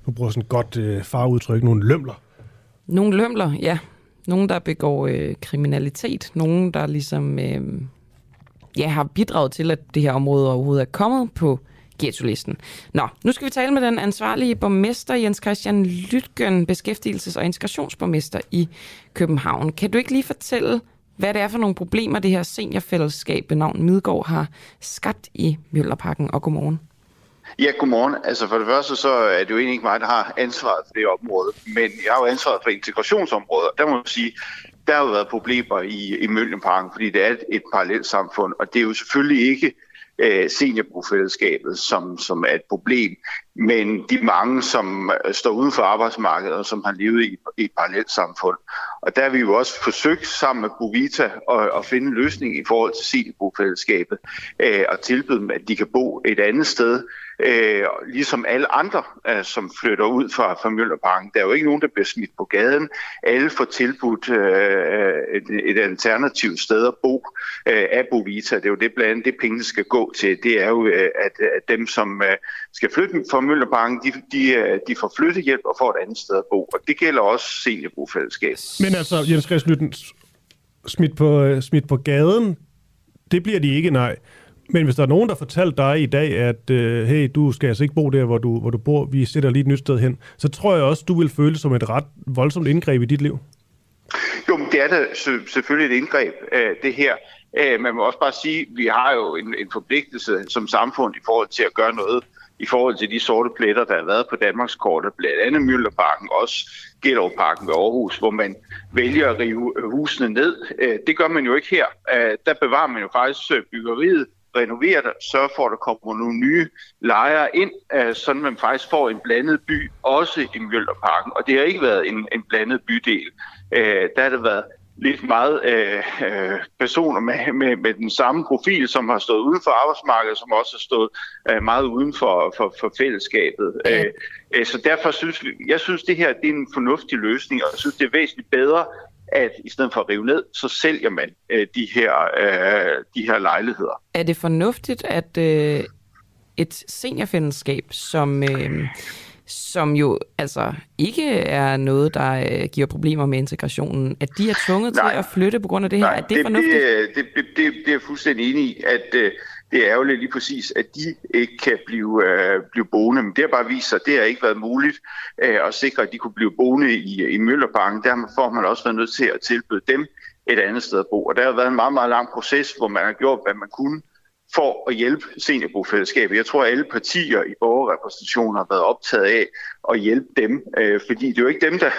nu bruger sådan et godt øh, farudtryk, nogle lømler. Nogle lømler, ja. Nogle, der begår øh, kriminalitet. Nogle, der ligesom øh, ja, har bidraget til, at det her område overhovedet er kommet på ghetto-listen. Nå, nu skal vi tale med den ansvarlige borgmester Jens Christian Lytgen, beskæftigelses- og integrationsborgmester i København. Kan du ikke lige fortælle, hvad det er for nogle problemer, det her seniorfællesskab ved navn Midgård har skabt i Møllerparken, og godmorgen. Ja, godmorgen. Altså for det første, så er det jo egentlig ikke mig, der har ansvaret for det område, men jeg har jo ansvaret for integrationsområdet. Der må man sige, der har jo været problemer i, i Møllenparken, fordi det er et, et parallelt samfund, og det er jo selvfølgelig ikke øh, seniorbofællesskabet, som, som er et problem. Men de mange, som øh, står uden for arbejdsmarkedet og som har levet i, i et parallelt samfund. Og der har vi jo også forsøgt sammen med Bovita at, at finde en løsning i forhold til seniorbofællesskabet øh, og tilbyde dem, at de kan bo et andet sted, øh, ligesom alle andre, øh, som flytter ud fra, fra Møllerparken. Der er jo ikke nogen, der bliver smidt på gaden. Alle får tilbudt øh, øh, et, et alternativt sted at bo øh, af Bovita. Det er jo det blandt andet, det pengene skal gå til. Det er jo, øh, at, at dem, som øh, skal flytte fra Møllerparken, de, de, øh, de får flyttehjælp og får et andet sted at bo. Og det gælder også seniorbofællesskab. Men altså, Jens Christensen, smidt på, øh, smidt på gaden, det bliver de ikke, nej. Men hvis der er nogen, der fortæller dig i dag, at øh, hey, du skal altså ikke bo der, hvor du, hvor du bor, vi sætter lige et nyt sted hen, så tror jeg også, du vil føle det som et ret voldsomt indgreb i dit liv. Jo, men det er da selvfølgelig et indgreb, øh, det her. Øh, man må også bare sige, at vi har jo en, en forpligtelse som samfund i forhold til at gøre noget i forhold til de sorte pletter, der har været på Danmarks kortet, blandt andet Møllerparken, også Gellerparken ved Aarhus, hvor man vælger at rive øh, husene ned. Øh, det gør man jo ikke her. Øh, der bevarer man jo faktisk byggeriet, renoverer det, sørger for, at der kommer nogle nye lejere ind, sådan man faktisk får en blandet by, også i Mjølnerparken. Og det har ikke været en, en blandet bydel. Der har det været lidt meget øh, øh, personer med, med, med den samme profil, som har stået uden for arbejdsmarkedet, som også har stået øh, meget uden for, for, for fællesskabet. Ja. Øh, øh, så derfor synes vi, jeg synes, det her det er en fornuftig løsning, og jeg synes, det er væsentligt bedre, at i stedet for at rive ned, så sælger man øh, de, her, øh, de her lejligheder. Er det fornuftigt, at øh, et seniorfællesskab, som... Øh, som jo altså ikke er noget, der øh, giver problemer med integrationen, at de er tvunget Nej. til at flytte på grund af det her. Nej, er det, det fornuftigt? Det, det, det, det, det er jeg fuldstændig enig i, at øh, det er ærgerligt lige præcis, at de ikke kan blive, øh, blive boende. Men det har bare vist sig, at det har ikke været muligt øh, at sikre, at de kunne blive boende i, i Møllerparken. Derfor har man også været nødt til at tilbyde dem et andet sted at bo. Og der har været en meget, meget lang proces, hvor man har gjort, hvad man kunne for at hjælpe seniorbofællesskabet. Jeg tror, at alle partier i borgerrepræsentationen har været optaget af at hjælpe dem, øh, fordi det er jo ikke dem, der,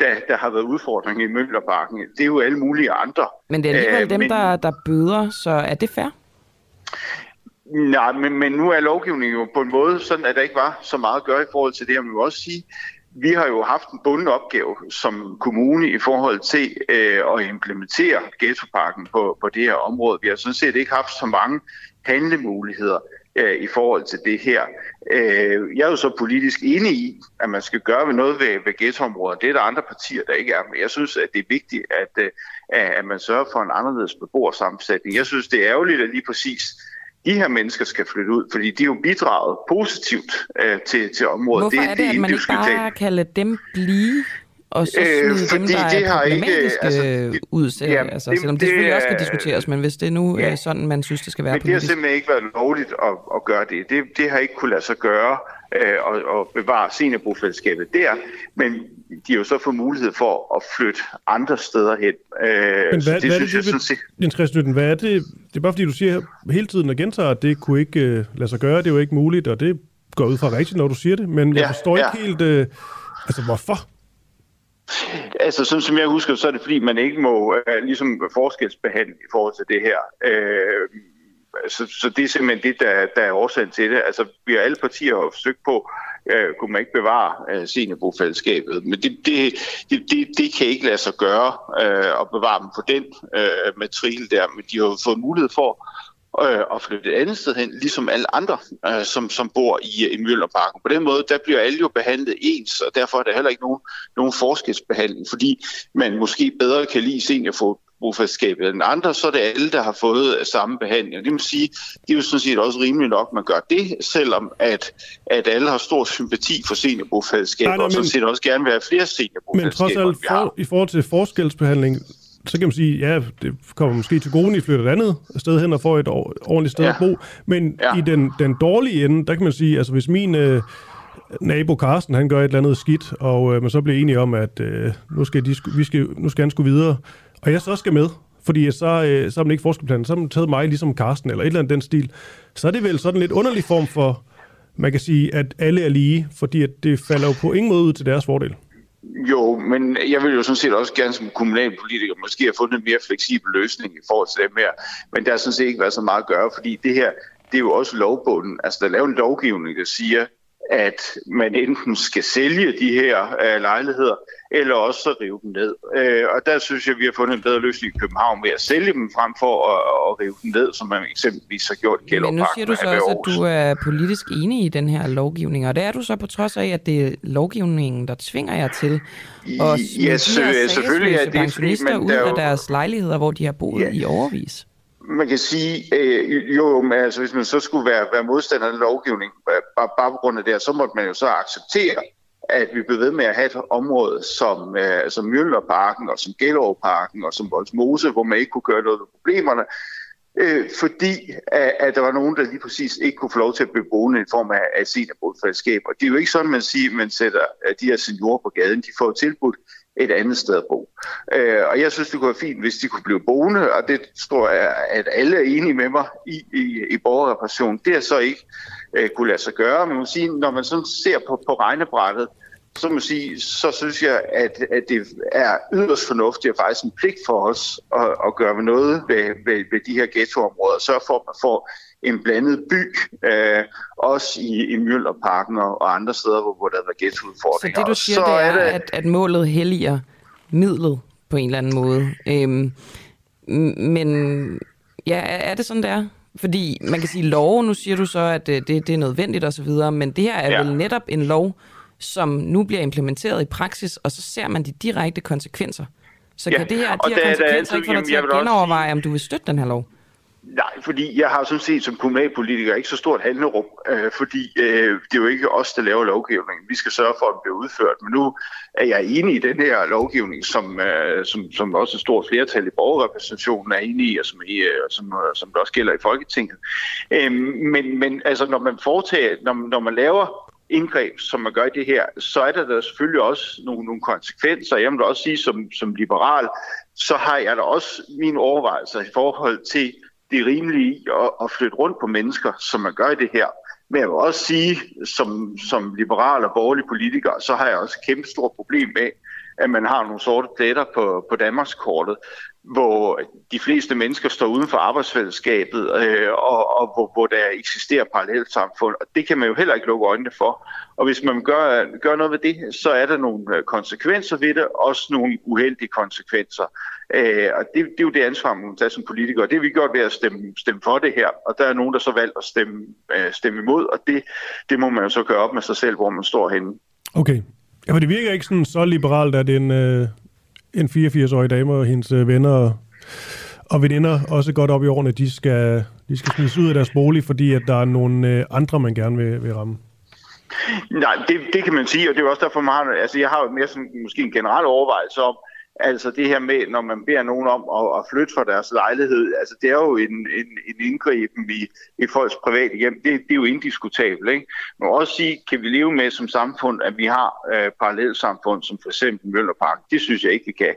der, der har været udfordringer i Møllerparken. Det er jo alle mulige andre. Men det er alligevel øh, dem, men, der, der bøder, så er det fair? Nej, men, men nu er lovgivningen jo på en måde sådan, at der ikke var så meget at gøre i forhold til det. Jeg vil også sige, vi har jo haft en bunden opgave som kommune i forhold til øh, at implementere ghettoparken på, på det her område. Vi har sådan set ikke haft så mange handlemuligheder øh, i forhold til det her. Øh, jeg er jo så politisk enig i, at man skal gøre noget ved, ved ghettoområder. Det er der andre partier, der ikke er. Men jeg synes, at det er vigtigt, at, øh, at man sørger for en anderledes beboersammensætning. Jeg synes, det er ærgerligt, at lige præcis de her mennesker skal flytte ud, fordi de er jo bidraget positivt øh, til, til området. Hvorfor det, er det, det at man ikke bare kan lade dem blive? og så øh, dem, der det er har ikke, altså, ud, selv, ja, altså, selvom det, det selvfølgelig også skal diskuteres, men hvis det er nu ja, sådan, man synes, det skal være men politisk. det har simpelthen ikke været lovligt at, at gøre det. det. Det har ikke kunne lade sig gøre øh, og, og bevare seniorbofællesskabet der, men de har jo så fået mulighed for at flytte andre steder hen. Øh, men hvad, det, hvad synes er det, jeg, Jens Christensen, hvad er det? Det er bare fordi, du siger hele tiden og gentager, at det kunne ikke uh, lade sig gøre, det er jo ikke muligt, og det går ud fra rigtigt, når du siger det, men ja, jeg forstår ja. ikke helt, uh, altså hvorfor? Altså, sådan som jeg husker, så er det fordi, man ikke må uh, ligesom forskelsbehandle i forhold til det her. Uh, så, så det er simpelthen det, der, der er årsagen til det. Altså, vi har alle partier har forsøgt på, øh, kunne man ikke bevare øh, seniorbofællesskabet. Men det, det, det, det, det kan ikke lade sig gøre øh, at bevare dem på den øh, matrikel der. Men de har fået mulighed for øh, og flytte et andet sted hen, ligesom alle andre, øh, som, som bor i, i Møllerparken. På den måde, der bliver alle jo behandlet ens, og derfor er der heller ikke nogen, nogen forskelsbehandling, fordi man måske bedre kan lide seniorfodboldfællesskabet end andre, så er det alle, der har fået samme behandling. Det må sige, det er jo sådan set også rimeligt nok, at man gør det, selvom at, at alle har stor sympati for seniorbrugfællesskabet, og sådan set også gerne vil have flere seniorbrugfællesskaber, Men trods alt, for, i forhold til forskelsbehandling, så kan man sige, ja, det kommer måske til gode, I flytter et andet sted hen og får et ordentligt sted ja. at bo. Men ja. i den, den dårlige ende, der kan man sige, altså hvis min øh, nabo Karsten, han gør et eller andet skidt, og øh, man så bliver enige om, at øh, nu, skal de, vi skal, nu skal han skulle videre, og jeg så skal med, fordi så, øh, så er man ikke forskelplan, så har man taget mig ligesom Karsten, eller et eller andet den stil, så er det vel sådan en lidt underlig form for, man kan sige, at alle er lige, fordi at det falder jo på ingen måde ud til deres fordel. Jo, men jeg vil jo sådan set også gerne som kommunalpolitiker måske have fundet en mere fleksibel løsning i forhold til dem her. Men der har sådan set ikke været så meget at gøre, fordi det her, det er jo også lovbunden. Altså, der er lavet en lovgivning, der siger, at man enten skal sælge de her uh, lejligheder, eller også så rive dem ned. Uh, og der synes jeg, at vi har fundet en bedre løsning i København med at sælge dem frem for at, at rive dem ned, som man eksempelvis har gjort i Men nu siger du så også, at du er politisk enig i den her lovgivning, og det er du så på trods af, at det er lovgivningen, der tvinger jer til at smide ja, de her selvfølgelig er det fordi, ud af deres lejligheder, hvor de har boet ja. i overvis man kan sige, øh, jo, men altså, hvis man så skulle være, være modstander af lovgivning, bare, bare på grund af det, så måtte man jo så acceptere, at vi blev ved med at have et område som, øh, som Mjølnerparken og som Gelleropparken og som Voldsmose, hvor man ikke kunne gøre noget ved problemerne, øh, fordi at, at der var nogen, der lige præcis ikke kunne få lov til at blive boende i form af, af seniorboligfællesskab. Og det er jo ikke sådan, man siger, man sætter øh, de her seniorer på gaden. De får tilbudt et andet sted at bo. Øh, og jeg synes, det kunne være fint, hvis de kunne blive boende, og det tror jeg, at alle er enige med mig i, i, i borgerrepræsentationen. Det er så ikke øh, kunne lade sig gøre. Men man må sige, når man sådan ser på, på regnebrættet, så må sige, så synes jeg, at, at det er yderst fornuftigt og faktisk en pligt for os at, at gøre noget ved, ved, ved de her ghettoområder. Sørge for, at man får en blandet by, øh, også i, i Mjølnerparken og, og andre steder, hvor, hvor der er ghettoudfordringer. Så det du siger, så det er, det... At, at målet helliger midlet på en eller anden måde. Øhm, men ja, er det sådan, det er? Fordi man kan sige lov, nu siger du så, at det, det er nødvendigt osv., men det her er ja. vel netop en lov, som nu bliver implementeret i praksis, og så ser man de direkte konsekvenser. Så kan ja. det her, de her konsekvenser ikke få dig til at genoverveje, om du vil støtte den her lov? Nej, fordi jeg har sådan set som kommunalpolitiker ikke så stort handlerum, øh, fordi øh, det er jo ikke os, der laver lovgivningen. Vi skal sørge for, at den bliver udført. Men nu er jeg enig i den her lovgivning, som, øh, som, som også et stort flertal i borgerrepræsentationen er enig i, og som, øh, som, øh, som det også gælder i Folketinget. Øh, men, men altså, når man foretager, når, når man laver indgreb, som man gør i det her, så er der, der selvfølgelig også nogle, nogle konsekvenser. Jeg må da også sige, som, som liberal, så har jeg da også mine overvejelser i forhold til det rimelige i at, at flytte rundt på mennesker, som man gør i det her. Men jeg vil også sige, som, som liberal og borgerlig politiker, så har jeg også et kæmpe stort problem med, at man har nogle sorte pletter på, på Danmarkskortet, hvor de fleste mennesker står uden for arbejdsfællesskabet, øh, og, og hvor, hvor der eksisterer parallelt samfund. Og det kan man jo heller ikke lukke øjnene for. Og hvis man gør, gør noget ved det, så er der nogle konsekvenser ved det, også nogle uheldige konsekvenser. Øh, og det, det er jo det ansvar, man må tage som politiker, og det har vi gjort ved at stemme, stemme for det her. Og der er nogen, der så valgt at stemme, øh, stemme imod, og det, det må man jo så gøre op med sig selv, hvor man står henne. Okay. Ja, for det virker ikke sådan så liberalt, at en, øh, en 84-årig dame og hendes øh, venner og, og veninder også godt op i årene, de skal, de skal smides ud af deres bolig, fordi at der er nogle øh, andre, man gerne vil, vil ramme. Nej, det, det kan man sige, og det er også derfor, man har, altså jeg har jo mere sådan, måske en generel overvejelse om, Altså det her med, når man beder nogen om at, at flytte fra deres lejlighed, altså det er jo en, en, en indgriben i, i folks private hjem. Det, det er jo indiskutabelt. Ikke? Men også sige, kan vi leve med som samfund, at vi har øh, parallelsamfund, som for eksempel Møllerpark? Det synes jeg ikke, vi kan.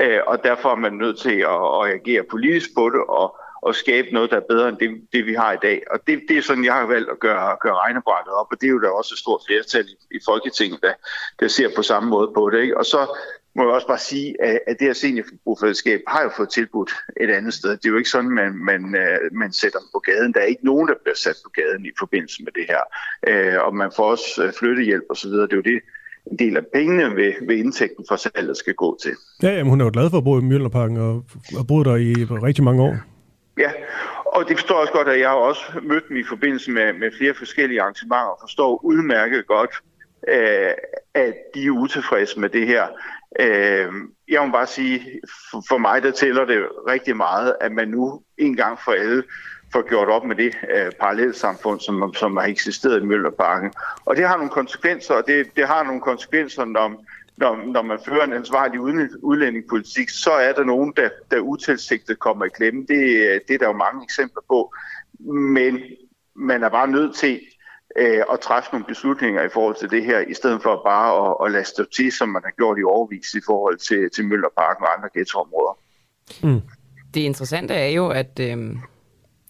Øh, og derfor er man nødt til at, at reagere politisk på det, og, og skabe noget, der er bedre end det, det vi har i dag. Og det, det er sådan, jeg har valgt at gøre, gøre regnebrættet op, og det er jo da også et stort flertal i, i Folketinget, der, der ser på samme måde på det. Ikke? Og så må jeg også bare sige, at, det her seniorforbrugerfællesskab har jo fået tilbudt et andet sted. Det er jo ikke sådan, man, man, øh, man sætter dem på gaden. Der er ikke nogen, der bliver sat på gaden i forbindelse med det her. Øh, og man får også øh, flyttehjælp osv. Det er jo det, en del af pengene ved, ved indtægten for salget skal gå til. Ja, jamen, hun er jo glad for at bo i Mjølnerparken og har boet der i rigtig mange år. Ja, og det forstår jeg også godt, at jeg har også mødt dem i forbindelse med, med flere forskellige arrangementer og forstår udmærket godt, øh, at de er utilfredse med det her. Øh, jeg må bare sige, for, for mig der tæller det rigtig meget, at man nu en gang for alle får gjort op med det øh, parallelsamfund, som, som har eksisteret i Møllerparken. Og det har nogle konsekvenser, og det, det har nogle konsekvenser, når, når, når man fører en ansvarlig udlændingepolitik, så er der nogen, der, der utilsigtet kommer i klemme. Det, øh, det er der jo mange eksempler på. Men man er bare nødt til øh, at træffe nogle beslutninger i forhold til det her, i stedet for bare at, at lade stå til, som man har gjort i overvis i forhold til, til Møllerparken og andre ghettoområder. Mm. Det interessante er jo, at øh,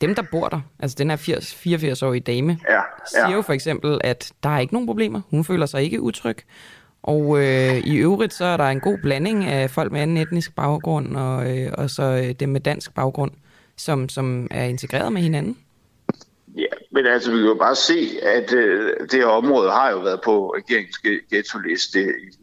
dem, der bor der, altså den her 84-årige dame, ja, ja. siger jo for eksempel, at der er ikke nogen problemer. Hun føler sig ikke utryg. Og øh, i øvrigt så er der en god blanding af folk med anden etnisk baggrund og, øh, og så øh, dem med dansk baggrund, som, som er integreret med hinanden. Ja, men altså vi kan jo bare se, at øh, det her område har jo været på regeringens ghetto-liste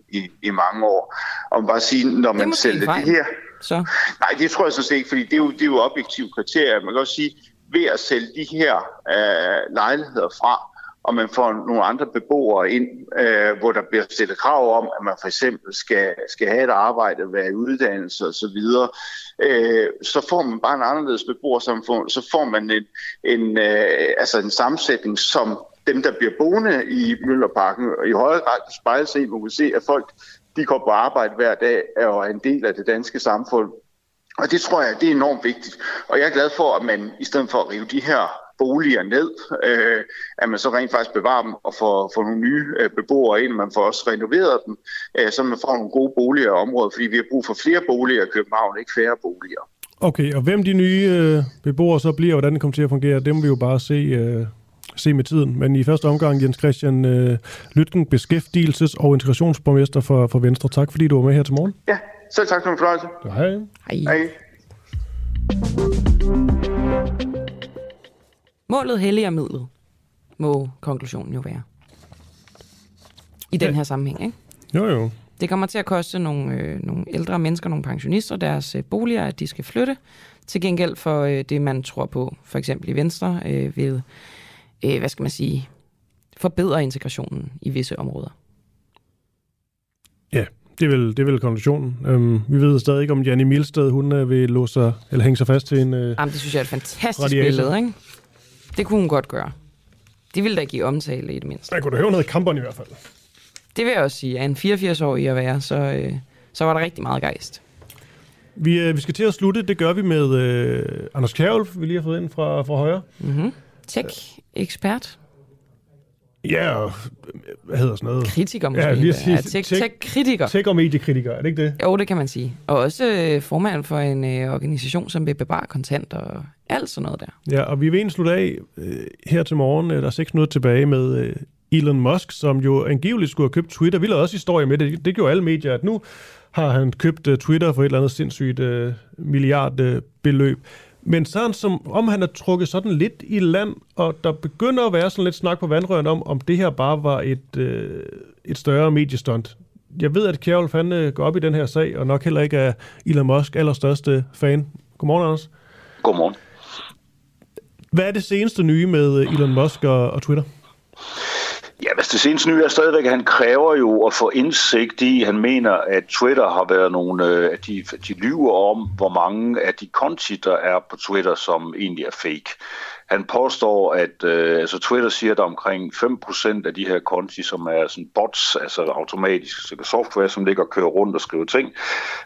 i, i, i mange år. Og man bare sige, når man sælger det her... Så. Nej, det tror jeg sådan set ikke, fordi det er jo, det er jo objektive kriterier. Man kan også sige, ved at sælge de her øh, lejligheder fra, og man får nogle andre beboere ind, øh, hvor der bliver stillet krav om, at man for eksempel skal, skal have et arbejde, være i uddannelse osv., øh, så får man bare en anderledes beboersamfund, så får man en, en, øh, altså en sammensætning, som dem, der bliver boende i Møllerparken, i højere grad kan sig i, hvor man se, at folk de går på arbejde hver dag og er en del af det danske samfund. Og det tror jeg, det er enormt vigtigt. Og jeg er glad for, at man i stedet for at rive de her boliger ned, øh, at man så rent faktisk bevarer dem og får, får nogle nye øh, beboere ind, man får også renoveret dem, øh, så man får nogle gode boliger i området, fordi vi har brug for flere boliger i København, ikke færre boliger. Okay, og hvem de nye øh, beboere så bliver, hvordan det kommer til at fungere, det må vi jo bare se, øh, se med tiden. Men i første omgang, Jens Christian øh, Lytken, beskæftigelses- og integrationsborgmester for, for Venstre. Tak fordi du var med her til morgen. Ja, selv tak for en fornøjelse. Hej. Hej. Hej. Målet helliger midlet, må konklusionen jo være. I den her sammenhæng, ikke? Jo, jo. Det kommer til at koste nogle, øh, nogle ældre mennesker, nogle pensionister, deres øh, boliger, at de skal flytte. Til gengæld for øh, det, man tror på, for eksempel i Venstre, øh, vil, øh, hvad skal man sige, forbedre integrationen i visse områder. Ja, det er vel, det er vel konklusionen. Øhm, vi ved stadig ikke, om Janne Milsted, hun øh, vil låse sig, eller hænge sig fast til en... Øh, Jamen, det synes jeg er et fantastisk Radiator. billede, ikke? Det kunne hun godt gøre. Det ville da give omtale i det mindste. Jeg kunne da høre noget i kamperne i hvert fald. Det vil jeg også sige. At en 84-årig at være, så, øh, så var der rigtig meget gejst. Vi, øh, vi skal til at slutte. Det gør vi med øh, Anders Kjærulf, vi lige har fået ind fra, fra højre. Mm-hmm. Tech-ekspert. Ja, og hvad hedder sådan noget? Kritiker måske. Ja, lige sige, Ja, tech- tech-kritiker. Tech- og mediekritiker, er det ikke det? Jo, det kan man sige. Og også øh, formand for en øh, organisation, som vil bevare kontant og alt sådan noget der. Ja, og vi vil egentlig slutte af øh, her til morgen. Øh, Der er seks minutter tilbage med øh, Elon Musk, som jo angiveligt skulle have købt Twitter. Vi lavede også historie med det. Det gjorde alle medier, at nu har han købt uh, Twitter for et eller andet sindssygt uh, milliardbeløb. Uh. Men sådan som om han er trukket sådan lidt i land, og der begynder at være sådan lidt snak på vandrøren om, om det her bare var et, uh, et større mediestunt. Jeg ved, at Kjærulf han uh, går op i den her sag, og nok heller ikke er Elon Musk allerstørste fan. Godmorgen, Anders. Godmorgen. Hvad er det seneste nye med øh, Elon Musk og, og Twitter? Ja, hvis det seneste nye er stadigvæk, at han kræver jo at få indsigt i, han mener, at Twitter har været nogle, øh, at de, de lyver om, hvor mange af de konti, der er på Twitter, som egentlig er fake. Han påstår, at øh, altså Twitter siger, at der er omkring 5% af de her konti, som er sådan bots, altså automatisk altså software, som ligger og kører rundt og skriver ting.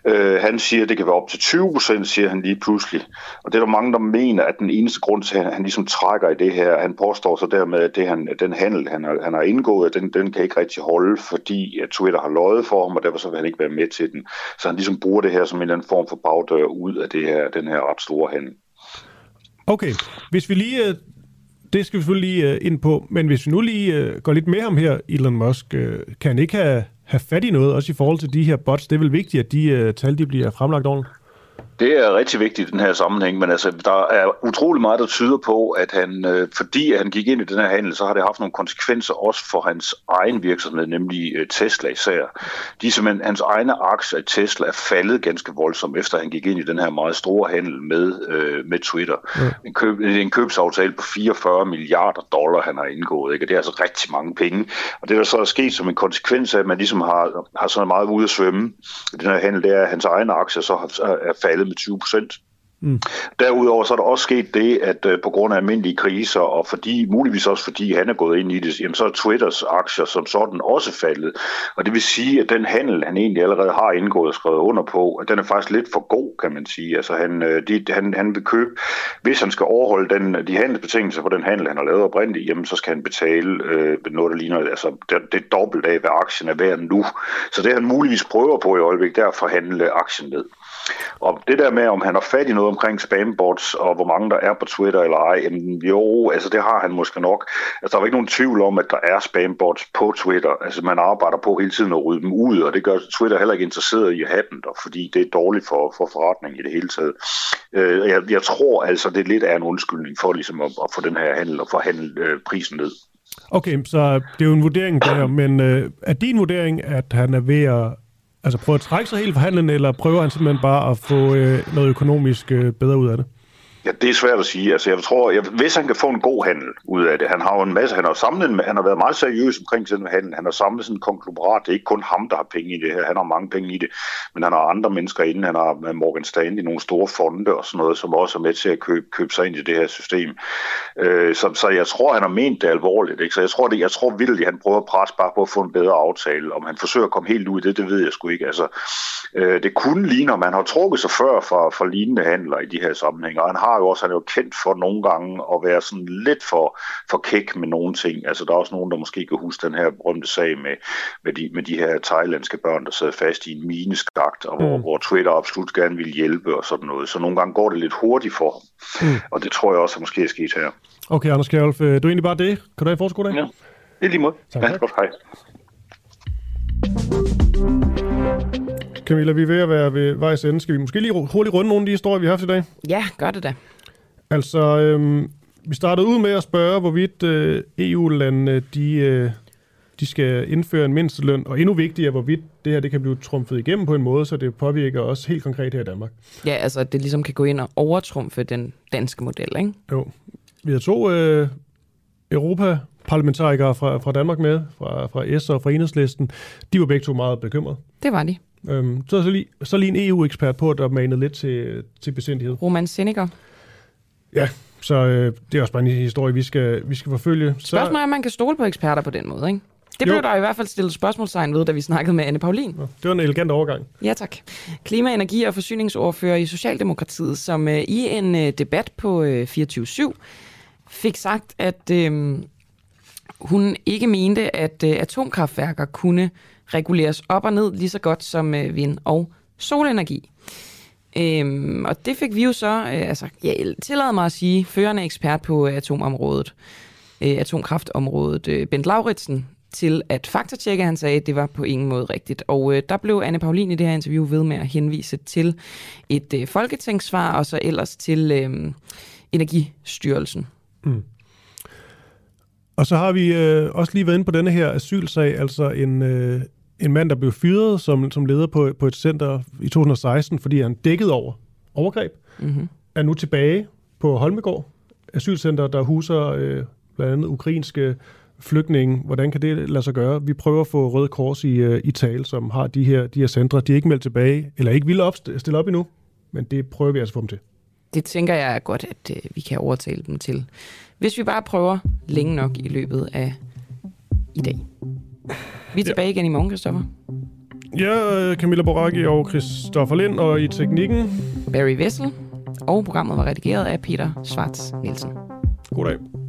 Øh, han siger, at det kan være op til 20%, siger han lige pludselig. Og det er der mange, der mener, at den eneste grund til, at han, han ligesom trækker i det her, han påstår så dermed, at det, han, den handel, han har, han har indgået, den, den kan ikke rigtig holde, fordi at Twitter har løjet for ham, og derfor så vil han ikke være med til den. Så han ligesom bruger det her som en eller anden form for bagdør ud af det her, den her ret store handel. Okay, hvis vi lige... øh, Det skal vi selvfølgelig lige øh, ind på, men hvis vi nu lige øh, går lidt med ham her, Elon Musk, øh, kan han ikke have, have fat i noget, også i forhold til de her bots? Det er vel vigtigt, at de øh, tal de bliver fremlagt ordentligt? Det er rigtig vigtigt i den her sammenhæng, men altså, der er utrolig meget, der tyder på, at han, øh, fordi han gik ind i den her handel, så har det haft nogle konsekvenser også for hans egen virksomhed, nemlig øh, Tesla især. De, simpelthen, hans egne aktier i Tesla er faldet ganske voldsomt, efter han gik ind i den her meget store handel med, øh, med Twitter. Ja. En, køb, en købsaftale på 44 milliarder dollar, han har indgået. Ikke? Og det er altså rigtig mange penge. Og det, der så er sket som en konsekvens af, at man ligesom har, har sådan meget ude at svømme i den her handel, det er, at hans egne aktier så har, er faldet med 20 procent. Mm. Derudover så er der også sket det, at øh, på grund af almindelige kriser, og fordi, muligvis også fordi han er gået ind i det, jamen, så er Twitters aktier som sådan også faldet. Og det vil sige, at den handel, han egentlig allerede har indgået og skrevet under på, at den er faktisk lidt for god, kan man sige. Altså han, øh, de, han, han vil købe, hvis han skal overholde den, de handelsbetingelser på den handel, han har lavet oprindeligt, jamen så skal han betale øh, noget, der ligner altså, det, det er dobbelt af, hvad aktien er værd nu. Så det han muligvis prøver på i øjeblikket, det er at forhandle aktien ned. Og det der med, om han har fat i noget omkring spambots, og hvor mange der er på Twitter eller ej, jamen jo, altså det har han måske nok. Altså der er ikke nogen tvivl om, at der er spambots på Twitter. Altså man arbejder på hele tiden at rydde dem ud, og det gør Twitter heller ikke interesseret i at have dem der, fordi det er dårligt for, for forretningen i det hele taget. Øh, jeg, jeg tror altså, det lidt er en undskyldning for ligesom at, at få den her handel og forhandle øh, prisen ned. Okay, så det er jo en vurdering der, men øh, er din vurdering, at han er ved at altså prøve at trække sig helt fra handlen, eller prøver han simpelthen bare at få øh, noget økonomisk øh, bedre ud af det? Ja, det er svært at sige. Altså, jeg tror, jeg, hvis han kan få en god handel ud af det, han har jo en masse, han har samlet, han har været meget seriøs omkring sådan en handel, han har samlet sådan en konglomerat, det er ikke kun ham, der har penge i det her, han har mange penge i det, men han har andre mennesker inde, han har Morgan Stanley, nogle store fonde og sådan noget, som også er med til at købe, købe sig ind i det her system. Øh, så, så jeg tror, han har ment det alvorligt, ikke? så jeg tror, det, jeg tror vildt, at han prøver at presse bare på at få en bedre aftale, om han forsøger at komme helt ud i det, det ved jeg sgu ikke. Altså, øh, det kunne ligne, om han har trukket sig før for, for lignende handler i de her sammenhænge, og han har har jo også, han er jo kendt for nogle gange at være sådan lidt for, for kæk med nogle ting. Altså der er også nogen, der måske kan huske den her berømte sag med, med, de, med de her thailandske børn, der sad fast i en mineskagt, og hvor, mm. hvor Twitter absolut gerne ville hjælpe og sådan noget. Så nogle gange går det lidt hurtigt for ham. Mm. Og det tror jeg også, at måske er sket her. Okay, Anders Kjærlf, øh, du er egentlig bare det. Kan du have forskud Ja, det er lige måde. Tak, ja, godt, hej. Camilla, vi er ved at være ved vejs ende. Skal vi måske lige hurtigt runde nogle af de historier, vi har haft i dag? Ja, gør det da. Altså, øhm, vi startede ud med at spørge, hvorvidt øh, EU-landene de, øh, de skal indføre en mindsteløn, og endnu vigtigere, hvorvidt det her det kan blive trumfet igennem på en måde, så det påvirker os helt konkret her i Danmark. Ja, altså at det ligesom kan gå ind og overtrumfe den danske model, ikke? Jo. Vi har to øh, Europa-parlamentarikere fra, fra Danmark med, fra, fra S og fra Enhedslisten. De var begge to meget bekymrede. Det var de. Øhm, så, så, lige, så lige en EU-ekspert på, der manede lidt til, til besindighed. Roman Seneca. Ja, så øh, det er også bare en historie, vi skal, vi skal forfølge. Så... Spørgsmålet er, om man kan stole på eksperter på den måde, ikke? Det blev jo. der i hvert fald stillet spørgsmålstegn ved, da vi snakkede med Anne Paulin. Ja, det var en elegant overgang. Ja, tak. Klima-, energi- og forsyningsordfører i Socialdemokratiet, som øh, i en øh, debat på øh, 24-7 fik sagt, at øh, hun ikke mente, at øh, atomkraftværker kunne reguleres op og ned lige så godt som øh, vind- og solenergi. Øhm, og det fik vi jo så, øh, altså, jeg tillader mig at sige, førende ekspert på øh, atomområdet, øh, atomkraftområdet, øh, Bent Lauritsen, til at faktatjekke. Han sagde, at det var på ingen måde rigtigt. Og øh, der blev Anne Paulin i det her interview ved med at henvise til et øh, folketingssvar, og så ellers til øh, Energistyrelsen. Mm. Og så har vi øh, også lige været inde på denne her asylsag, altså en, øh, en mand, der blev fyret som, som leder på, på et center i 2016, fordi han dækkede over overgreb, mm-hmm. er nu tilbage på Holmegård, asylcenter, der huser øh, blandt andet ukrainske flygtninge. Hvordan kan det lade sig gøre? Vi prøver at få Røde Kors i, øh, i tale, som har de her, de her centre. De er ikke meldt tilbage, eller ikke vil stille op endnu, men det prøver vi altså at få dem til. Det tænker jeg er godt, at øh, vi kan overtale dem til. Hvis vi bare prøver længe nok i løbet af i dag. Vi er tilbage ja. igen i morgen, Christoffer. Ja, Camilla Boracchi og Christoffer Lind, og i teknikken... Barry Vessel, og programmet var redigeret af Peter Schwartz Nielsen. God dag.